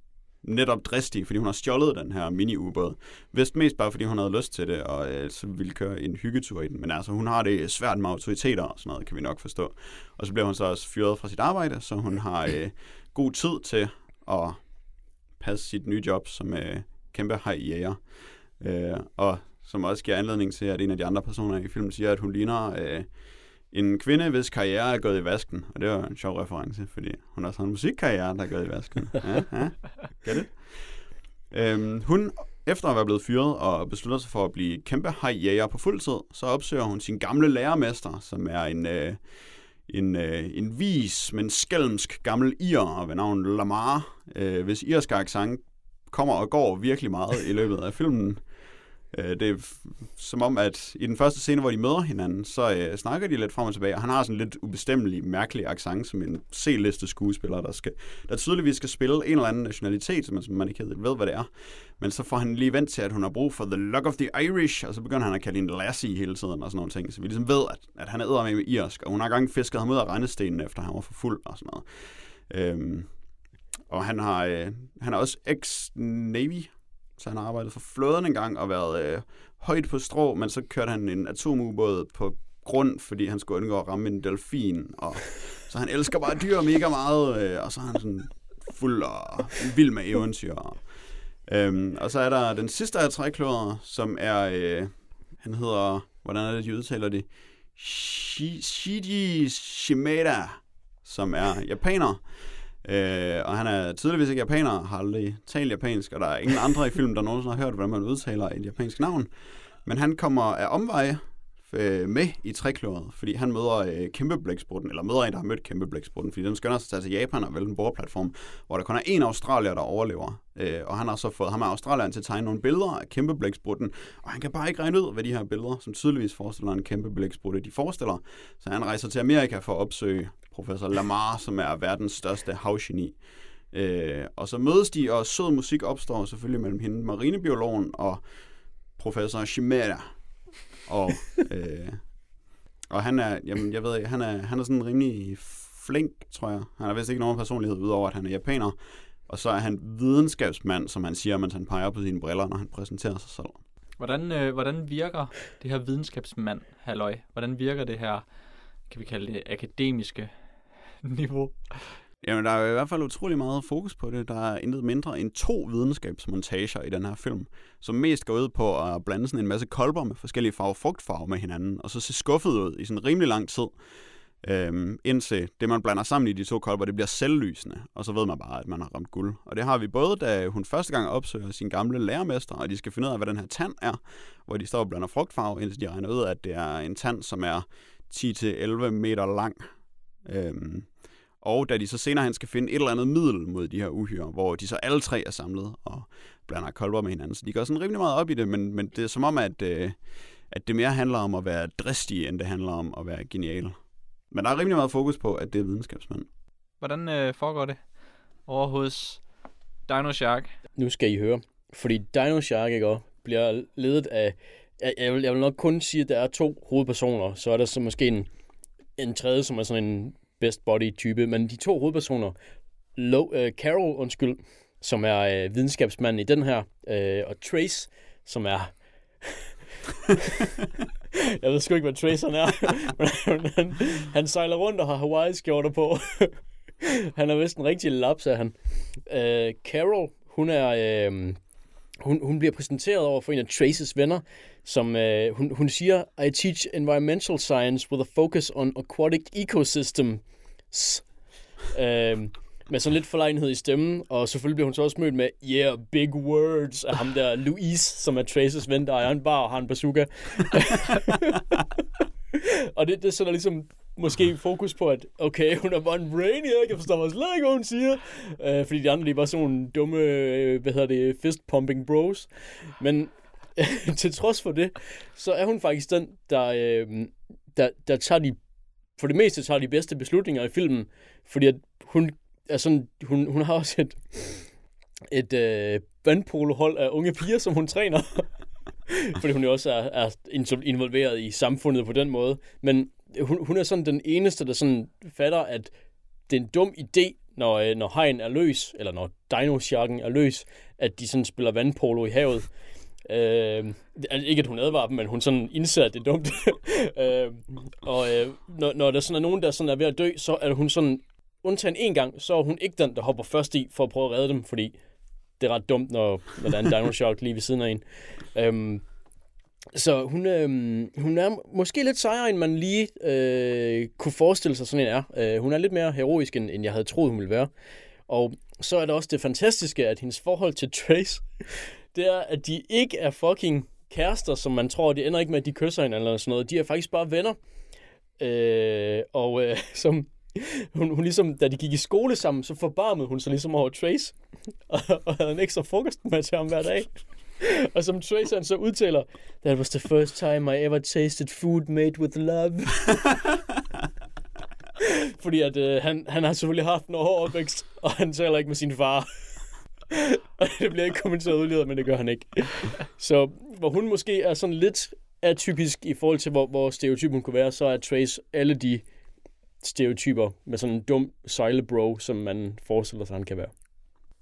netop dristig, fordi hun har stjålet den her mini-ubåd. Vist mest bare, fordi hun havde lyst til det, og øh, så ville køre en hyggetur i den. Men altså, hun har det svært med autoriteter og sådan noget, kan vi nok forstå. Og så bliver hun så også fyret fra sit arbejde, så hun har øh, god tid til at passe sit nye job som øh, kæmpe hajjæger. Øh, og som også giver anledning til, at en af de andre personer i filmen siger, at hun ligner øh, en kvinde, hvis karriere er gået i vasken. Og det var en sjov reference, fordi hun også har en musikkarriere, der er gået i vasken. Ja, ja. Get it? Øhm, hun, efter at være blevet fyret og beslutter sig for at blive kæmpe hajjæger på fuld tid, så opsøger hun sin gamle lærermester, som er en, øh, en, øh, en vis, men skælmsk gammel ir ved navn Lamar, øh, hvis irsk accent kommer og går virkelig meget i løbet af filmen. Øh, det er som om, at i den første scene, hvor de møder hinanden, så øh, snakker de lidt frem og tilbage, og han har sådan en lidt ubestemmelig, mærkelig accent, som en C-liste skuespiller, der, skal, der tydeligvis skal spille en eller anden nationalitet, som man, som man ikke helt ved, hvad det er. Men så får han lige vendt til, at hun har brug for the luck of the Irish, og så begynder han at kalde hende Lassie hele tiden og sådan nogle ting. Så vi ligesom ved, at, at han er med med irsk, og hun har gang fisket ham ud af rendestenen, efter han var for fuld og sådan noget. Øhm, og han har, øh, han er også ex-Navy, så han har arbejdet for flåden engang og været øh, højt på strå, men så kørte han en atomubåd på grund, fordi han skulle undgå at ramme en delfin. Og, [LAUGHS] så han elsker bare dyr mega meget, øh, og så er han sådan fuld og vild med eventyr. Øhm, og så er der den sidste af trækløder, som er, øh, han hedder, hvordan er det, de udtaler det? Shi- Shiji Shimada, som er japaner. Øh, og han er tydeligvis ikke japaner, har aldrig talt japansk, og der er ingen andre i filmen, der nogensinde har hørt, hvordan man udtaler et japansk navn. Men han kommer af omveje øh, med i trækløret, fordi han møder øh, kæmpeblæksprutten, eller møder en, der har mødt kæmpeblæksprutten, fordi den skynder sig til tage til Japan og vælge en boreplatform, hvor der kun er en australier, der overlever. Øh, og han har så fået ham af australieren til at tegne nogle billeder af kæmpeblæksprutten, og han kan bare ikke regne ud, hvad de her billeder, som tydeligvis forestiller en kæmpeblæksprutte, de forestiller. Så han rejser til Amerika for at opsøge professor Lamar, som er verdens største havgeni. Øh, og så mødes de, og sød musik opstår selvfølgelig mellem hende, marinebiologen og professor Chimera. Og, øh, og han er, jamen, jeg ved ikke, han er, han er sådan rimelig flink, tror jeg. Han har vist ikke nogen personlighed, udover at han er japaner. Og så er han videnskabsmand, som han siger, mens han peger på sine briller, når han præsenterer sig selv. Hvordan, øh, hvordan virker det her videnskabsmand, halløj? Hvordan virker det her, kan vi kalde det, akademiske niveau? Jamen, der er i hvert fald utrolig meget fokus på det. Der er intet mindre end to videnskabsmontager i den her film, som mest går ud på at blande sådan en masse kolber med forskellige farver frugtfarver med hinanden, og så se skuffet ud i sådan rimelig lang tid, øhm, indtil det, man blander sammen i de to kolber, det bliver selvlysende, og så ved man bare, at man har ramt guld. Og det har vi både, da hun første gang opsøger sin gamle lærermester, og de skal finde ud af, hvad den her tand er, hvor de står og blander frugtfarve, indtil de regner ud, at det er en tand, som er 10-11 meter lang. Øhm, og da de så senere hen skal finde et eller andet middel mod de her uhyre, hvor de så alle tre er samlet og blander kolber med hinanden. Så de går sådan rimelig meget op i det, men, men det er som om, at, øh, at det mere handler om at være dristig, end det handler om at være genial. Men der er rimelig meget fokus på, at det er videnskabsmænd. Hvordan øh, foregår det over hos Dino Shark? Nu skal I høre. Fordi Dino Shark ikke, også, bliver ledet af... Jeg, jeg, vil, jeg vil nok kun sige, at der er to hovedpersoner. Så er der så måske en, en tredje, som er sådan en best body type. Men de to hovedpersoner, Lo, uh, Carol, undskyld, som er øh, uh, videnskabsmanden i den her, uh, og Trace, som er... [LAUGHS] jeg ved sgu ikke, hvad Trace er. [LAUGHS] men han, han sejler rundt og har Hawaii-skjorter på. [LAUGHS] han er vist en rigtig laps, er han. Uh, Carol, hun er... Uh, hun, hun bliver præsenteret over for en af Traces venner, som øh, hun, hun siger, I teach environmental science with a focus on aquatic ecosystem s. Uh, øhm, med sådan lidt forlegenhed i stemmen, og selvfølgelig bliver hun så også mødt med, yeah, big words, af ham der Louise, som er Traces ven, der ejer en bar og har en bazooka. [LAUGHS] og det, det sætter ligesom måske fokus på, at okay, hun er bare en brainiac, jeg forstår mig slet ikke, hvad hun siger. Øh, fordi de andre, de er bare sådan nogle dumme, øh, hvad hedder det, fist-pumping bros. Men [LAUGHS] til trods for det, så er hun faktisk den, der, øh, der, der tager de, for det meste tager de bedste beslutninger i filmen, fordi at hun er sådan, hun, hun har også et, et øh, vandpolohold af unge piger, som hun træner. [LAUGHS] fordi hun jo også er, er involveret i samfundet på den måde. Men hun, hun er sådan den eneste, der sådan fatter, at det er en dum idé, når, øh, når hegn er løs, eller når dino er løs, at de sådan spiller vandpolo i havet. Øh, ikke at hun advarer dem, men hun sådan indser, at det er dumt. [LAUGHS] øh, og øh, når, når der sådan er nogen, der sådan er ved at dø, så er hun sådan, undtagen en gang, så er hun ikke den, der hopper først i for at prøve at redde dem, fordi det er ret dumt, når, når der er en dino shark lige ved siden af en. Øh, så hun, øh, hun er måske lidt sejere, end man lige øh, kunne forestille sig, sådan en er. Øh, hun er lidt mere heroisk, end, end jeg havde troet, hun ville være. Og så er der også det fantastiske, at hendes forhold til Trace, det er, at de ikke er fucking kærester, som man tror, det ender ikke med, at de kysser hinanden eller sådan noget. De er faktisk bare venner. Øh, og øh, [LAUGHS] som hun, hun ligesom, da de gik i skole sammen, så forbarmede hun sig ligesom over Trace, [LAUGHS] og, og havde en ekstra frokost med til ham hver dag og som Trace han så udtaler, That was the first time I ever tasted food made with love. [LAUGHS] Fordi at øh, han, han har selvfølgelig haft en hård opvækst, og han taler ikke med sin far. [LAUGHS] og det bliver ikke kommenteret udledet, men det gør han ikke. Så hvor hun måske er sådan lidt atypisk i forhold til, hvor, hvor stereotyp hun kunne være, så er Trace alle de stereotyper med sådan en dum sejlebro, som man forestiller sig, han kan være.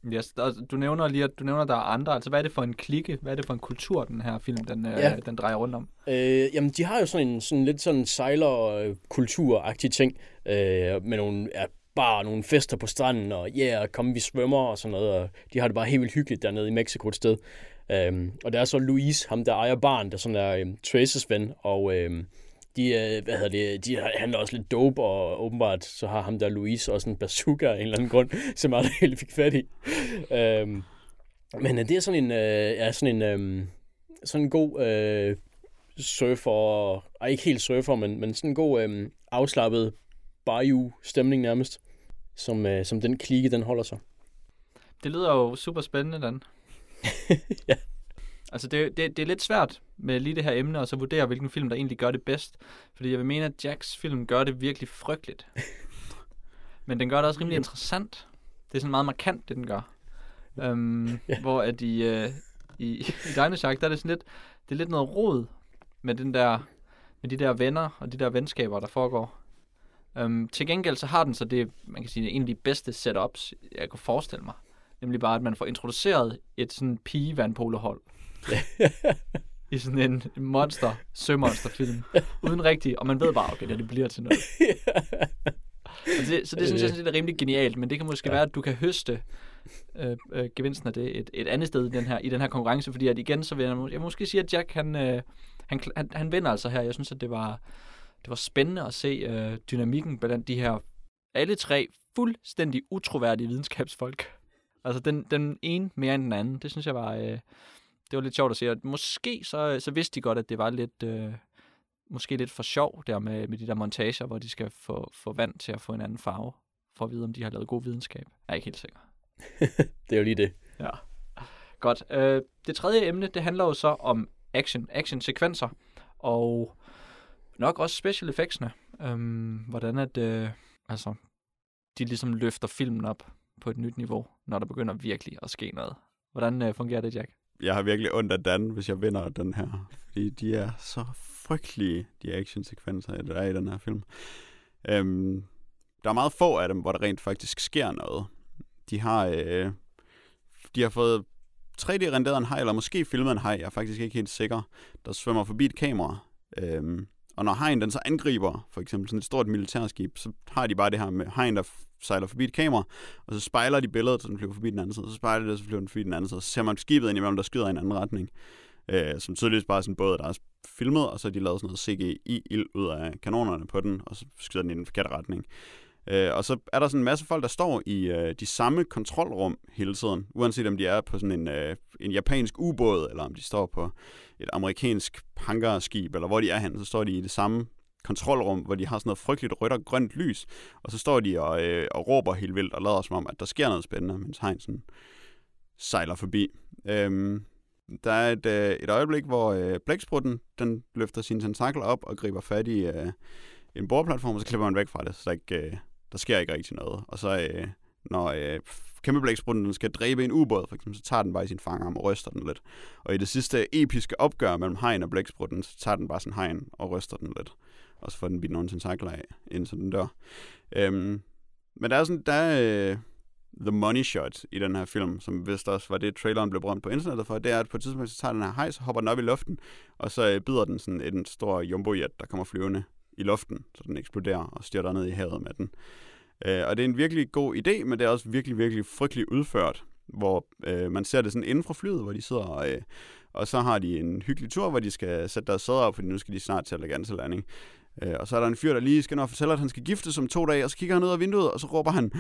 Yes, du nævner lige, at du nævner, at der er andre. Altså, hvad er det for en klikke? Hvad er det for en kultur, den her film, den, øh, ja. øh, den drejer rundt om? Øh, jamen, de har jo sådan en sådan lidt sådan sejler-kultur-agtig ting, øh, med nogle, ja, bare nogle fester på stranden, og ja, yeah, kom vi svømmer og sådan noget, og de har det bare helt vildt hyggeligt dernede i Mexico et sted. Øhm, og der er så Louise, ham der ejer barn, der sådan er øhm, Traces ven, og øhm, de, øh, hvad hedder det, de handler også lidt dope, og åbenbart så har ham der Louise også en bazooka af en eller anden grund, [LAUGHS] som aldrig helt fik fat i. øhm, men øh, det er sådan en, øh, ja, sådan en, øh, sådan en god øh, surfer, og ikke helt surfer, men, men sådan en god øh, afslappet bayou-stemning nærmest, som, øh, som den klike, den holder sig. Det lyder jo super spændende, Dan. [LAUGHS] ja. Altså, det, det, det er lidt svært med lige det her emne, og så vurdere, hvilken film, der egentlig gør det bedst. Fordi jeg vil mene, at Jacks film gør det virkelig frygteligt. [LAUGHS] Men den gør det også rimelig interessant. Det er sådan meget markant, det den gør. Um, ja. Hvor at i, uh, i, i Dino Shark, der er det sådan lidt, det er lidt noget rod med den der, med de der venner og de der venskaber, der foregår. Um, til gengæld så har den så det, man kan sige, en af de bedste setups, jeg kunne forestille mig. Nemlig bare, at man får introduceret et sådan pige-vandpolohold. [LAUGHS] I sådan en monster, sømonsterfilm. Uden rigtig, og man ved bare, okay, det, det bliver til noget. [LAUGHS] Og det, så det synes jeg sådan, det er rimelig genialt, men det kan måske ja. være, at du kan høste øh, øh, gevinsten af det et, et andet sted i den her, i den her konkurrence, fordi at igen, så vil jeg, jeg måske sige, at Jack, han, øh, han, han, han vinder altså her. Jeg synes, at det var, det var spændende at se øh, dynamikken blandt de her alle tre fuldstændig utroværdige videnskabsfolk. Altså den, den ene mere end den anden. Det synes jeg var, øh, det var lidt sjovt at se. Og måske så, så vidste de godt, at det var lidt, øh, måske lidt for sjov der med, med de der montager, hvor de skal få, få vand til at få en anden farve, for at vide, om de har lavet god videnskab. Jeg er ikke helt sikker. [LAUGHS] det er jo lige det. Ja. Godt. Øh, det tredje emne, det handler jo så om action, action-sekvenser, og nok også special effectsene. Øhm, hvordan at, øh, altså, de ligesom løfter filmen op på et nyt niveau, når der begynder virkelig at ske noget. Hvordan øh, fungerer det, Jack? Jeg har virkelig ondt af Dan, hvis jeg vinder den her. Fordi de er så frygtelige, de actionsekvenser, der er i den her film. Øhm, der er meget få af dem, hvor der rent faktisk sker noget. De har, øh, de har fået 3D-renderet en hej, eller måske filmet en hej, jeg er faktisk ikke helt sikker, der svømmer forbi et kamera. Øhm, og når hegn den så angriber, for eksempel sådan et stort militærskib, så har de bare det her med hegn, der sejler forbi et kamera, og så spejler de billedet, så den flyver forbi den anden side, så spejler det, så flyver den forbi den anden side, så ser man skibet ind imellem, der skyder i en anden retning. Øh, som tydeligvis bare er sådan en båd, der er filmet, og så har de lavet sådan noget CGI-ild ud af kanonerne på den, og så skyder den i den forkerte retning. Øh, og så er der sådan en masse folk, der står i øh, de samme kontrolrum hele tiden, uanset om de er på sådan en, øh, en japansk ubåd, eller om de står på et amerikansk hangarskib, eller hvor de er hen, så står de i det samme kontrolrum, hvor de har sådan noget frygteligt rødt og grønt lys, og så står de og, øh, og råber helt vildt og lader som om, at der sker noget spændende, mens Heinzen sejler forbi. Øhm, der er et, øh, et øjeblik, hvor øh, blæksprutten, den løfter sin tentakler op og griber fat i øh, en bordplatform, og så klipper man væk fra det, så der, ikke, øh, der sker ikke rigtig noget. Og så øh, når øh, kæmpeblæksprutten skal dræbe en ubåd, for eksempel, så tager den bare i sin fangarm og ryster den lidt. Og i det sidste episke opgør mellem hegn og blæksprutten, så tager den bare sin hegn og ryster den lidt. Og så får den bidt nogle tentakler af, indtil den dør. Øhm, men der er sådan, der er, øh, the money shot i den her film, som vist også var det, traileren blev brændt på internettet for, det er, at på et tidspunkt, så tager den her hejs, hopper den op i luften, og så øh, bider den sådan en stor jumbojet, der kommer flyvende i luften, så den eksploderer og styrter ned i havet med den. Øh, og det er en virkelig god idé, men det er også virkelig, virkelig frygteligt udført, hvor øh, man ser det sådan inden fra flyet, hvor de sidder og, øh, og så har de en hyggelig tur, hvor de skal sætte deres sæder op, fordi nu skal de snart til landing. Øh, og så er der en fyr, der lige skal nå fortælle, at han skal gifte om to dage, og så kigger han ud af vinduet, og så råber han,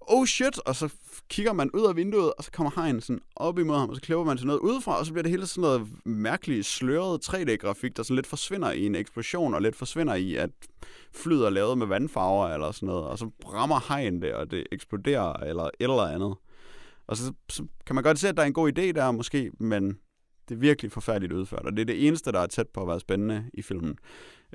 oh shit, og så kigger man ud af vinduet, og så kommer hajen sådan op imod ham, og så klipper man til noget udefra, og så bliver det hele sådan noget mærkeligt sløret 3D-grafik, der sådan lidt forsvinder i en eksplosion, og lidt forsvinder i, at flyet er lavet med vandfarver eller sådan noget, og så rammer hajen det, og det eksploderer, eller et eller andet. Og så, så kan man godt se, at der er en god idé der måske, men det er virkelig forfærdeligt udført, og det er det eneste, der er tæt på at være spændende i filmen.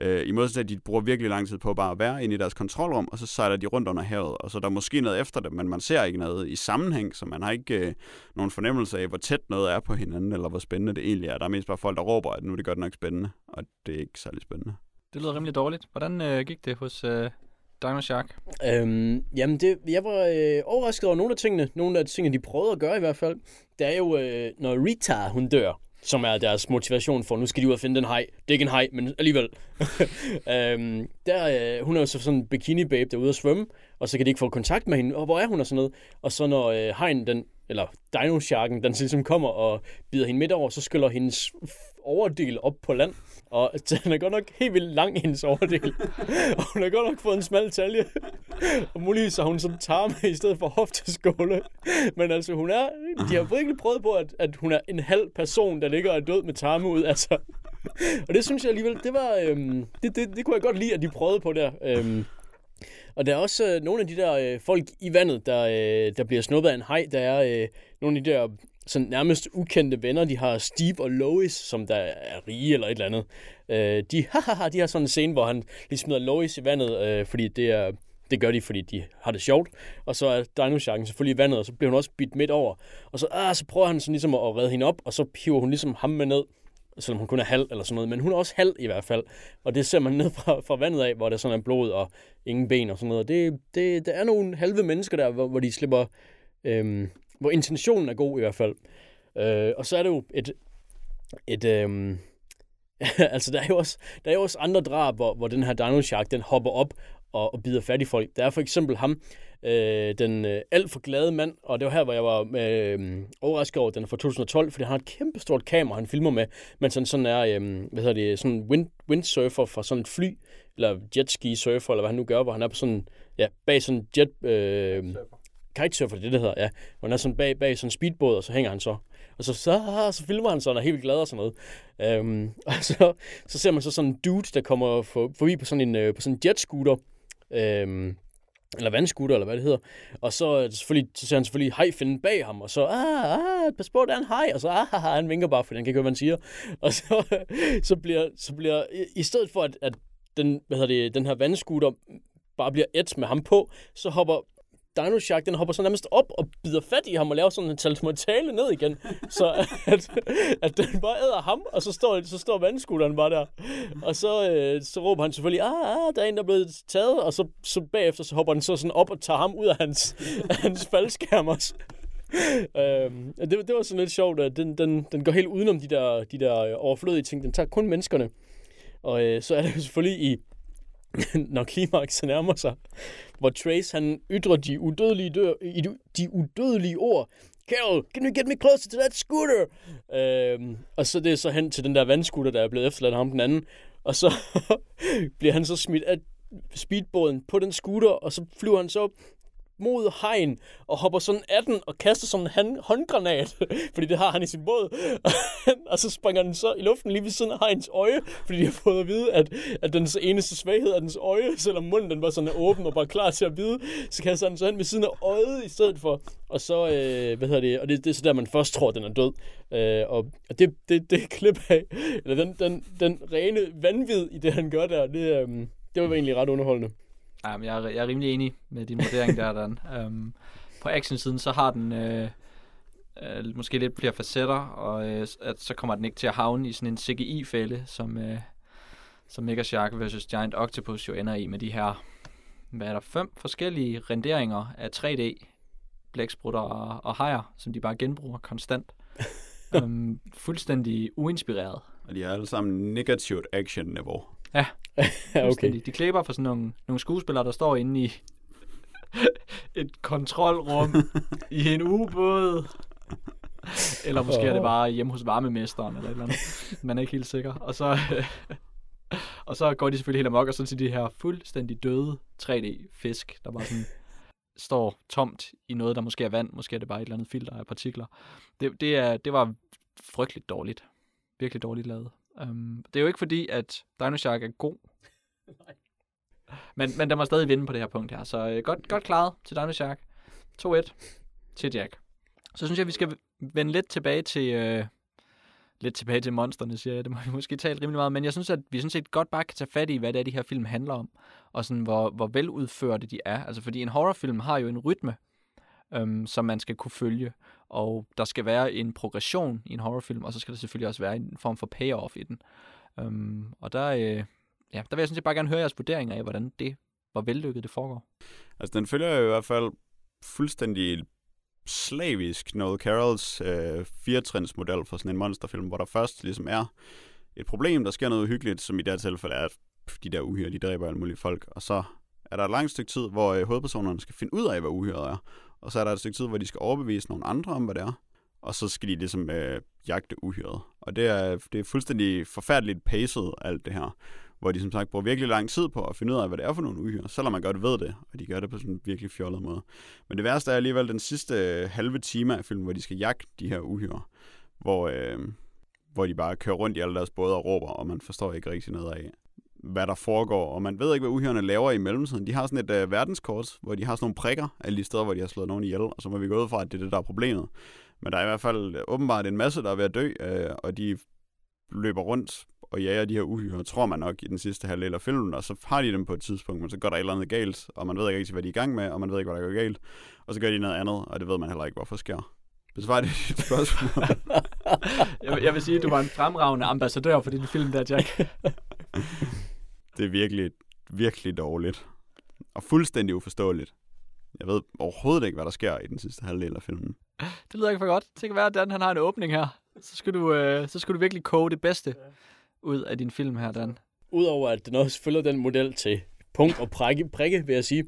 Øh, I modsætning til, at de bruger virkelig lang tid på bare at være inde i deres kontrolrum, og så sejler de rundt under havet, og så er der måske noget efter det, men man ser ikke noget i sammenhæng, så man har ikke øh, nogen fornemmelse af, hvor tæt noget er på hinanden, eller hvor spændende det egentlig er. Der er mest bare folk, der råber, at nu er det godt nok spændende, og det er ikke særlig spændende. Det lyder rimelig dårligt. Hvordan øh, gik det hos øh, Dino Shark? Øhm, jamen, det, jeg var øh, overrasket over nogle af tingene. Nogle af de ting, de prøvede at gøre i hvert fald. Det er jo, øh, når Rita, hun dør, som er deres motivation for, nu skal de ud og finde den hej. Det er ikke en hej, men alligevel. [LAUGHS] øhm, der, øh, hun er jo så sådan en bikini-babe, der er ude at svømme, og så kan de ikke få kontakt med hende. Og hvor er hun og sådan noget? Og så når øh, hegn, den, eller dino-sharken, den ligesom kommer og bider hende midt over, så skyller hendes overdel op på land. Og [LAUGHS] den er godt nok helt vildt lang, hendes overdel. og hun har godt nok fået en smal talje. og muligvis har hun sådan tarme i stedet for hofteskåle. Men altså, hun er... De har virkelig prøvet på, at, at hun er en halv person, der ligger og er død med tarme ud. Altså. og det synes jeg alligevel, det var... Øhm, det, det, det kunne jeg godt lide, at de prøvede på der. Øhm, og der er også øh, nogle af de der øh, folk i vandet, der, øh, der bliver snuppet af en hej. Der er øh, nogle af de der sådan nærmest ukendte venner. De har Steve og Lois, som der er rige eller et eller andet. Øh, de, [LAUGHS] haha, de har sådan en scene, hvor han lige smider Lois i vandet, øh, fordi det er det gør de, fordi de har det sjovt. Og så er Dino Sharken selvfølgelig i vandet, og så bliver hun også bidt midt over. Og så, ah, så prøver han sådan ligesom at redde hende op, og så hiver hun ligesom ham med ned, selvom hun kun er halv eller sådan noget. Men hun er også halv i hvert fald. Og det ser man ned fra, fra vandet af, hvor der sådan er blod og ingen ben og sådan noget. Det, det, der er nogle halve mennesker der, hvor, hvor de slipper... Øhm, hvor intentionen er god i hvert fald. Øh, og så er det jo et... et øh, [LAUGHS] altså, der er, jo også, der er jo også andre drab, hvor, hvor den her Dino Shark, den hopper op og, og bider fat i folk. Der er for eksempel ham, øh, den øh, alt for glade mand, og det var her, hvor jeg var øh, overrasket over, den er fra 2012, fordi han har et kæmpestort kamera, han filmer med, mens han sådan er, øh, hvad hedder det, sådan wind, windsurfer fra sådan et fly, eller jetski surfer, eller hvad han nu gør, hvor han er på sådan, ja, bag sådan en jet, øh, kitesurfer, det det, hedder, ja. Hvor han er sådan bag, bag sådan en speedbåd, og så hænger han så. Og så, så, så filmer han sådan og er helt glad og sådan noget. Øhm, [LAUGHS] og så, så ser man så sådan en dude, der kommer for, forbi på sådan en, øh, på sådan en jetscooter. Øhm, eller vandskutter, eller hvad det hedder. Og så, øh, selvfølgelig, så ser han selvfølgelig hajfinden bag ham, og så, ah, ah, pas på, der er en hej, og så, ah, ah, han vinker bare, fordi han kan ikke høre, hvad han siger. [LAUGHS] Og så, så bliver, så bliver i, i stedet for, at, at den, hvad hedder det, den her vandskutter bare bliver et med ham på, så hopper Dino Shark, den hopper så nærmest op og bider fat i ham og laver sådan en talsmotale ned igen. så [LAUGHS] at, at den bare æder ham, og så står, så står vandskutteren bare der. Og så, øh, så råber han selvfølgelig, ah, ah, der er en, der er blevet taget, og så, så bagefter så hopper den så sådan op og tager ham ud af hans, [LAUGHS] hans faldskærm også. øhm, det, det var sådan lidt sjovt, at den, den, den går helt udenom de der, de der øh, overflødige ting. Den tager kun menneskerne. Og øh, så er det jo selvfølgelig i [LAUGHS] når klimaks nærmer sig, hvor Trace han ytrer de udødelige, dør, de udødelige ord. Carol, can you get me closer to that scooter? Øhm, og så det er så hen til den der vandscooter, der er blevet efterladt ham den anden. Og så [LAUGHS] bliver han så smidt af speedbåden på den scooter, og så flyver han så op mod hegn og hopper sådan af den og kaster sådan en håndgranat, [LAUGHS] fordi det har han i sin båd. [LAUGHS] og så springer den så i luften lige ved siden af hegns øje, fordi de har fået at vide, at, at dens eneste svaghed er dens øje, [LAUGHS] selvom munden den var sådan åben og bare klar til at bide, så kaster han så hen ved siden af øjet i stedet for. Og så, øh, hvad hedder det, og det, det er så der, man først tror, at den er død. Øh, og det, det, det klip af, eller den, den, den rene vanvid i det, han gør der, det, øh, det var egentlig ret underholdende. Ja, men jeg, er, jeg er rimelig enig med din vurdering der, Dan. Um, [LAUGHS] på action-siden, så har den øh, øh, måske lidt flere facetter, og øh, at så kommer den ikke til at havne i sådan en CGI-fælde, som, øh, som Mega Shark vs. Giant Octopus jo ender i med de her, hvad er der, fem forskellige renderinger af 3D blæksprutter og, og hajer, som de bare genbruger konstant. um, [LAUGHS] fuldstændig uinspireret. Og de er alle sammen negativt action-niveau. Ja, ja, [LAUGHS] okay. De klæber for sådan nogle, nogle skuespillere, der står inde i [LAUGHS] et kontrolrum i en ubåd. Eller måske er det bare hjemme hos varmemesteren eller et eller andet. Man er ikke helt sikker. Og så, [LAUGHS] og så går de selvfølgelig helt amok, og så til de her fuldstændig døde 3D-fisk, der bare sådan står tomt i noget, der måske er vand. Måske er det bare et eller andet filter af partikler. Det, det, er, det var frygteligt dårligt. Virkelig dårligt lavet. Um, det er jo ikke fordi, at Dino Shark er god. [LAUGHS] Men, men der må stadig vinde på det her punkt her. Så uh, godt, godt klaret til Dino Shark. 2-1 til Jack. Så synes jeg, vi skal vende lidt tilbage til... Uh, lidt tilbage til monsterne, siger jeg. Det må vi måske tale rimelig meget. Men jeg synes, at vi sådan set godt bare kan tage fat i, hvad det er, de her film handler om. Og sådan, hvor, hvor veludførte de er. Altså, fordi en horrorfilm har jo en rytme, øhm, som man skal kunne følge. Og der skal være en progression i en horrorfilm, og så skal der selvfølgelig også være en form for payoff i den. Øhm, og der, øh, ja, der vil jeg sådan set bare gerne høre jeres vurderinger af, hvordan det, hvor vellykket det foregår. Altså, den følger jo i hvert fald fuldstændig slavisk Noel Carrolls øh, firetrinsmodel for sådan en monsterfilm, hvor der først ligesom er et problem, der sker noget uhyggeligt, som i det her tilfælde er, at de der uhyre, de dræber alle mulige folk, og så er der et langt stykke tid, hvor øh, hovedpersonerne skal finde ud af, hvad uhyret er. Og så er der et stykke tid, hvor de skal overbevise nogle andre om, hvad det er. Og så skal de ligesom øh, jagte uhyret. Og det er, det er fuldstændig forfærdeligt paced, alt det her. Hvor de som sagt bruger virkelig lang tid på at finde ud af, hvad det er for nogle uhyre, selvom man godt ved det, og de gør det på sådan en virkelig fjollet måde. Men det værste er alligevel den sidste øh, halve time af filmen, hvor de skal jagte de her uhyre, hvor, øh, hvor de bare kører rundt i alle deres både og råber, og man forstår ikke rigtig noget af, hvad der foregår, og man ved ikke, hvad uhyrene laver i mellemtiden. De har sådan et øh, verdenskort, hvor de har sådan nogle prikker alle de steder, hvor de har slået nogen ihjel, og så må vi gå ud fra, at det er det, der er problemet. Men der er i hvert fald øh, åbenbart en masse, der er ved at dø, øh, og de løber rundt og jager de her uhyre, tror man nok i den sidste halvdel af filmen, og så har de dem på et tidspunkt, men så går der et eller andet galt, og man ved ikke rigtig, hvad de er i gang med, og man ved ikke, hvad der går galt, og så gør de noget andet, og det ved man heller ikke, hvorfor sker. Besvar det dit spørgsmål. [LAUGHS] [LAUGHS] jeg, vil- jeg vil sige, at du var en fremragende ambassadør for din film der, Jack. [LAUGHS] det er virkelig, virkelig dårligt. Og fuldstændig uforståeligt. Jeg ved overhovedet ikke, hvad der sker i den sidste halvdel af filmen. Det lyder ikke for godt. Det kan være, at Dan han har en åbning her. Så skal du, øh, så skal du virkelig koge det bedste ud af din film her, Dan. Udover at den også følger den model til punkt og prikke, prikke vil jeg sige,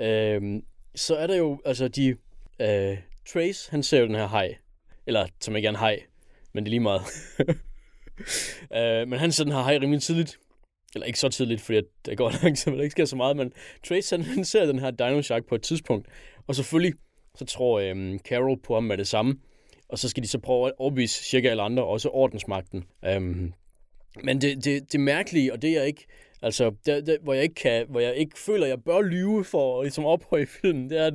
øhm, så er der jo, altså de, øh, Trace, han ser jo den her hej, eller som ikke er en hej, men det er lige meget. [LAUGHS] [LAUGHS] øh, men han ser den her hej rimelig tidligt, eller ikke så tidligt, fordi at det går [LAUGHS] langsomt, og der ikke sker så meget, men Trace, han, han ser den her Dino Shark på et tidspunkt, og selvfølgelig, så tror øhm, Carol på ham med det samme, og så skal de så prøve at overbevise cirka alle andre, også ordensmagten. Øhm, men det, det, det mærkelige, og det er jeg ikke, altså, der, det, hvor, jeg ikke kan, hvor jeg ikke føler, at jeg bør lyve for at ligesom ophøje filmen, det er, at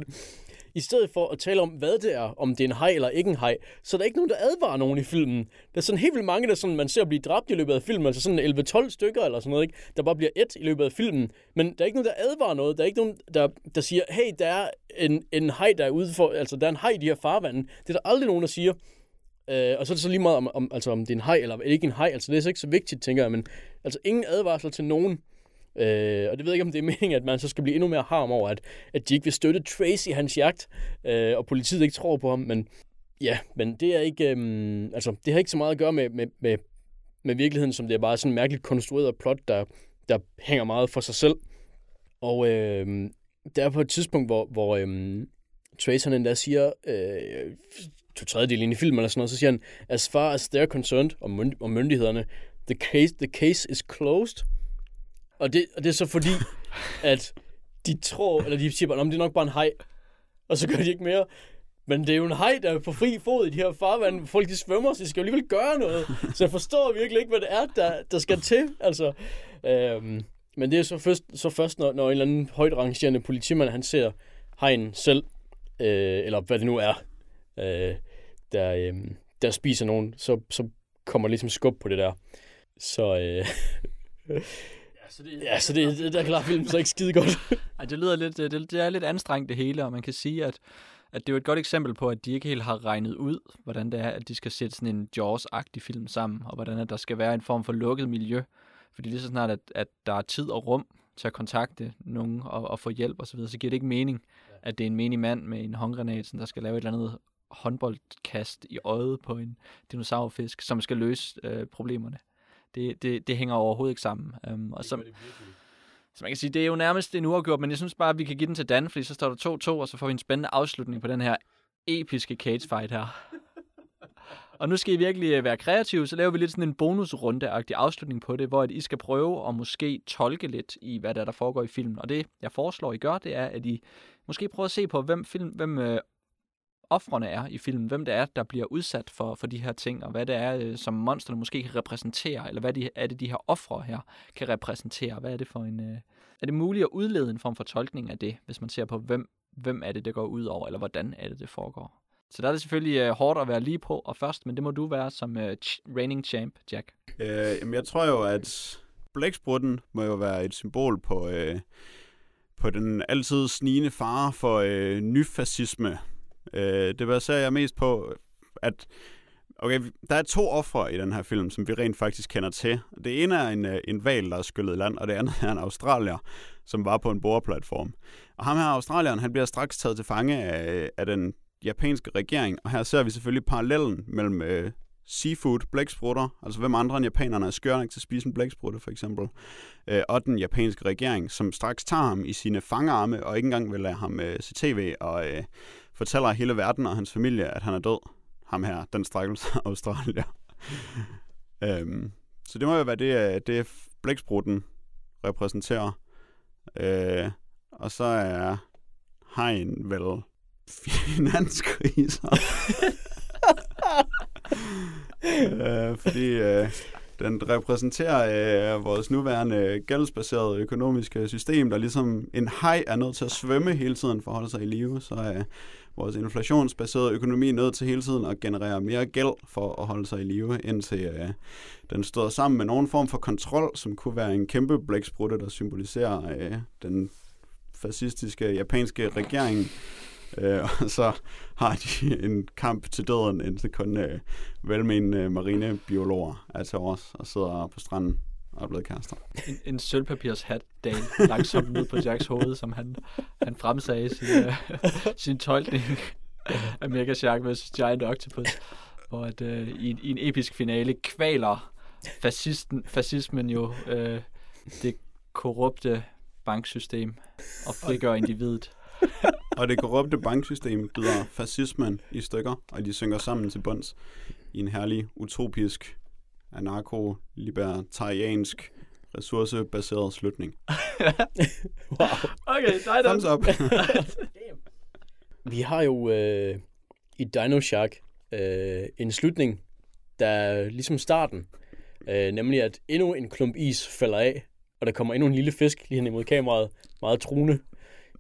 i stedet for at tale om, hvad det er, om det er en hej eller ikke en hej, så er der ikke nogen, der advarer nogen i filmen. Der er sådan helt vildt mange, der sådan, man ser blive dræbt i løbet af filmen, altså sådan 11-12 stykker eller sådan noget, ikke? der bare bliver et i løbet af filmen. Men der er ikke nogen, der advarer noget. Der er ikke nogen, der, der siger, hey, der er en, en hej, der er ude for, altså der er en hej i de her farvande. Det er der aldrig nogen, der siger. Øh, og så er det så lige meget, om, om, altså, om det er en hej eller ikke en hej. Altså det er så ikke så vigtigt, tænker jeg. Men altså ingen advarsler til nogen. Øh, og det ved jeg ikke, om det er meningen, at man så skal blive endnu mere harm over, at, at de ikke vil støtte Trace i hans jagt, øh, og politiet ikke tror på ham. Men ja, men det er ikke, øh, altså det har ikke så meget at gøre med, med, med, med virkeligheden, som det er bare sådan en mærkeligt konstrueret plot, der, der hænger meget for sig selv. Og øh, der er på et tidspunkt, hvor, hvor øh, Trace han endda siger, øh, to tredjedel ind i filmen eller sådan noget, så siger han, as far as they're concerned, om, mynd- om myndighederne, the case, the case is closed. Og det, og det er så fordi, at de tror, eller de siger bare, det er nok bare en hej. Og så gør de ikke mere. Men det er jo en hej, der er på fri fod i de her farvand. Folk de svømmer, så de skal jo alligevel gøre noget. Så jeg forstår virkelig ikke, hvad det er, der, der skal til. Altså, øhm, men det er så først, så først når, når en eller anden højt rangerende politimand, han ser hejen selv, øh, eller hvad det nu er, øh, der, øh, der spiser nogen, så, så kommer ligesom skub på det der. Så, øh, så det, ja, så det, det der klarer filmen så ikke skide godt. [LAUGHS] Ej, det lyder lidt, øh, det, det er lidt anstrengt det hele, og man kan sige, at, at det er jo et godt eksempel på, at de ikke helt har regnet ud, hvordan det er, at de skal sætte sådan en Jaws-agtig film sammen, og hvordan at der skal være en form for lukket miljø. Fordi lige så snart, at, at der er tid og rum til at kontakte nogen og, og få hjælp osv., så, videre, så giver det ikke mening, at det er en menig mand med en håndgranat, der skal lave et eller andet håndboldkast i øjet på en dinosaurfisk, som skal løse øh, problemerne. Det, det, det hænger overhovedet ikke sammen. Um, og som, så man kan sige, det er jo nærmest en uafgjort, men jeg synes bare, at vi kan give den til Dan, fordi så står der 2-2, og så får vi en spændende afslutning på den her episke cage fight her. og nu skal I virkelig øh, være kreative, så laver vi lidt sådan en bonusrunde-agtig afslutning på det, hvor at I skal prøve at måske tolke lidt i, hvad der, er, der foregår i filmen. Og det, jeg foreslår, I gør, det er, at I måske prøver at se på, hvem, film, hvem øh, offrene er i filmen, hvem det er, der bliver udsat for, for de her ting, og hvad det er, øh, som monsterne måske kan repræsentere, eller hvad de, er det, de her ofre her kan repræsentere. Hvad er det for en... Øh, er det muligt at udlede en form for tolkning af det, hvis man ser på, hvem, hvem er det, det går ud over, eller hvordan er det, det foregår? Så der er det selvfølgelig øh, hårdt at være lige på og først, men det må du være som øh, ch- reigning champ, Jack. Øh, jamen, jeg tror jo, at blæksprutten må jo være et symbol på, øh, på den altid snigende fare for øh, nyfascisme. Øh, det baserer jeg mest på, at okay, der er to ofre i den her film, som vi rent faktisk kender til. Det ene er en, øh, en val, der er skyllet i land, og det andet er en australier, som var på en boreplatform. Og ham her, australieren, han bliver straks taget til fange af, af den japanske regering, og her ser vi selvfølgelig parallellen mellem øh, seafood, blæksprutter, altså hvem andre end japanerne er skøre nok til at spise en blæksprutte for eksempel, øh, og den japanske regering, som straks tager ham i sine fangarme, og ikke engang vil lade ham øh, se tv, og øh, fortæller hele verden og hans familie, at han er død. Ham her, den stakkels [LAUGHS] australier. øhm, så det må jo være det, øh, det blæksprutten repræsenterer. Øh, og så er hegn vel finanskriser. [LAUGHS] øh, fordi øh, Den repræsenterer øh, vores nuværende gældsbaserede økonomiske system, der ligesom en hej er nødt til at svømme hele tiden for at holde sig i live. Så øh, vores inflationsbaserede økonomi nødt til hele tiden at generere mere gæld for at holde sig i live, indtil øh, den stod sammen med nogen form for kontrol, som kunne være en kæmpe blæksprutte, der symboliserer øh, den fascistiske japanske regering. Øh, og så har de en kamp til døden, indtil kun øh, velmenende marinebiologer er til os og sidder på stranden og er blevet kærester. En, en sølvpapirs hat dal langsomt ned på Jacks hoved, som han, han fremsagde sin, uh, [LAUGHS] sin tolkning af Mega Shark vs. Giant Octopus, hvor at, uh, i, i en episk finale kvaler fascisten, fascismen jo uh, det korrupte banksystem og frigør individet. Og det korrupte banksystem byder fascismen i stykker, og de synker sammen til bunds i en herlig, utopisk, anarko-libertariansk, ressourcebaseret slutning. [LAUGHS] wow. Okay, dig Thumbs up. [LAUGHS] Vi har jo øh, i Dino Shark øh, en slutning, der er ligesom starten. Øh, nemlig at endnu en klump is falder af, og der kommer endnu en lille fisk lige hen imod kameraet, meget truende.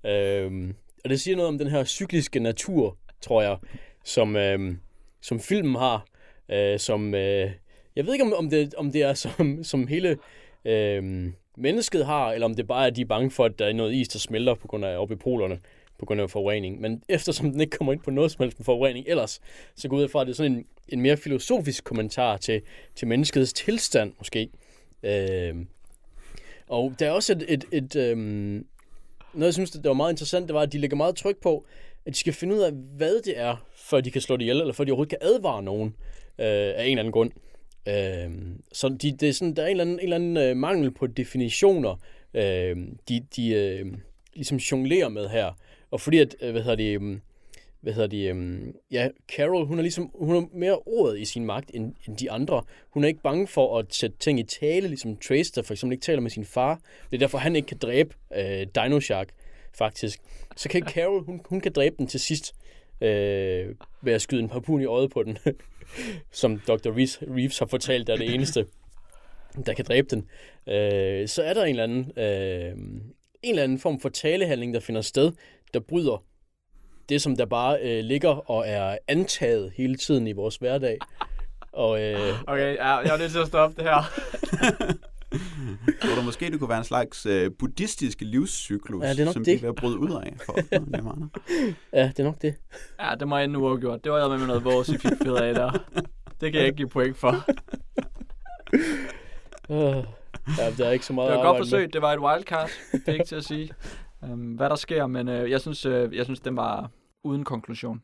Øh, og det siger noget om den her cykliske natur, tror jeg, som, øh, som filmen har. Øh, som, øh, jeg ved ikke, om, om, det, om det er [LAUGHS] som, som hele øh, mennesket har, eller om det bare er, at de er bange for, at der er noget is, der smelter på grund af oppe i polerne på grund af forurening. Men eftersom den ikke kommer ind på noget som helst med forurening ellers, så går ud fra, at det er sådan en, en mere filosofisk kommentar til, til menneskets tilstand, måske. Øh, og der er også et, et, et øh, noget, jeg synes, der var meget interessant, det var, at de lægger meget tryk på, at de skal finde ud af, hvad det er, før de kan slå det ihjel, eller før de overhovedet kan advare nogen øh, af en eller anden grund. Øh, så de, det er sådan, der er en eller anden, en eller anden øh, mangel på definitioner, øh, de, de øh, ligesom jonglerer med her. Og fordi at, øh, hvad hedder det, øh, hvad hedder det, øh, ja, Carol, hun er ligesom, hun har mere ordet i sin magt end, end de andre. Hun er ikke bange for at sætte ting i tale, ligesom Trace, der for eksempel ikke taler med sin far. Det er derfor, han ikke kan dræbe øh, Dino Shark, faktisk. Så kan Carol, hun, hun kan dræbe den til sidst, øh, ved at skyde en harpun i øjet på den, [LAUGHS] som Dr. Reeves, Reeves har fortalt, er det [LAUGHS] eneste, der kan dræbe den. Øh, så er der en eller anden, øh, en eller anden form for talehandling, der finder sted, der bryder det, som der bare øh, ligger og er antaget hele tiden i vores hverdag. Og, øh, Okay, ja, jeg er nødt til at stoppe det her. [LAUGHS] [LAUGHS] Tror du måske, det kunne være en slags øh, buddhistisk livscyklus, Ja, det er nok som det. vi er ved at bryde ud af for [LAUGHS] ja, det er nok det. Ja, det må jeg nu have gjort. Det var jeg med noget vores, I fik fed af der. Det kan jeg ikke give point for. Uh, [LAUGHS] ja, der er ikke så meget Det var at et godt forsøg. Det var et wildcard. Det er ikke til at sige, um, hvad der sker, men uh, jeg synes, uh, jeg synes, den var uden konklusion.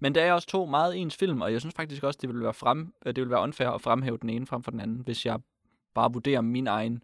Men der er også to meget ens film, og jeg synes faktisk også, det ville være, frem, det ville være unfair at fremhæve den ene frem for den anden, hvis jeg bare vurderer min egen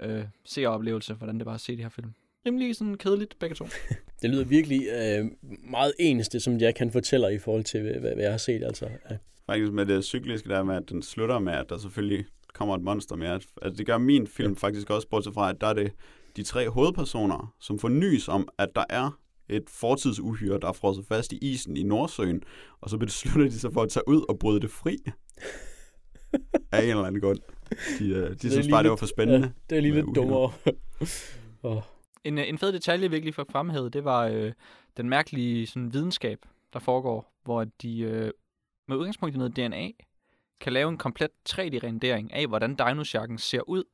øh, seeroplevelse, hvordan det var at se de her film. Rimelig sådan kedeligt, begge to. [LAUGHS] Det lyder virkelig øh, meget ens, det som jeg kan fortælle i forhold til, hvad, hvad jeg har set. Altså. Ja. Faktisk med det cykliske der med, at den slutter med, at der selvfølgelig kommer et monster med. At, altså det gør min film faktisk også, bortset fra, at der er det de tre hovedpersoner, som får nys om, at der er et fortidsuhyre, der er frosset fast i isen i Nordsøen, og så beslutter de sig for at tage ud og bryde det fri. [LAUGHS] Af en eller anden grund. De, øh, de synes bare, det var for spændende. Ja, det er lige lidt dummere. [LAUGHS] oh, En, øh, en fed detalje, vi ikke lige fik fremhævet, det var øh, den mærkelige sådan, videnskab, der foregår, hvor de øh, med udgangspunkt i noget DNA kan lave en komplet 3D-rendering af, hvordan dinosjakken ser ud,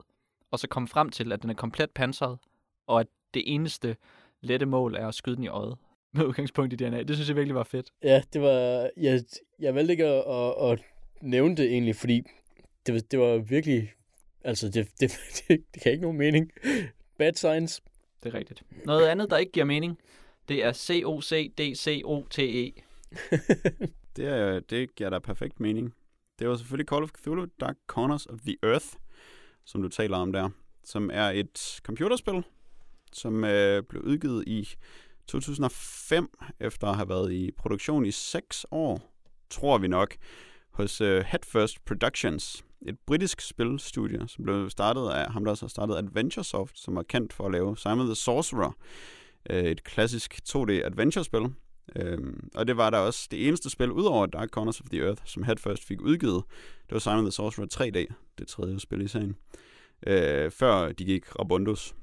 og så komme frem til, at den er komplet pansret, og at det eneste lette mål er at skyde den i øjet [LAUGHS] med udgangspunkt i DNA. Det synes jeg virkelig var fedt. ja, det var... Jeg, jeg valgte ikke at, at, at nævne det egentlig, fordi det, var- det var virkelig... Altså, det, [LAUGHS] det, det, det kan ikke nogen mening. Bad science. Det er rigtigt. Noget andet, der ikke giver mening, det er C-O-C-D-C-O-T-E. [LAUGHS] Det, er, det giver da perfekt mening. Det var selvfølgelig Call of Cthulhu Dark Corners of the Earth, som du taler om der, som er et computerspil, som øh, blev udgivet i 2005, efter at have været i produktion i 6 år, tror vi nok, hos øh, Headfirst Productions, et britisk spilstudie, som blev startet af ham, der også har startet Adventuresoft, som er kendt for at lave Simon the Sorcerer, øh, et klassisk 2D adventure-spil, Øhm, og det var der også det eneste spil, udover Dark Corners of the Earth, som Headfirst fik udgivet. Det var Simon the Sorcerer 3D, det tredje spil i serien, øh, før de gik Rabundus.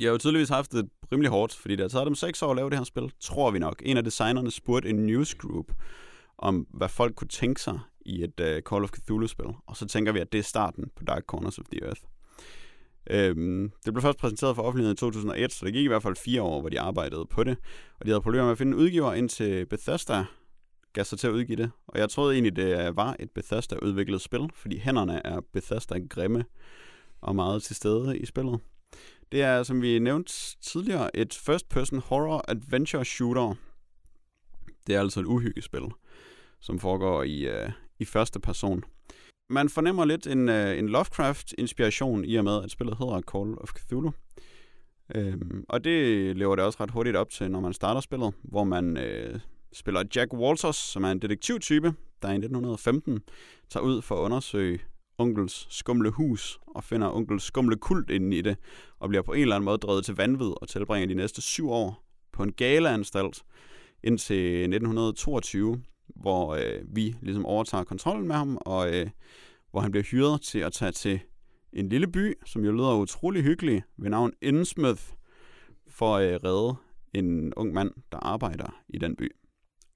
De har jo tydeligvis haft det rimelig hårdt, fordi det har taget dem seks år at lave det her spil, tror vi nok. En af designerne spurgte en newsgroup om, hvad folk kunne tænke sig i et uh, Call of Cthulhu-spil. Og så tænker vi, at det er starten på Dark Corners of the Earth. Øhm, det blev først præsenteret for offentligheden i 2001, så det gik i hvert fald fire år, hvor de arbejdede på det. Og de havde problemer med at finde en udgiver, indtil Bethesda gav sig til at udgive det. Og jeg troede egentlig, det øh, var et Bethesda-udviklet spil, fordi hænderne er Bethesda grimme og meget til stede i spillet. Det er, som vi nævnte tidligere, et first-person horror adventure shooter. Det er altså et uhyggespil, som foregår i, uh, i første person. Man fornemmer lidt en, øh, en Lovecraft-inspiration i og med, at spillet hedder Call of Cthulhu. Øhm, og det lever det også ret hurtigt op til, når man starter spillet, hvor man øh, spiller Jack Walters, som er en detektivtype, der i 1915 tager ud for at undersøge onkels skumle hus og finder onkels skumle kult inde i det, og bliver på en eller anden måde drevet til vanvid og tilbringer de næste syv år på en galeanstalt indtil 1922, hvor øh, vi ligesom overtager kontrollen med ham, og øh, hvor han bliver hyret til at tage til en lille by, som jo lyder utrolig hyggelig, ved navn Innsmouth, for at øh, redde en ung mand, der arbejder i den by.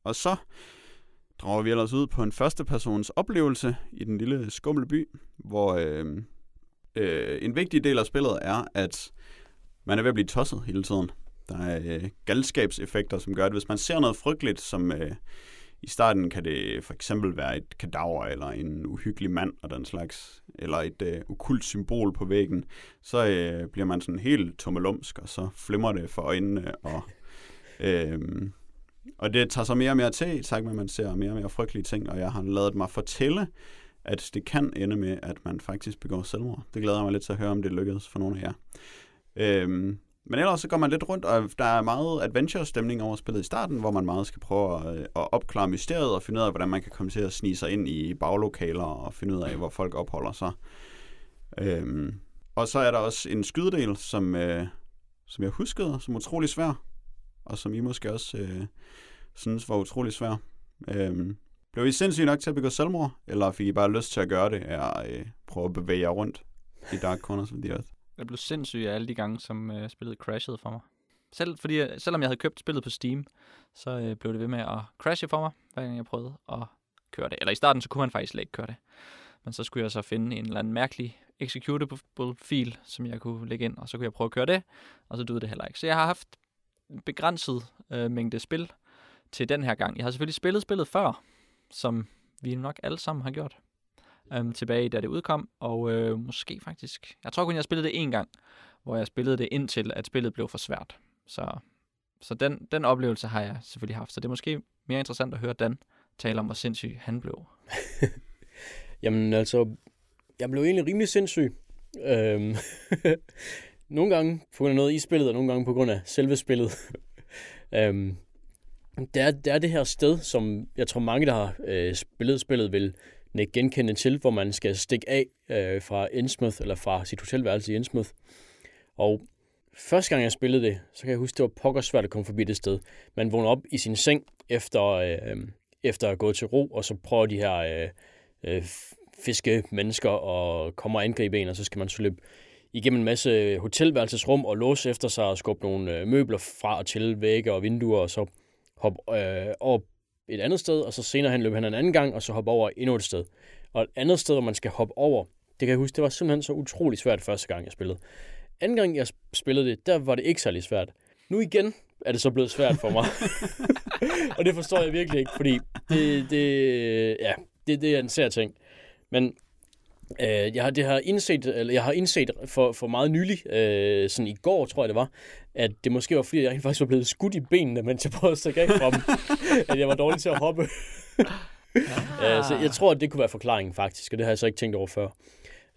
Og så drager vi ellers ud på en førstepersons oplevelse i den lille skumle by, hvor øh, øh, en vigtig del af spillet er, at man er ved at blive tosset hele tiden. Der er øh, galskabseffekter, som gør, at hvis man ser noget frygteligt, som øh, i starten kan det for eksempel være et kadaver eller en uhyggelig mand og den slags, eller et øh, ukult symbol på væggen, så øh, bliver man sådan helt tummelumsk, og så flimmer det for øjnene, og, øh, og det tager så mere og mere til, tak med, at man ser mere og mere frygtelige ting, og jeg har lavet mig fortælle, at det kan ende med, at man faktisk begår selvmord. Det glæder jeg mig lidt til at høre, om det lykkedes for nogle af jer. Øh, men ellers så går man lidt rundt, og der er meget adventure-stemning over spillet i starten, hvor man meget skal prøve at, øh, at opklare mysteriet og finde ud af, hvordan man kan komme til at snige sig ind i baglokaler og finde ud af, hvor folk opholder sig. Øhm, og så er der også en skydedel, som, øh, som jeg huskede, som er utrolig svær, og som I måske også øh, synes var utrolig svær. Øhm, blev I sindssygt nok til at begå selvmord, eller fik I bare lyst til at gøre det, og øh, prøve at bevæge jer rundt i Dark Corners of the Earth? Jeg blev sindssyg af alle de gange, som øh, spillet crashede for mig. Selv, fordi, øh, selvom jeg havde købt spillet på Steam, så øh, blev det ved med at crashe for mig, hver gang jeg prøvede at køre det. Eller i starten, så kunne man faktisk slet ikke køre det. Men så skulle jeg så finde en eller anden mærkelig executable-fil, som jeg kunne lægge ind, og så kunne jeg prøve at køre det, og så døde det heller ikke. Så jeg har haft en begrænset øh, mængde spil til den her gang. Jeg har selvfølgelig spillet spillet før, som vi nok alle sammen har gjort øhm, tilbage, da det udkom, og øh, måske faktisk, jeg tror kun, jeg spillede det en gang, hvor jeg spillede det indtil, at spillet blev for svært. Så, så den, den oplevelse har jeg selvfølgelig haft, så det er måske mere interessant at høre Dan tale om, hvor sindssyg han blev. [LAUGHS] Jamen altså, jeg blev egentlig rimelig sindssyg. Øhm, [LAUGHS] nogle gange på grund af noget i spillet, og nogle gange på grund af selve spillet. [LAUGHS] øhm, det, er, det er det her sted, som jeg tror mange, der har øh, spillet spillet, vil ikke genkende til, hvor man skal stikke af øh, fra Innsmouth, eller fra sit hotelværelse i Innsmouth. Og første gang jeg spillede det, så kan jeg huske, det var pokkersvært at komme forbi det sted. Man vågner op i sin seng efter, øh, efter at gå til ro, og så prøver de her øh, øh, fiske mennesker og kommer og angribe en, og så skal man så løbe igennem en masse hotelværelsesrum og låse efter sig og skubbe nogle øh, møbler fra og til vægge og vinduer, og så hoppe øh, over et andet sted, og så senere hen løb han en anden gang, og så hoppe over endnu et sted. Og et andet sted, hvor man skal hoppe over, det kan jeg huske, det var simpelthen så utrolig svært første gang, jeg spillede. Anden gang, jeg spillede det, der var det ikke særlig svært. Nu igen er det så blevet svært for mig. [LAUGHS] og det forstår jeg virkelig ikke, fordi det, det, ja, det, det er en sær ting. Men Øh, jeg, har, det har indset, eller jeg har indset for, for meget nylig, øh, sådan i går tror jeg det var, at det måske var fordi, jeg faktisk var blevet skudt i benene, mens jeg prøvede at stikke af fra dem. [LAUGHS] at jeg var dårlig til at hoppe. ah. [LAUGHS] øh, så jeg tror, at det kunne være forklaringen faktisk, og det har jeg så ikke tænkt over før.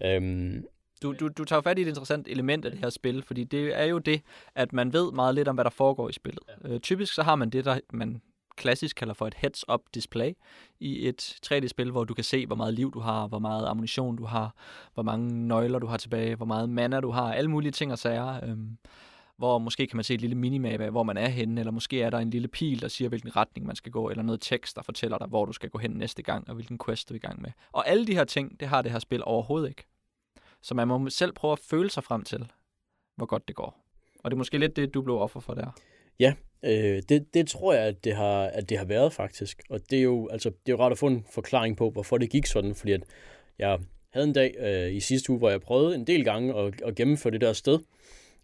Øhm, du, du, du tager fat i et interessant element af det her spil, fordi det er jo det, at man ved meget lidt om, hvad der foregår i spillet. Ja. Øh, typisk så har man det, der man klassisk kalder for et heads-up display i et 3D-spil, hvor du kan se, hvor meget liv du har, hvor meget ammunition du har, hvor mange nøgler du har tilbage, hvor meget mana du har, alle mulige ting og sager. Øhm, hvor måske kan man se et lille minimap af, hvor man er henne, eller måske er der en lille pil, der siger, hvilken retning man skal gå, eller noget tekst, der fortæller dig, hvor du skal gå hen næste gang, og hvilken quest du er i gang med. Og alle de her ting, det har det her spil overhovedet ikke. Så man må selv prøve at føle sig frem til, hvor godt det går. Og det er måske lidt det, du blev offer for der. Ja, øh, det, det tror jeg, at det, har, at det har været faktisk. Og det er, jo, altså, det er jo rart at få en forklaring på, hvorfor det gik sådan, fordi at jeg havde en dag øh, i sidste uge, hvor jeg prøvede en del gange at, at gennemføre det der sted,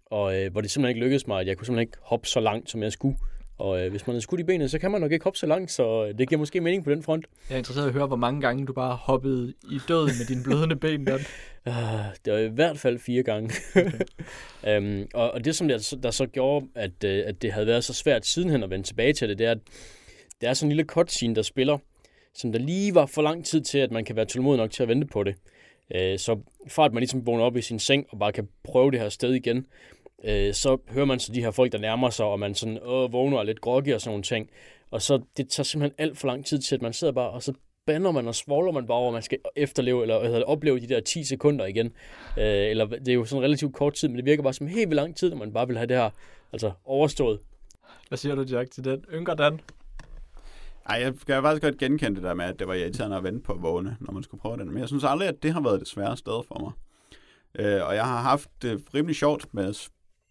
og øh, hvor det simpelthen ikke lykkedes mig, at jeg kunne simpelthen ikke hoppe så langt, som jeg skulle. Og øh, hvis man er skudt i benet, så kan man nok ikke hoppe så langt, så øh, det giver måske mening på den front. Jeg er interesseret i at høre, hvor mange gange du bare hoppede i døden med dine blødende ben der. Uh, [LAUGHS] det var i hvert fald fire gange. um, [LAUGHS] og, og det, som der, der så gjorde, at, uh, at det havde været så svært sidenhen at vende tilbage til det, det er, at der er sådan en lille cutscene, der spiller, som der lige var for lang tid til, at man kan være tålmodig nok til at vente på det. Uh, så for at man ligesom vågner op i sin seng og bare kan prøve det her sted igen, uh, så hører man så de her folk, der nærmer sig, og man sådan Åh, vågner og lidt groggy og sådan nogle ting. Og så det tager simpelthen alt for lang tid til, at man sidder bare, og så bander man og svogler man bare over, at man skal efterleve, eller det, opleve de der 10 sekunder igen. Øh, eller det er jo sådan relativt kort tid, men det virker bare som helt vildt lang tid, når man bare vil have det her altså, overstået. Hvad siger du, Jack, til den? Yngre Dan? Ej, jeg kan faktisk godt genkende det der med, at det var irriterende at vente på at vågne, når man skulle prøve den. Men jeg synes aldrig, at det har været det svære sted for mig. Øh, og jeg har haft det rimelig sjovt med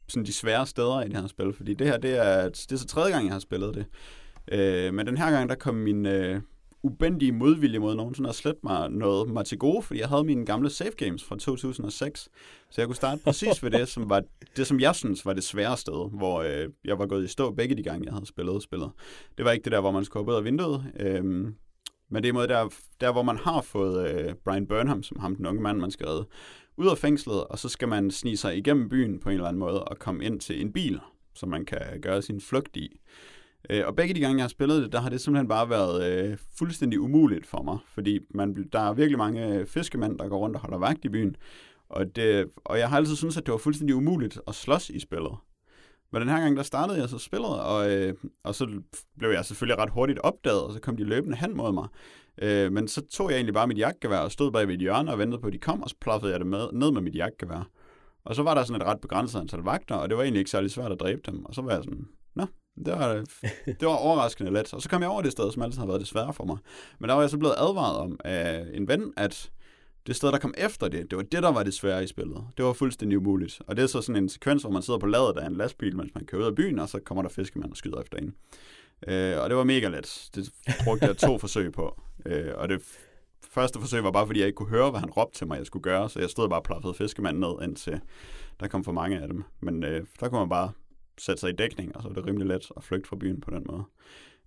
sådan de svære steder i det her spil, fordi det her, det er, det er så tredje gang, jeg har spillet det. Øh, men den her gang, der kom min, øh, ubendige modvilje mod nogensinde at slette mig noget mig til gode, fordi jeg havde mine gamle save games fra 2006. Så jeg kunne starte præcis ved det, som var det, som jeg synes var det svære sted, hvor øh, jeg var gået i stå begge de gange, jeg havde spillet spillet. Det var ikke det der, hvor man skulle ud af vinduet, øh, men det er måde der, der, hvor man har fået øh, Brian Burnham, som ham den unge mand, man skal redde, ud af fængslet, og så skal man snige sig igennem byen på en eller anden måde og komme ind til en bil, som man kan gøre sin flugt i. Øh, og begge de gange, jeg har spillet det, der har det simpelthen bare været øh, fuldstændig umuligt for mig, fordi man, der er virkelig mange øh, fiskemænd, der går rundt og holder vagt i byen, og, det, og jeg har altid syntes, at det var fuldstændig umuligt at slås i spillet. Men den her gang, der startede jeg så spillet, og, øh, og så blev jeg selvfølgelig ret hurtigt opdaget, og så kom de løbende hen mod mig. Øh, men så tog jeg egentlig bare mit jagtgevær og stod bag ved et hjørne og ventede på, at de kom, og så plaffede jeg det med, ned med mit jagtgevær. Og så var der sådan et ret begrænset antal vagter, og det var egentlig ikke særlig svært at dræbe dem. Og så var jeg sådan, nå, det var, [LAUGHS] det var overraskende let. Og så kom jeg over det sted, som altid har været det svære for mig. Men der var jeg så blevet advaret om af en ven, at det sted, der kom efter det, det var det, der var det svære i spillet. Det var fuldstændig umuligt. Og det er så sådan en sekvens, hvor man sidder på ladet af en lastbil, mens man kører ud af byen, og så kommer der fiskemand og skyder efter en. Øh, og det var mega let. Det brugte jeg to [LAUGHS] forsøg på. Øh, og det første forsøg var bare, fordi jeg ikke kunne høre, hvad han råbte til mig, jeg skulle gøre. Så jeg stod bare og plaffede fiskemanden ned, indtil der kom for mange af dem. Men øh, der kunne man bare sætte sig i dækning, og så er det rimelig let at flygte fra byen på den måde.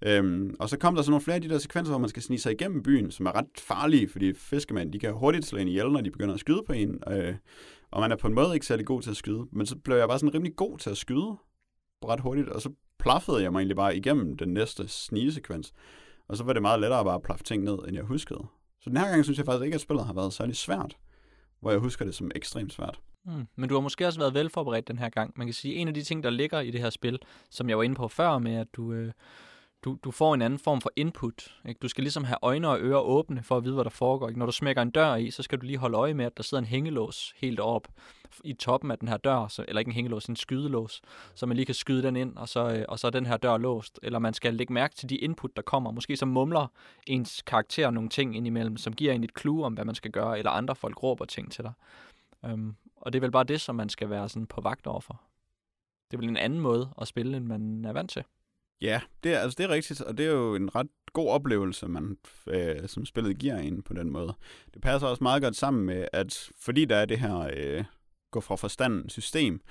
Øhm, og så kom der så nogle flere af de der sekvenser, hvor man skal snige sig igennem byen, som er ret farlige, fordi fiskemænd, de kan hurtigt slå ind ihjel, når de begynder at skyde på en, øh, og man er på en måde ikke særlig god til at skyde. Men så blev jeg bare sådan rimelig god til at skyde ret hurtigt, og så plaffede jeg mig egentlig bare igennem den næste snigesekvens. Og så var det meget lettere bare at plaffe ting ned, end jeg huskede. Så den her gang synes jeg faktisk ikke, at spillet har været særlig svært, hvor jeg husker det som ekstremt svært. Mm. Men du har måske også været velforberedt den her gang. Man kan sige, en af de ting, der ligger i det her spil, som jeg var inde på før med, at du, øh, du, du får en anden form for input. Ikke? Du skal ligesom have øjne og ører åbne for at vide, hvad der foregår. Ikke? Når du smækker en dør i, så skal du lige holde øje med, at der sidder en hængelås helt op i toppen af den her dør, så, eller ikke en hængelås, en skydelås, så man lige kan skyde den ind, og så, øh, og så er den her dør låst. Eller man skal lægge mærke til de input, der kommer. Måske så mumler ens karakter nogle ting indimellem, som giver en et clue om, hvad man skal gøre, eller andre folk råber ting til dig. Um, og det er vel bare det, som man skal være sådan på vagt overfor. Det er vel en anden måde at spille, end man er vant til. Ja, det er, altså, det er rigtigt, og det er jo en ret god oplevelse, man, øh, som spillet giver en på den måde. Det passer også meget godt sammen med, at fordi der er det her øh, gå fra forstanden system,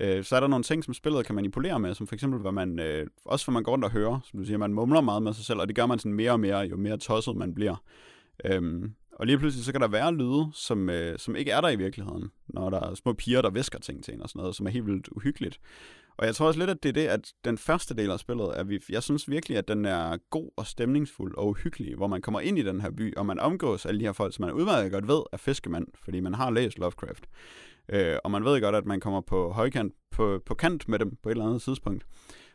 øh, så er der nogle ting, som spillet kan manipulere med, som for eksempel, hvad man, øh, også hvad man går rundt og hører, som du siger, man mumler meget med sig selv, og det gør man sådan mere og mere, jo mere tosset man bliver. Øhm, og lige pludselig så kan der være lyde, som, øh, som ikke er der i virkeligheden, når der er små piger, der væsker ting til en og sådan noget, som er helt vildt uhyggeligt. Og jeg tror også lidt, at det er det, at den første del af spillet, er vi, jeg synes virkelig, at den er god og stemningsfuld og uhyggelig, hvor man kommer ind i den her by, og man omgås alle de her folk, som man udmærket godt ved er fiskemand, fordi man har læst Lovecraft. Øh, og man ved godt, at man kommer på højkant, på, på kant med dem på et eller andet tidspunkt.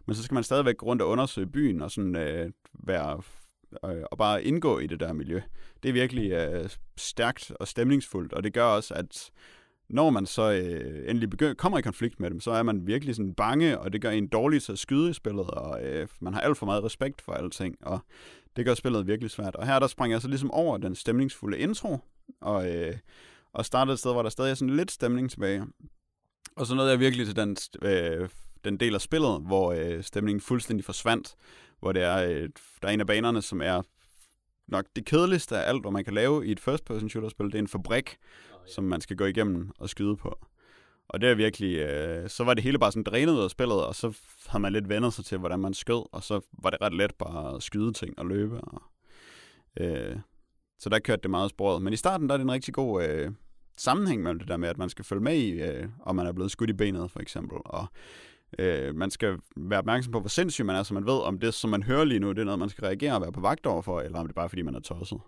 Men så skal man stadigvæk gå rundt og undersøge byen og sådan øh, være øh, og bare indgå i det der miljø. Det er virkelig øh, stærkt og stemningsfuldt, og det gør også, at når man så øh, endelig begynder, kommer i konflikt med dem, så er man virkelig sådan bange, og det gør en dårlig til at skyde i spillet, og øh, man har alt for meget respekt for alting, og det gør spillet virkelig svært. Og her der springer jeg så ligesom over den stemningsfulde intro, og, øh, og startede et sted, hvor der stadig er sådan lidt stemning tilbage. Og så nåede jeg virkelig til den, øh, den del af spillet, hvor øh, stemningen fuldstændig forsvandt, hvor det er, øh, der er en af banerne, som er nok det kedeligste af alt, hvad man kan lave i et first-person shooter-spil. Det er en fabrik, som man skal gå igennem og skyde på. Og det er virkelig, øh, så var det hele bare sådan drænet ud af spillet, og så havde man lidt vendt sig til, hvordan man skød, og så var det ret let bare at skyde ting og løbe. Og, øh, så der kørte det meget sporet. Men i starten der er det en rigtig god øh, sammenhæng mellem det der med, at man skal følge med i, øh, om man er blevet skudt i benet for eksempel, og øh, man skal være opmærksom på, hvor sindssyg man er, så man ved, om det, som man hører lige nu, det er noget, man skal reagere og være på vagt overfor, eller om det er bare, fordi man er tosset.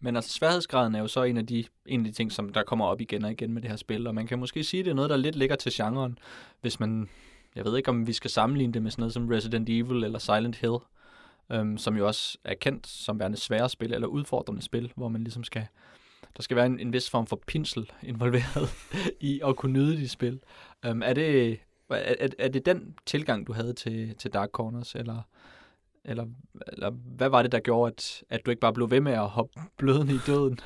Men altså, sværhedsgraden er jo så en af de, en af de ting, som der kommer op igen og igen med det her spil, og man kan måske sige, at det er noget, der lidt ligger til genren, hvis man, jeg ved ikke, om vi skal sammenligne det med sådan noget som Resident Evil eller Silent Hill, øhm, som jo også er kendt som værende svære spil, eller udfordrende spil, hvor man ligesom skal, der skal være en, en vis form for pinsel [LAUGHS] involveret i at kunne nyde de spil. Øhm, er, det, er, er, er det den tilgang, du havde til, til Dark Corners, eller, eller, eller hvad var det, der gjorde, at, at du ikke bare blev ved med at hoppe blødende i døden?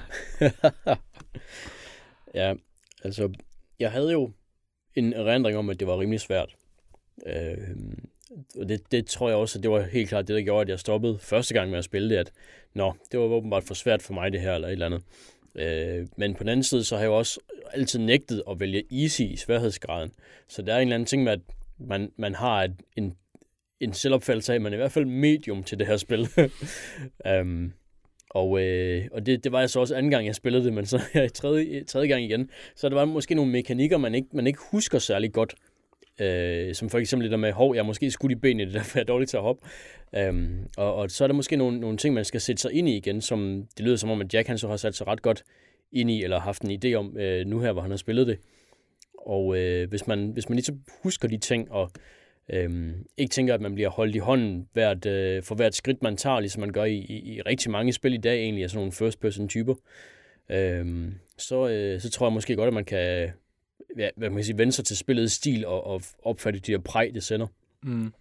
[LAUGHS] ja, altså, jeg havde jo en erindring om, at det var rimelig svært. Øh, og det, det tror jeg også, at det var helt klart det, der gjorde, at jeg stoppede første gang med at spille det, at nå, det var åbenbart for svært for mig det her, eller et eller andet. Øh, men på den anden side, så har jeg jo også altid nægtet at vælge easy i sværhedsgraden. Så der er en eller anden ting med, at man, man har et, en, en selvopfattelse af, at man er i hvert fald medium til det her spil. um, [LAUGHS] og, øh, og det, det var jeg så også anden gang, jeg spillede det, men så her i tredje, tredje gang igen. Så der var måske nogle mekanikker, man ikke, man ikke husker særlig godt. Øh, som for eksempel det der med, hov, jeg måske skudt i benene, det der jeg er dårlig til at hoppe. Øhm, og, og så er der måske nogle, nogle ting, man skal sætte sig ind i igen, som det lyder som om, at Jack han så har sat sig ret godt ind i, eller haft en idé om øh, nu her, hvor han har spillet det. Og øh, hvis, man, hvis man ligesom husker de ting, og øh, ikke tænker, at man bliver holdt i hånden hvert, øh, for hvert skridt, man tager, ligesom man gør i, i, i rigtig mange spil i dag egentlig, af sådan nogle first-person-typer, øh, så, øh, så tror jeg måske godt, at man kan ja, hvad man kan sige, vende sig til spillets stil og, og opfatte de her præg, det sender. Mm.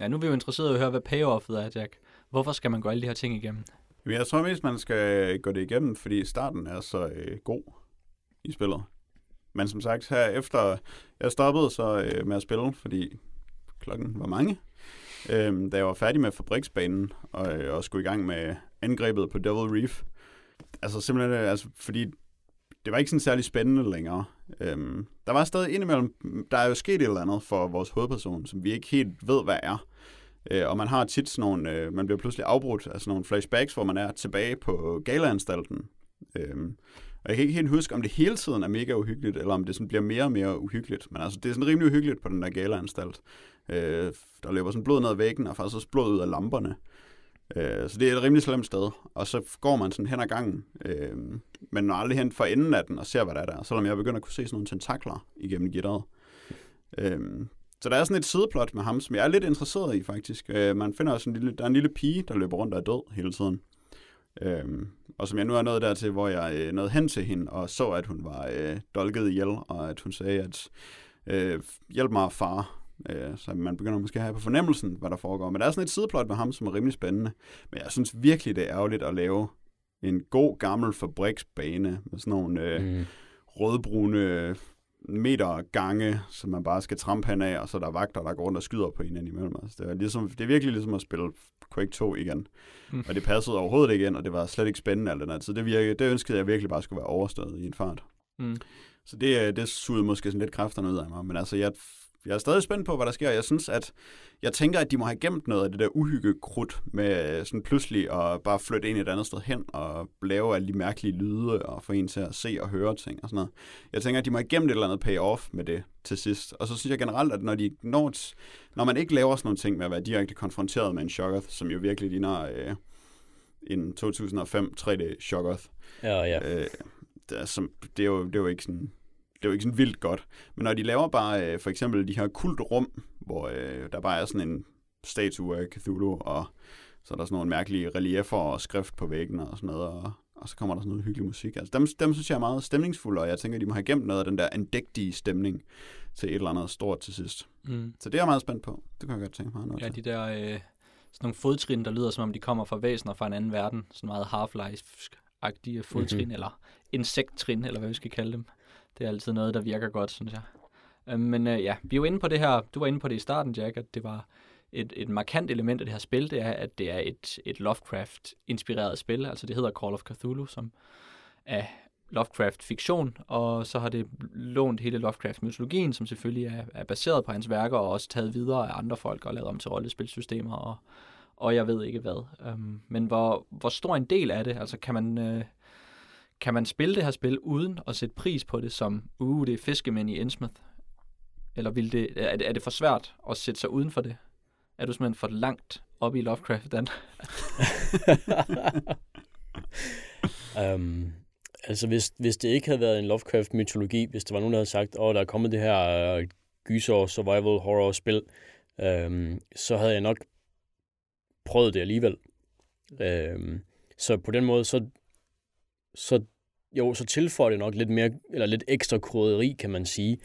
Ja, nu er vi jo interesseret i at høre, hvad payoffet er, Jack. Hvorfor skal man gå alle de her ting igennem? Jeg tror mest, man skal gå det igennem, fordi starten er så øh, god i spillet. Men som sagt, her efter jeg stoppede så øh, med at spille, fordi klokken var mange, øh, da jeg var færdig med fabriksbanen og, øh, og skulle i gang med angrebet på Devil Reef. Altså simpelthen, øh, altså, fordi det var ikke sådan særlig spændende længere. Øhm, der var stadig indimellem, der er jo sket et eller andet for vores hovedperson, som vi ikke helt ved, hvad er. Øh, og man har tit sådan nogle, øh, man bliver pludselig afbrudt af sådan nogle flashbacks, hvor man er tilbage på galanstalten. Øhm, og jeg kan ikke helt huske, om det hele tiden er mega uhyggeligt, eller om det sådan bliver mere og mere uhyggeligt. Men altså, det er sådan rimelig uhyggeligt på den der galaanstalt. Øh, der løber sådan blod ned ad væggen, og faktisk også blod ud af lamperne. Øh, så det er et rimelig slemt sted. Og så går man sådan hen ad gangen, øh, men når aldrig hen for enden af den og ser, hvad der er der. Selvom jeg begynder at kunne se sådan nogle tentakler igennem gitteret. Øh, så der er sådan et sideplot med ham, som jeg er lidt interesseret i, faktisk. Øh, man finder også en lille, der er en lille pige, der løber rundt og er død hele tiden. Øh, og som jeg nu er nået dertil, hvor jeg øh, nåede hen til hende og så, at hun var øh, dolket ihjel, og at hun sagde, at øh, hjælp mig, far. Øh, så man begynder måske at have på fornemmelsen, hvad der foregår. Men der er sådan et sideplot med ham, som er rimelig spændende. Men jeg synes virkelig, det er ærgerligt at lave en god gammel fabriksbane med sådan nogle øh, mm. rødbrune meter gange, som man bare skal trampe hen af, og så er der vagter, der går rundt og skyder på hinanden imellem. Altså, det, er ligesom, det er virkelig ligesom at spille Quake 2 igen. Mm. Og det passede overhovedet ikke ind, og det var slet ikke spændende alt den her tid. Det, virkede, det ønskede jeg virkelig bare skulle være overstået i en fart. Mm. Så det, det sugede måske sådan lidt kræfterne ud af mig. Men altså, jeg jeg er stadig spændt på, hvad der sker. Jeg synes, at jeg tænker, at de må have gemt noget af det der uhyggekrudt med øh, sådan pludselig at bare flytte ind et andet sted hen og lave alle de mærkelige lyde og få en til at se og høre ting og sådan noget. Jeg tænker, at de må have gemt et eller andet payoff med det til sidst. Og så synes jeg generelt, at når, de når, når man ikke laver sådan nogle ting med at være direkte konfronteret med en Shoggoth, som jo virkelig ligner øh, en 2005 3D Shoggoth. Ja, ja. Øh, det, er, som, det, er jo, det er jo ikke sådan det er jo ikke sådan vildt godt. Men når de laver bare øh, for eksempel de her kultrum, hvor øh, der bare er sådan en statue af Cthulhu, og så er der sådan nogle mærkelige reliefer og skrift på væggene og sådan noget, og, og så kommer der sådan noget hyggelig musik. Altså, dem, dem synes jeg er meget stemningsfulde, og jeg tænker, de må have gemt noget af den der andægtige stemning til et eller andet stort til sidst. Mm. Så det er jeg meget spændt på. Det kan jeg godt tænke mig noget Ja, de der øh, sådan nogle fodtrin, der lyder som om de kommer fra væsener fra en anden verden. Sådan meget Half-Life-agtige fodtrin, Mhm. mm-hmm. eller insekttrin, eller hvad vi skal kalde dem. Det er altid noget, der virker godt, synes jeg. Øh, men øh, ja, vi er jo inde på det her, du var inde på det i starten, Jack, at det var et, et markant element af det her spil, det er, at det er et, et Lovecraft-inspireret spil. Altså det hedder Call of Cthulhu, som er Lovecraft-fiktion, og så har det lånt hele Lovecraft-mytologien, som selvfølgelig er, er baseret på hans værker, og også taget videre af andre folk og lavet om til rollespilsystemer, og, og jeg ved ikke hvad. Um, men hvor, hvor stor en del af det, altså kan man, øh, kan man spille det her spil uden at sætte pris på det som, uh, det er fiskemænd i Innsmouth? Eller vil det, er, det, er det for svært at sætte sig uden for det? Er du simpelthen for langt op i Lovecraft, Dan? um, [LAUGHS] [LAUGHS] altså, hvis, hvis det ikke havde været en Lovecraft-mytologi, hvis der var nogen, der havde sagt, åh, oh, der er kommet det her uh, gyser, survival, horror-spil, um, så havde jeg nok prøvet det alligevel. Um, så på den måde, så, så jo, så tilføjer det nok lidt mere, eller lidt ekstra krydderi, kan man sige,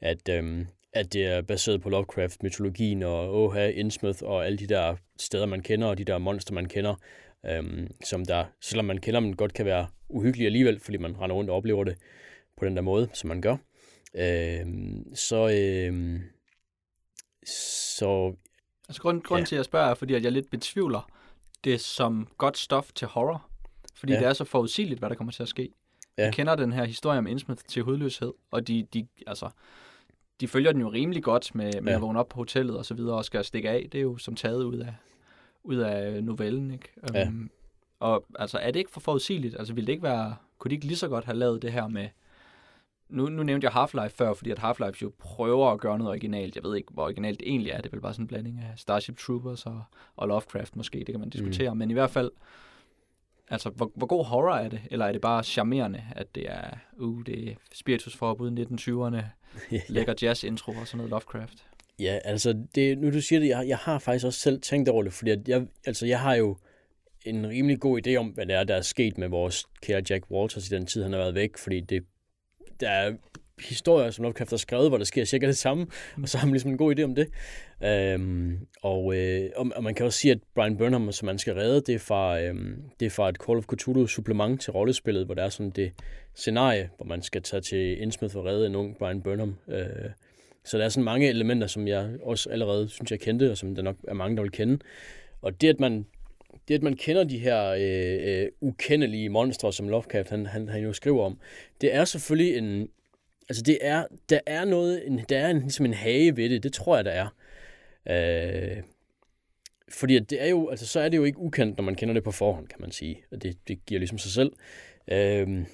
at, øhm, at det er baseret på Lovecraft-mytologien og Oha, Innsmouth og alle de der steder, man kender, og de der monster, man kender, øhm, som der, selvom man kender dem, godt kan være uhyggelige alligevel, fordi man render rundt og oplever det på den der måde, som man gør. Øhm, så, øhm, så Altså grund, grund Ja. til, at jeg spørger, er, fordi at jeg lidt betvivler det som godt stof til horror. Fordi Ja. det er så forudsigeligt, hvad der kommer til at ske. Ja. Jeg kender den her historie om Innsmouth til hudløshed, og de, de, altså, de følger den jo rimelig godt med, med Ja. at vågne op på hotellet og så videre, og skal stikke af. Det er jo som taget ud af, ud af novellen, ikke? Ja. Um, og altså, er det ikke for forudsigeligt? Altså, ville det ikke være, kunne de ikke lige så godt have lavet det her med, nu, nu nævnte jeg Half-Life før, fordi at Half-Life jo prøver at gøre noget originalt. Jeg ved ikke, hvor originalt det egentlig er. Det er vel bare sådan en blanding af Starship Troopers og, og Lovecraft måske. Det kan man diskutere. Mm. Men i hvert fald, altså, hvor, hvor god horror er det? Eller er det bare charmerende, at det er, uh, det er spiritusforbud 1920'erne, [LAUGHS] lækker jazz-intro og sådan noget Lovecraft? Ja, altså, det, nu du siger det, jeg, jeg har faktisk også selv tænkt over det, fordi at jeg, altså, jeg har jo en rimelig god idé om, hvad det er, der er sket med vores kære Jack Walters i den tid, han har været væk, fordi det, der er historier, som Lovecraft har skrevet, hvor der sker cirka det samme, og så har man ligesom en god idé om det. Øhm, og, øh, og, og man kan også sige, at Brian Burnham, som man skal redde, det er fra, øhm, det er fra et Call of Cthulhu supplement til rollespillet, hvor der er sådan det scenarie, hvor man skal tage til Innsmouth for at redde en ung Brian Burnham. Øh, så der er sådan mange elementer, som jeg også allerede synes, jeg kendte, og som der nok er mange, der vil kende. Og det, at man, det, at man kender de her øh, øh, ukendelige monstre, som Lovecraft han, han, han jo skriver om, det er selvfølgelig en... Altså, det er, der er noget, en, der er en, ligesom en hage ved det, det tror jeg, der er. Øh, fordi det er jo, altså, så er det jo ikke ukendt, når man kender det på forhånd, kan man sige. Og det, det giver ligesom sig selv. Øh,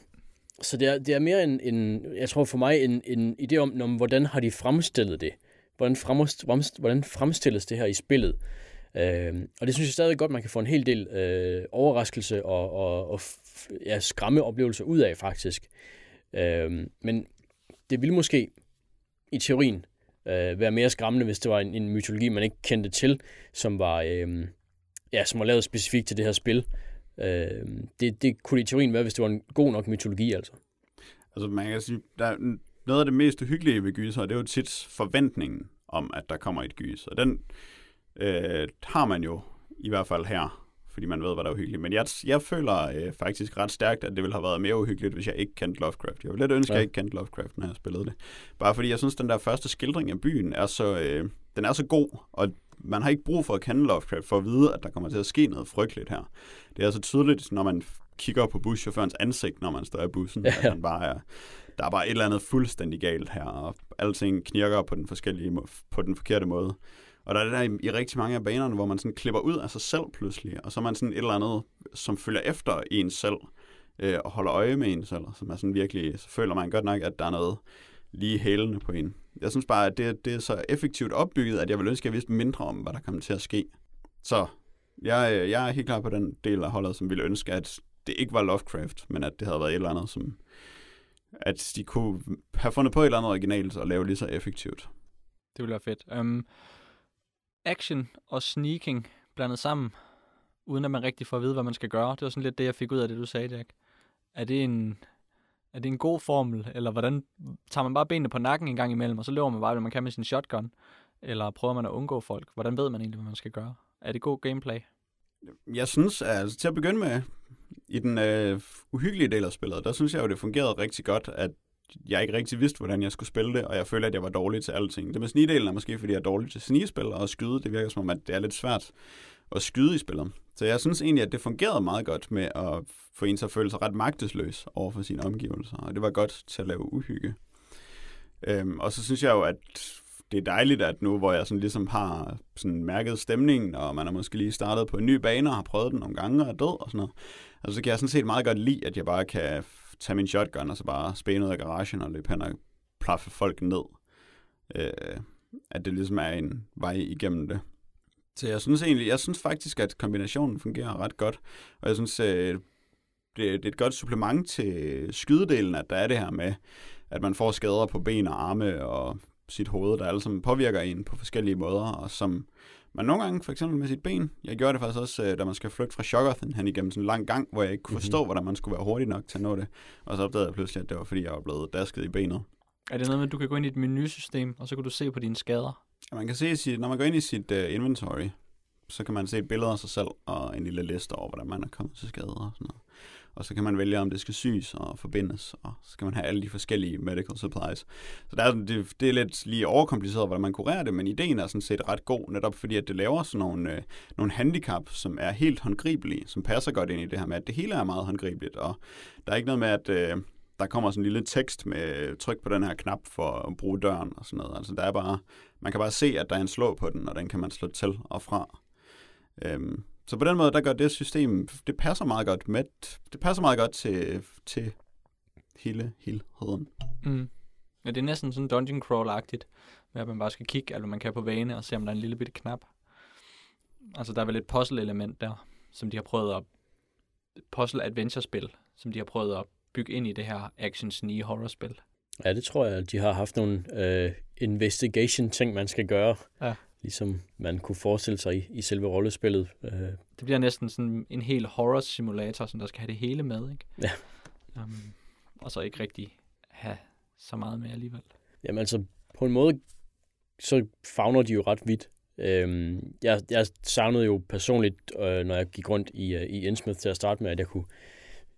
så det er, det er mere en, en, jeg tror for mig, en, en idé om, om, hvordan har de fremstillet det? Hvordan, fremst, fremst, hvordan fremstilles det her i spillet? Øh, og det synes jeg stadig godt, man kan få en hel del øh, overraskelse og, og, og ja, skræmme oplevelser ud af, faktisk. Øh, men det ville måske i teorien øh, være mere skræmmende, hvis det var en, en mytologi, man ikke kendte til, som var, øh, ja, som var lavet specifikt til det her spil. Øh, det, det kunne i teorien være, hvis det var en god nok mytologi, altså. Altså man kan sige, der er noget af det mest hyggelige ved gyser, det er jo tit forventningen om, at der kommer et gys. Og den øh, har man jo i hvert fald her, fordi man ved, hvad der er uhyggeligt. Men jeg, jeg føler øh, faktisk ret stærkt, at det ville have været mere uhyggeligt, hvis jeg ikke kendte Lovecraft. Jeg ville lidt ønske, at Ja. jeg ikke kendte Lovecraft, når jeg spillede det. Bare fordi jeg synes, den der første skildring af byen er så, øh, den er så god, og man har ikke brug for at kende Lovecraft for at vide, at der kommer til at ske noget frygteligt her. Det er så tydeligt, når man kigger på buschaufførens ansigt, når man står i bussen, ja. At han bare er, der er bare et eller andet fuldstændig galt her, og alting knirker på den, forskellige, på den forkerte måde. Og der er det der i, i rigtig mange af banerne, hvor man sådan klipper ud af sig selv pludselig, og så er man sådan et eller andet, som følger efter en selv, øh, og holder øje med en selv, som er sådan virkelig, så føler man godt nok, at der er noget lige hælende på en. Jeg synes bare, at det, det er så effektivt opbygget, at jeg vil ønske, at jeg vidste mindre om, hvad der kommer til at ske. Så jeg, øh, jeg er helt klar på den del af holdet, som ville ønske, at det ikke var Lovecraft, men at det havde været et eller andet, som at de kunne have fundet på et eller andet originalt og lave lige så effektivt. Det ville være fedt. Um, action og sneaking blandet sammen, uden at man rigtig får at vide, hvad man skal gøre. Det var sådan lidt det, jeg fik ud af det, du sagde, Jack. er det en, er det en god formel, eller hvordan tager man bare benene på nakken en gang imellem, og så løber man bare, hvad man kan med sin shotgun, eller prøver man at undgå folk? Hvordan ved man egentlig, hvad man skal gøre? Er det god gameplay? Jeg synes, altså, til at begynde med, i den øh, uhyggelige del af spillet, der synes jeg jo, det fungerede rigtig godt, at jeg ikke rigtig vidste, hvordan jeg skulle spille det, og jeg føler, at jeg var dårlig til alting. Det med snigdelen er måske, fordi jeg er dårlig til snigespil, og at skyde, det virker som om, at det er lidt svært at skyde i spillet. Så jeg synes egentlig, at det fungerede meget godt med at få en til at føle sig ret magtesløs over for sine omgivelser, og det var godt til at lave uhygge. Øhm, og så synes jeg jo, at det er dejligt, at nu, hvor jeg sådan ligesom har sådan mærket stemningen, og man har måske lige startet på en ny bane og har prøvet den nogle gange og er død og sådan noget, altså, så kan jeg sådan set meget godt lide, at jeg bare kan tage min shotgun og så bare spæne ud af garagen og løbe hen og plaffe folk ned. Øh, at det ligesom er en vej igennem det. Så jeg synes egentlig, jeg synes faktisk, at kombinationen fungerer ret godt. Og jeg synes, øh, det, det er et godt supplement til skydedelen, at der er det her med, at man får skader på ben og arme og sit hoved, der alle sammen påvirker en på forskellige måder, og som man nogle gange, for eksempel med sit ben, jeg gjorde det faktisk også, øh, da man skal flygte fra Shoggoth hen igennem sådan en lang gang, hvor jeg ikke kunne Mhm. forstå, hvordan man skulle være hurtig nok til at nå det. Og så opdagede jeg pludselig, at det var, fordi jeg var blevet dasket i benet. Er det noget med, at du kan gå ind i et menusystem, og så kan du se på dine skader? Og man kan se, sit, når man går ind i sit uh, inventory, så kan man se et billede af sig selv og en lille liste over, hvordan man er kommet til skade og sådan noget. Og så kan man vælge, om det skal syes og forbindes, og så skal man have alle de forskellige medical supplies. Så der er, det, det er lidt lige overkompliceret, hvordan man kurerer det, men ideen er sådan set ret god, netop fordi, at det laver sådan nogle, øh, nogle handicap, som er helt håndgribelige, som passer godt ind i det her med, at det hele er meget håndgribeligt, og der er ikke noget med, at øh, der kommer sådan en lille tekst med øh, tryk på den her knap for at bruge døren og sådan noget. Altså der er bare, man kan bare se, at der er en slå på den, og den kan man slå til og fra. Øhm, så på den måde, der gør det system, det passer meget godt med, det passer meget godt til, til hele helheden. Mm. Ja, det er næsten sådan dungeon crawl-agtigt, med at man bare skal kigge, hvad man kan på vane, og se, om der er en lille bitte knap. Altså, der er vel et puzzle-element der, som de har prøvet at... Puzzle-adventure-spil, som de har prøvet at bygge ind i det her action snige horror-spil. Ja, det tror jeg, at de har haft nogle øh, investigation-ting, man skal gøre. Ja. Ligesom man kunne forestille sig i, i selve rollespillet. Øh, Det bliver næsten sådan en hel horror-simulator, som der skal have det hele med, ikke? Ja. Um, og så ikke rigtig have så meget med alligevel. Jamen altså, på en måde, så fagner de jo ret vidt. Øhm, jeg, jeg savnede jo personligt, øh, når jeg gik rundt i, øh, i Innsmouth til at starte med, at jeg kunne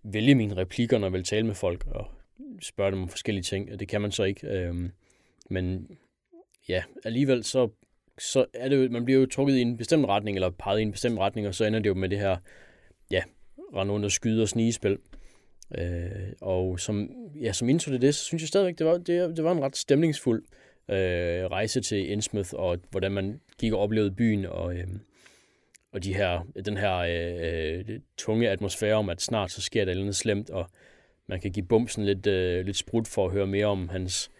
vælge mine replikker, når jeg ville tale med folk, og spørge dem om forskellige ting, det kan man så ikke. Øhm, men ja, alligevel så, så er det jo, man bliver jo trukket i en bestemt retning, eller peget i en bestemt retning, og så ender det jo med det her, ja, rende under skyde og snigespil. Øh, og som, ja, som intro til det, så synes jeg stadigvæk, det var, det, det var en ret stemningsfuld øh, rejse til Innsmouth, og hvordan man gik og oplevede byen, og, øh, og de her, den her øh, øh tunge atmosfære om, at snart så sker der noget slemt, og man kan give Bumsen lidt, øh, lidt sprut for at høre mere om hans, hans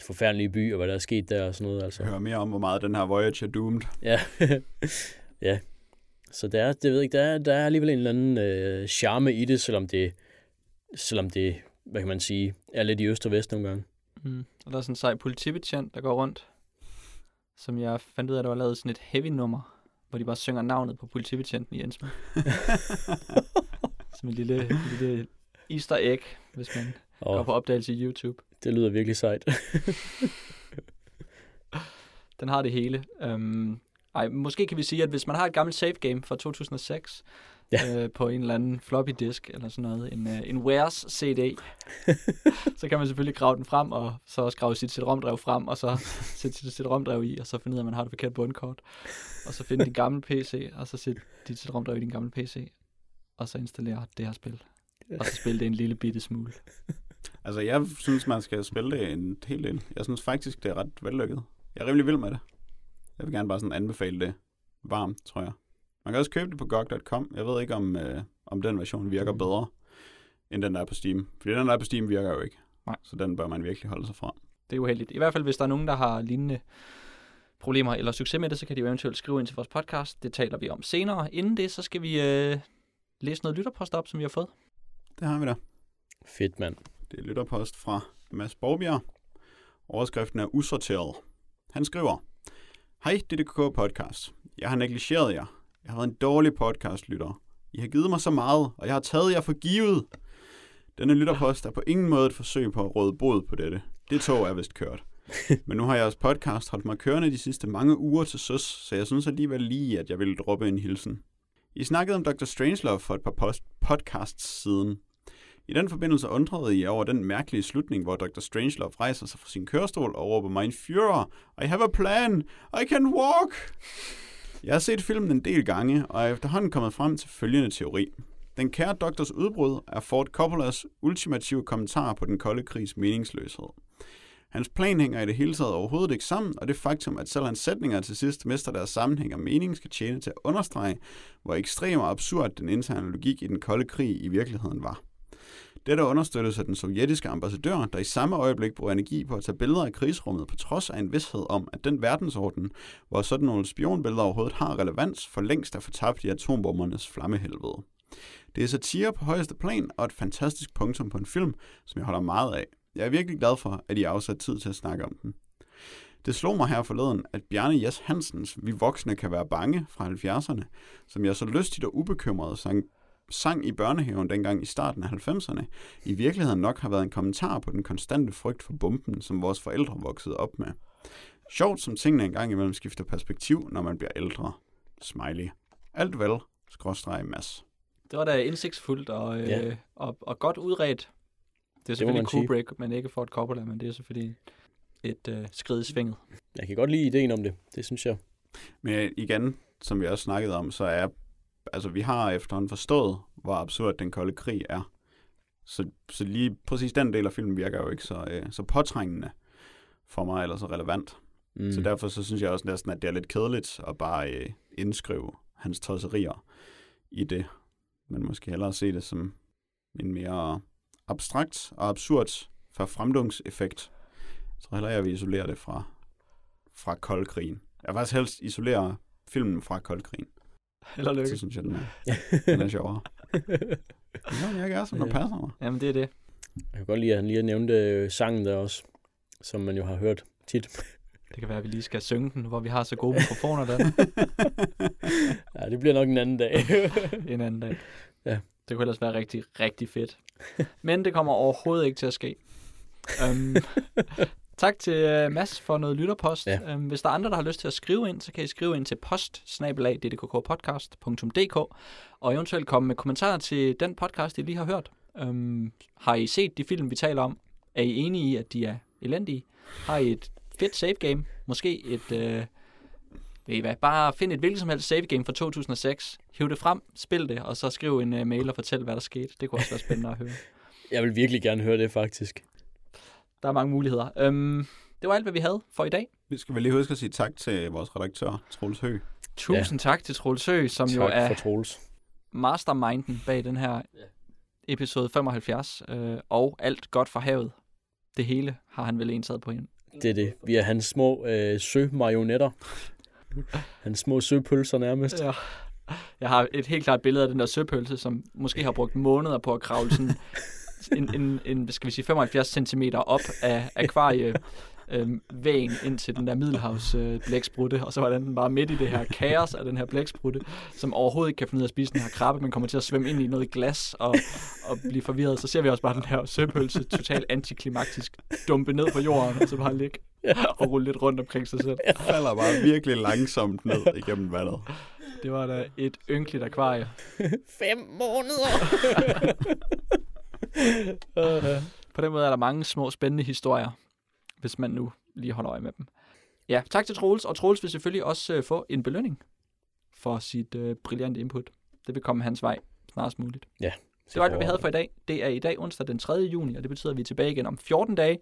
forfærdelige by, og hvad der er sket der og sådan noget. Altså. Hør mere om, hvor meget den her Voyager doomed. Ja, [LAUGHS] ja. Så der er, det ved jeg ikke, der er, der er alligevel en eller anden øh, charme i det, selvom det, selvom det, hvad kan man sige, er lidt i øst og vest nogle gange. Mm. Og der er sådan en sej politibetjent, der går rundt, som jeg fandt ud af, der var lavet sådan et heavy-nummer, hvor de bare synger navnet på politibetjenten i Ensmed. [LAUGHS] Som en lille, lille easter egg, hvis man går på opdagelse i YouTube. Det lyder virkelig sejt. [LAUGHS] Den har det hele. Um, ej, måske kan vi sige, at hvis man har et gammelt save game fra 2006, Ja. øh, på en eller anden floppy disk eller sådan noget, en, øh, en Wares CD, [LAUGHS] så kan man selvfølgelig grave den frem, og så også grave sit CD-ROM-drev frem, og så sætte sit CD-ROM-drev i, og så finde ud af, at man har det forkerte bundkort. Og så finde din gamle PC, og så sætte dit CD-ROM-drev i din gamle PC, og så installere det her spil. Og så spille det en lille bitte smule. Altså, jeg synes, man skal spille det en hel del. Jeg synes faktisk, det er ret vellykket. Jeg er rimelig vild med det. Jeg vil gerne bare sådan anbefale det varmt, tror jeg. Man kan også købe det på GOG.com. Jeg ved ikke, om, øh, om den version virker Mm. bedre, end den der er på Steam. Fordi den der er på Steam virker jo ikke. Nej. Så den bør man virkelig holde sig fra. Det er uheldigt. I hvert fald, hvis der er nogen, der har lignende problemer eller succes med det, så kan de jo eventuelt skrive ind til vores podcast. Det taler vi om senere. Inden det, så skal vi øh, læse noget lytterpost op, som vi har fået. Det har vi da. Fedt, mand. Det er lytterpost fra Mads Borgbjerg. Overskriften er usorteret. Han skriver, Hej DDKK Podcast. Jeg har negligeret jer. Jeg har været en dårlig podcastlytter. I har givet mig så meget, og jeg har taget jer for givet. Denne lytterpost er på ingen måde et forsøg på at råde bod på dette. Det tog er vist kørt. [LAUGHS] Men nu har jeres podcast holdt mig kørende de sidste mange uger til søs, så jeg synes alligevel lige, at jeg ville droppe en hilsen. I snakkede om Dr. Strangelove for et par post- podcasts siden. I den forbindelse undrede jeg over den mærkelige slutning, hvor Dr. Strangelove rejser sig fra sin kørestol og råber Mein Führer, I have a plan, I can walk! Jeg har set filmen en del gange, og er efterhånden kommet frem til følgende teori. Den kære doktors udbrud er Ford Coppolas ultimative kommentar på den kolde krigs meningsløshed. Hans plan hænger i det hele taget overhovedet ikke sammen, og det faktum, at selv hans sætninger til sidst mister deres sammenhæng og mening, skal tjene til at understrege, hvor ekstrem og absurd den interne logik i den kolde krig i virkeligheden var. Dette understøttes af den sovjetiske ambassadør, der i samme øjeblik bruger energi på at tage billeder af krigsrummet på trods af en vidshed om, at den verdensorden, hvor sådan nogle spionbilleder overhovedet har relevans, for længst er fortabt i atombombernes flammehelvede. Det er satire på højeste plan og et fantastisk punktum på en film, som jeg holder meget af. Jeg er virkelig glad for, at I har afsat tid til at snakke om den. Det slog mig her forleden, at Bjarne Jes Hansens Vi voksne kan være bange fra 70'erne, som jeg så lystigt og ubekymret sang, sang i børnehaven dengang i starten af 90'erne, i virkeligheden nok har været en kommentar på den konstante frygt for bomben, som vores forældre voksede op med. Sjovt som tingene engang imellem skifter perspektiv, når man bliver ældre. Smiley. Alt vel, skråstreg Mads. Det var da indsigtsfuldt og, øh, Ja. og, og godt udredt. Det er selvfølgelig man sige. Kubrick, men ikke Ford Coppola, men det er selvfølgelig et øh, skridt i svinget. Jeg kan godt lide ideen om det. Det synes jeg. Men igen, som vi også snakkede om, så er, altså vi har efterhånden forstået, hvor absurd den kolde krig er. Så, så lige præcis den del af filmen virker jo ikke så, øh, så påtrængende for mig, eller så relevant. Mm. Så derfor så synes jeg også næsten, at det er lidt kedeligt at bare øh, indskrive hans tosserier i det. Men måske hellere se det som en mere abstrakt og absurd forfremdungseffekt. Så hellere jeg vil isolere det fra, fra koldkrigen. Jeg vil faktisk helst isolere filmen fra koldkrigen. [LAUGHS] Held og lykke. Så synes jeg, den er, den er sjovere. Ja, jeg gør, som der passer mig. Jamen, det er det. Jeg kan godt lide, at han lige nævnte øh, sangen der også, som man jo har hørt tit. Det kan være, at vi lige skal synge den, hvor vi har så gode mikrofoner der [LAUGHS] Ja, det bliver nok en anden dag. [LAUGHS] en anden dag. Ja. Det kunne ellers være rigtig, rigtig fedt. Men det kommer overhovedet ikke til at ske. Um, tak til uh, Mads for noget lytterpost. Ja. Um, hvis der er andre, der har lyst til at skrive ind, så kan I skrive ind til post og eventuelt komme med kommentarer til den podcast, I lige har hørt. Um, har I set de film, vi taler om? Er I enige i, at de er elendige? Har I et fedt save game? Måske et... Uh, ved I hvad, bare find et hvilket som helst save game fra 2006, hiv det frem, spil det, og så skriv en uh, mail og fortæl, hvad der skete. Det kunne også være spændende at høre. jeg vil virkelig gerne høre det, faktisk. Der er mange muligheder. Um, det var alt, hvad vi havde for i dag. Vi skal vel lige huske at sige tak til vores redaktør, Troels Høgh. Tusind ja. tak til Troels Høgh, som tak jo er for Troels. masterminden bag den her episode 75, øh, og alt godt for havet. Det hele har han vel ensat på hende. Det er det. Vi er hans små øh, sømarionetter. Hans små søpølser nærmest. Ja. Jeg har et helt klart billede af den der søpølse, som måske har brugt måneder på at kravle sådan en, en, en hvad skal vi sige, 75 cm op af akvarie øh, vægen ind til den der Middelhavs øh, blæksprutte, og så var den bare midt i det her kaos af den her blæksprutte, som overhovedet ikke kan finde ud af at spise den her krabbe, men kommer til at svømme ind i noget glas og, og blive forvirret. Så ser vi også bare den her søpølse totalt antiklimaktisk dumpe ned på jorden, og så bare ligge og rulle lidt rundt omkring sig selv. falder bare virkelig langsomt ned igennem vandet. Det var da et ynkeligt akvarie. Fem måneder! [LAUGHS] [LAUGHS] På den måde er der mange små spændende historier, hvis man nu lige holder øje med dem. Ja, tak til Troels, og Troels vil selvfølgelig også øh, få en belønning for sit øh, brillante input. Det vil komme hans vej snarest muligt. Ja. Det var hvad vi havde for i dag. Det er i dag onsdag den 3. juni, og det betyder, at vi er tilbage igen om 14 dage,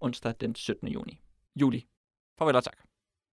onsdag den 17. juni. Juli. Farvel og tak.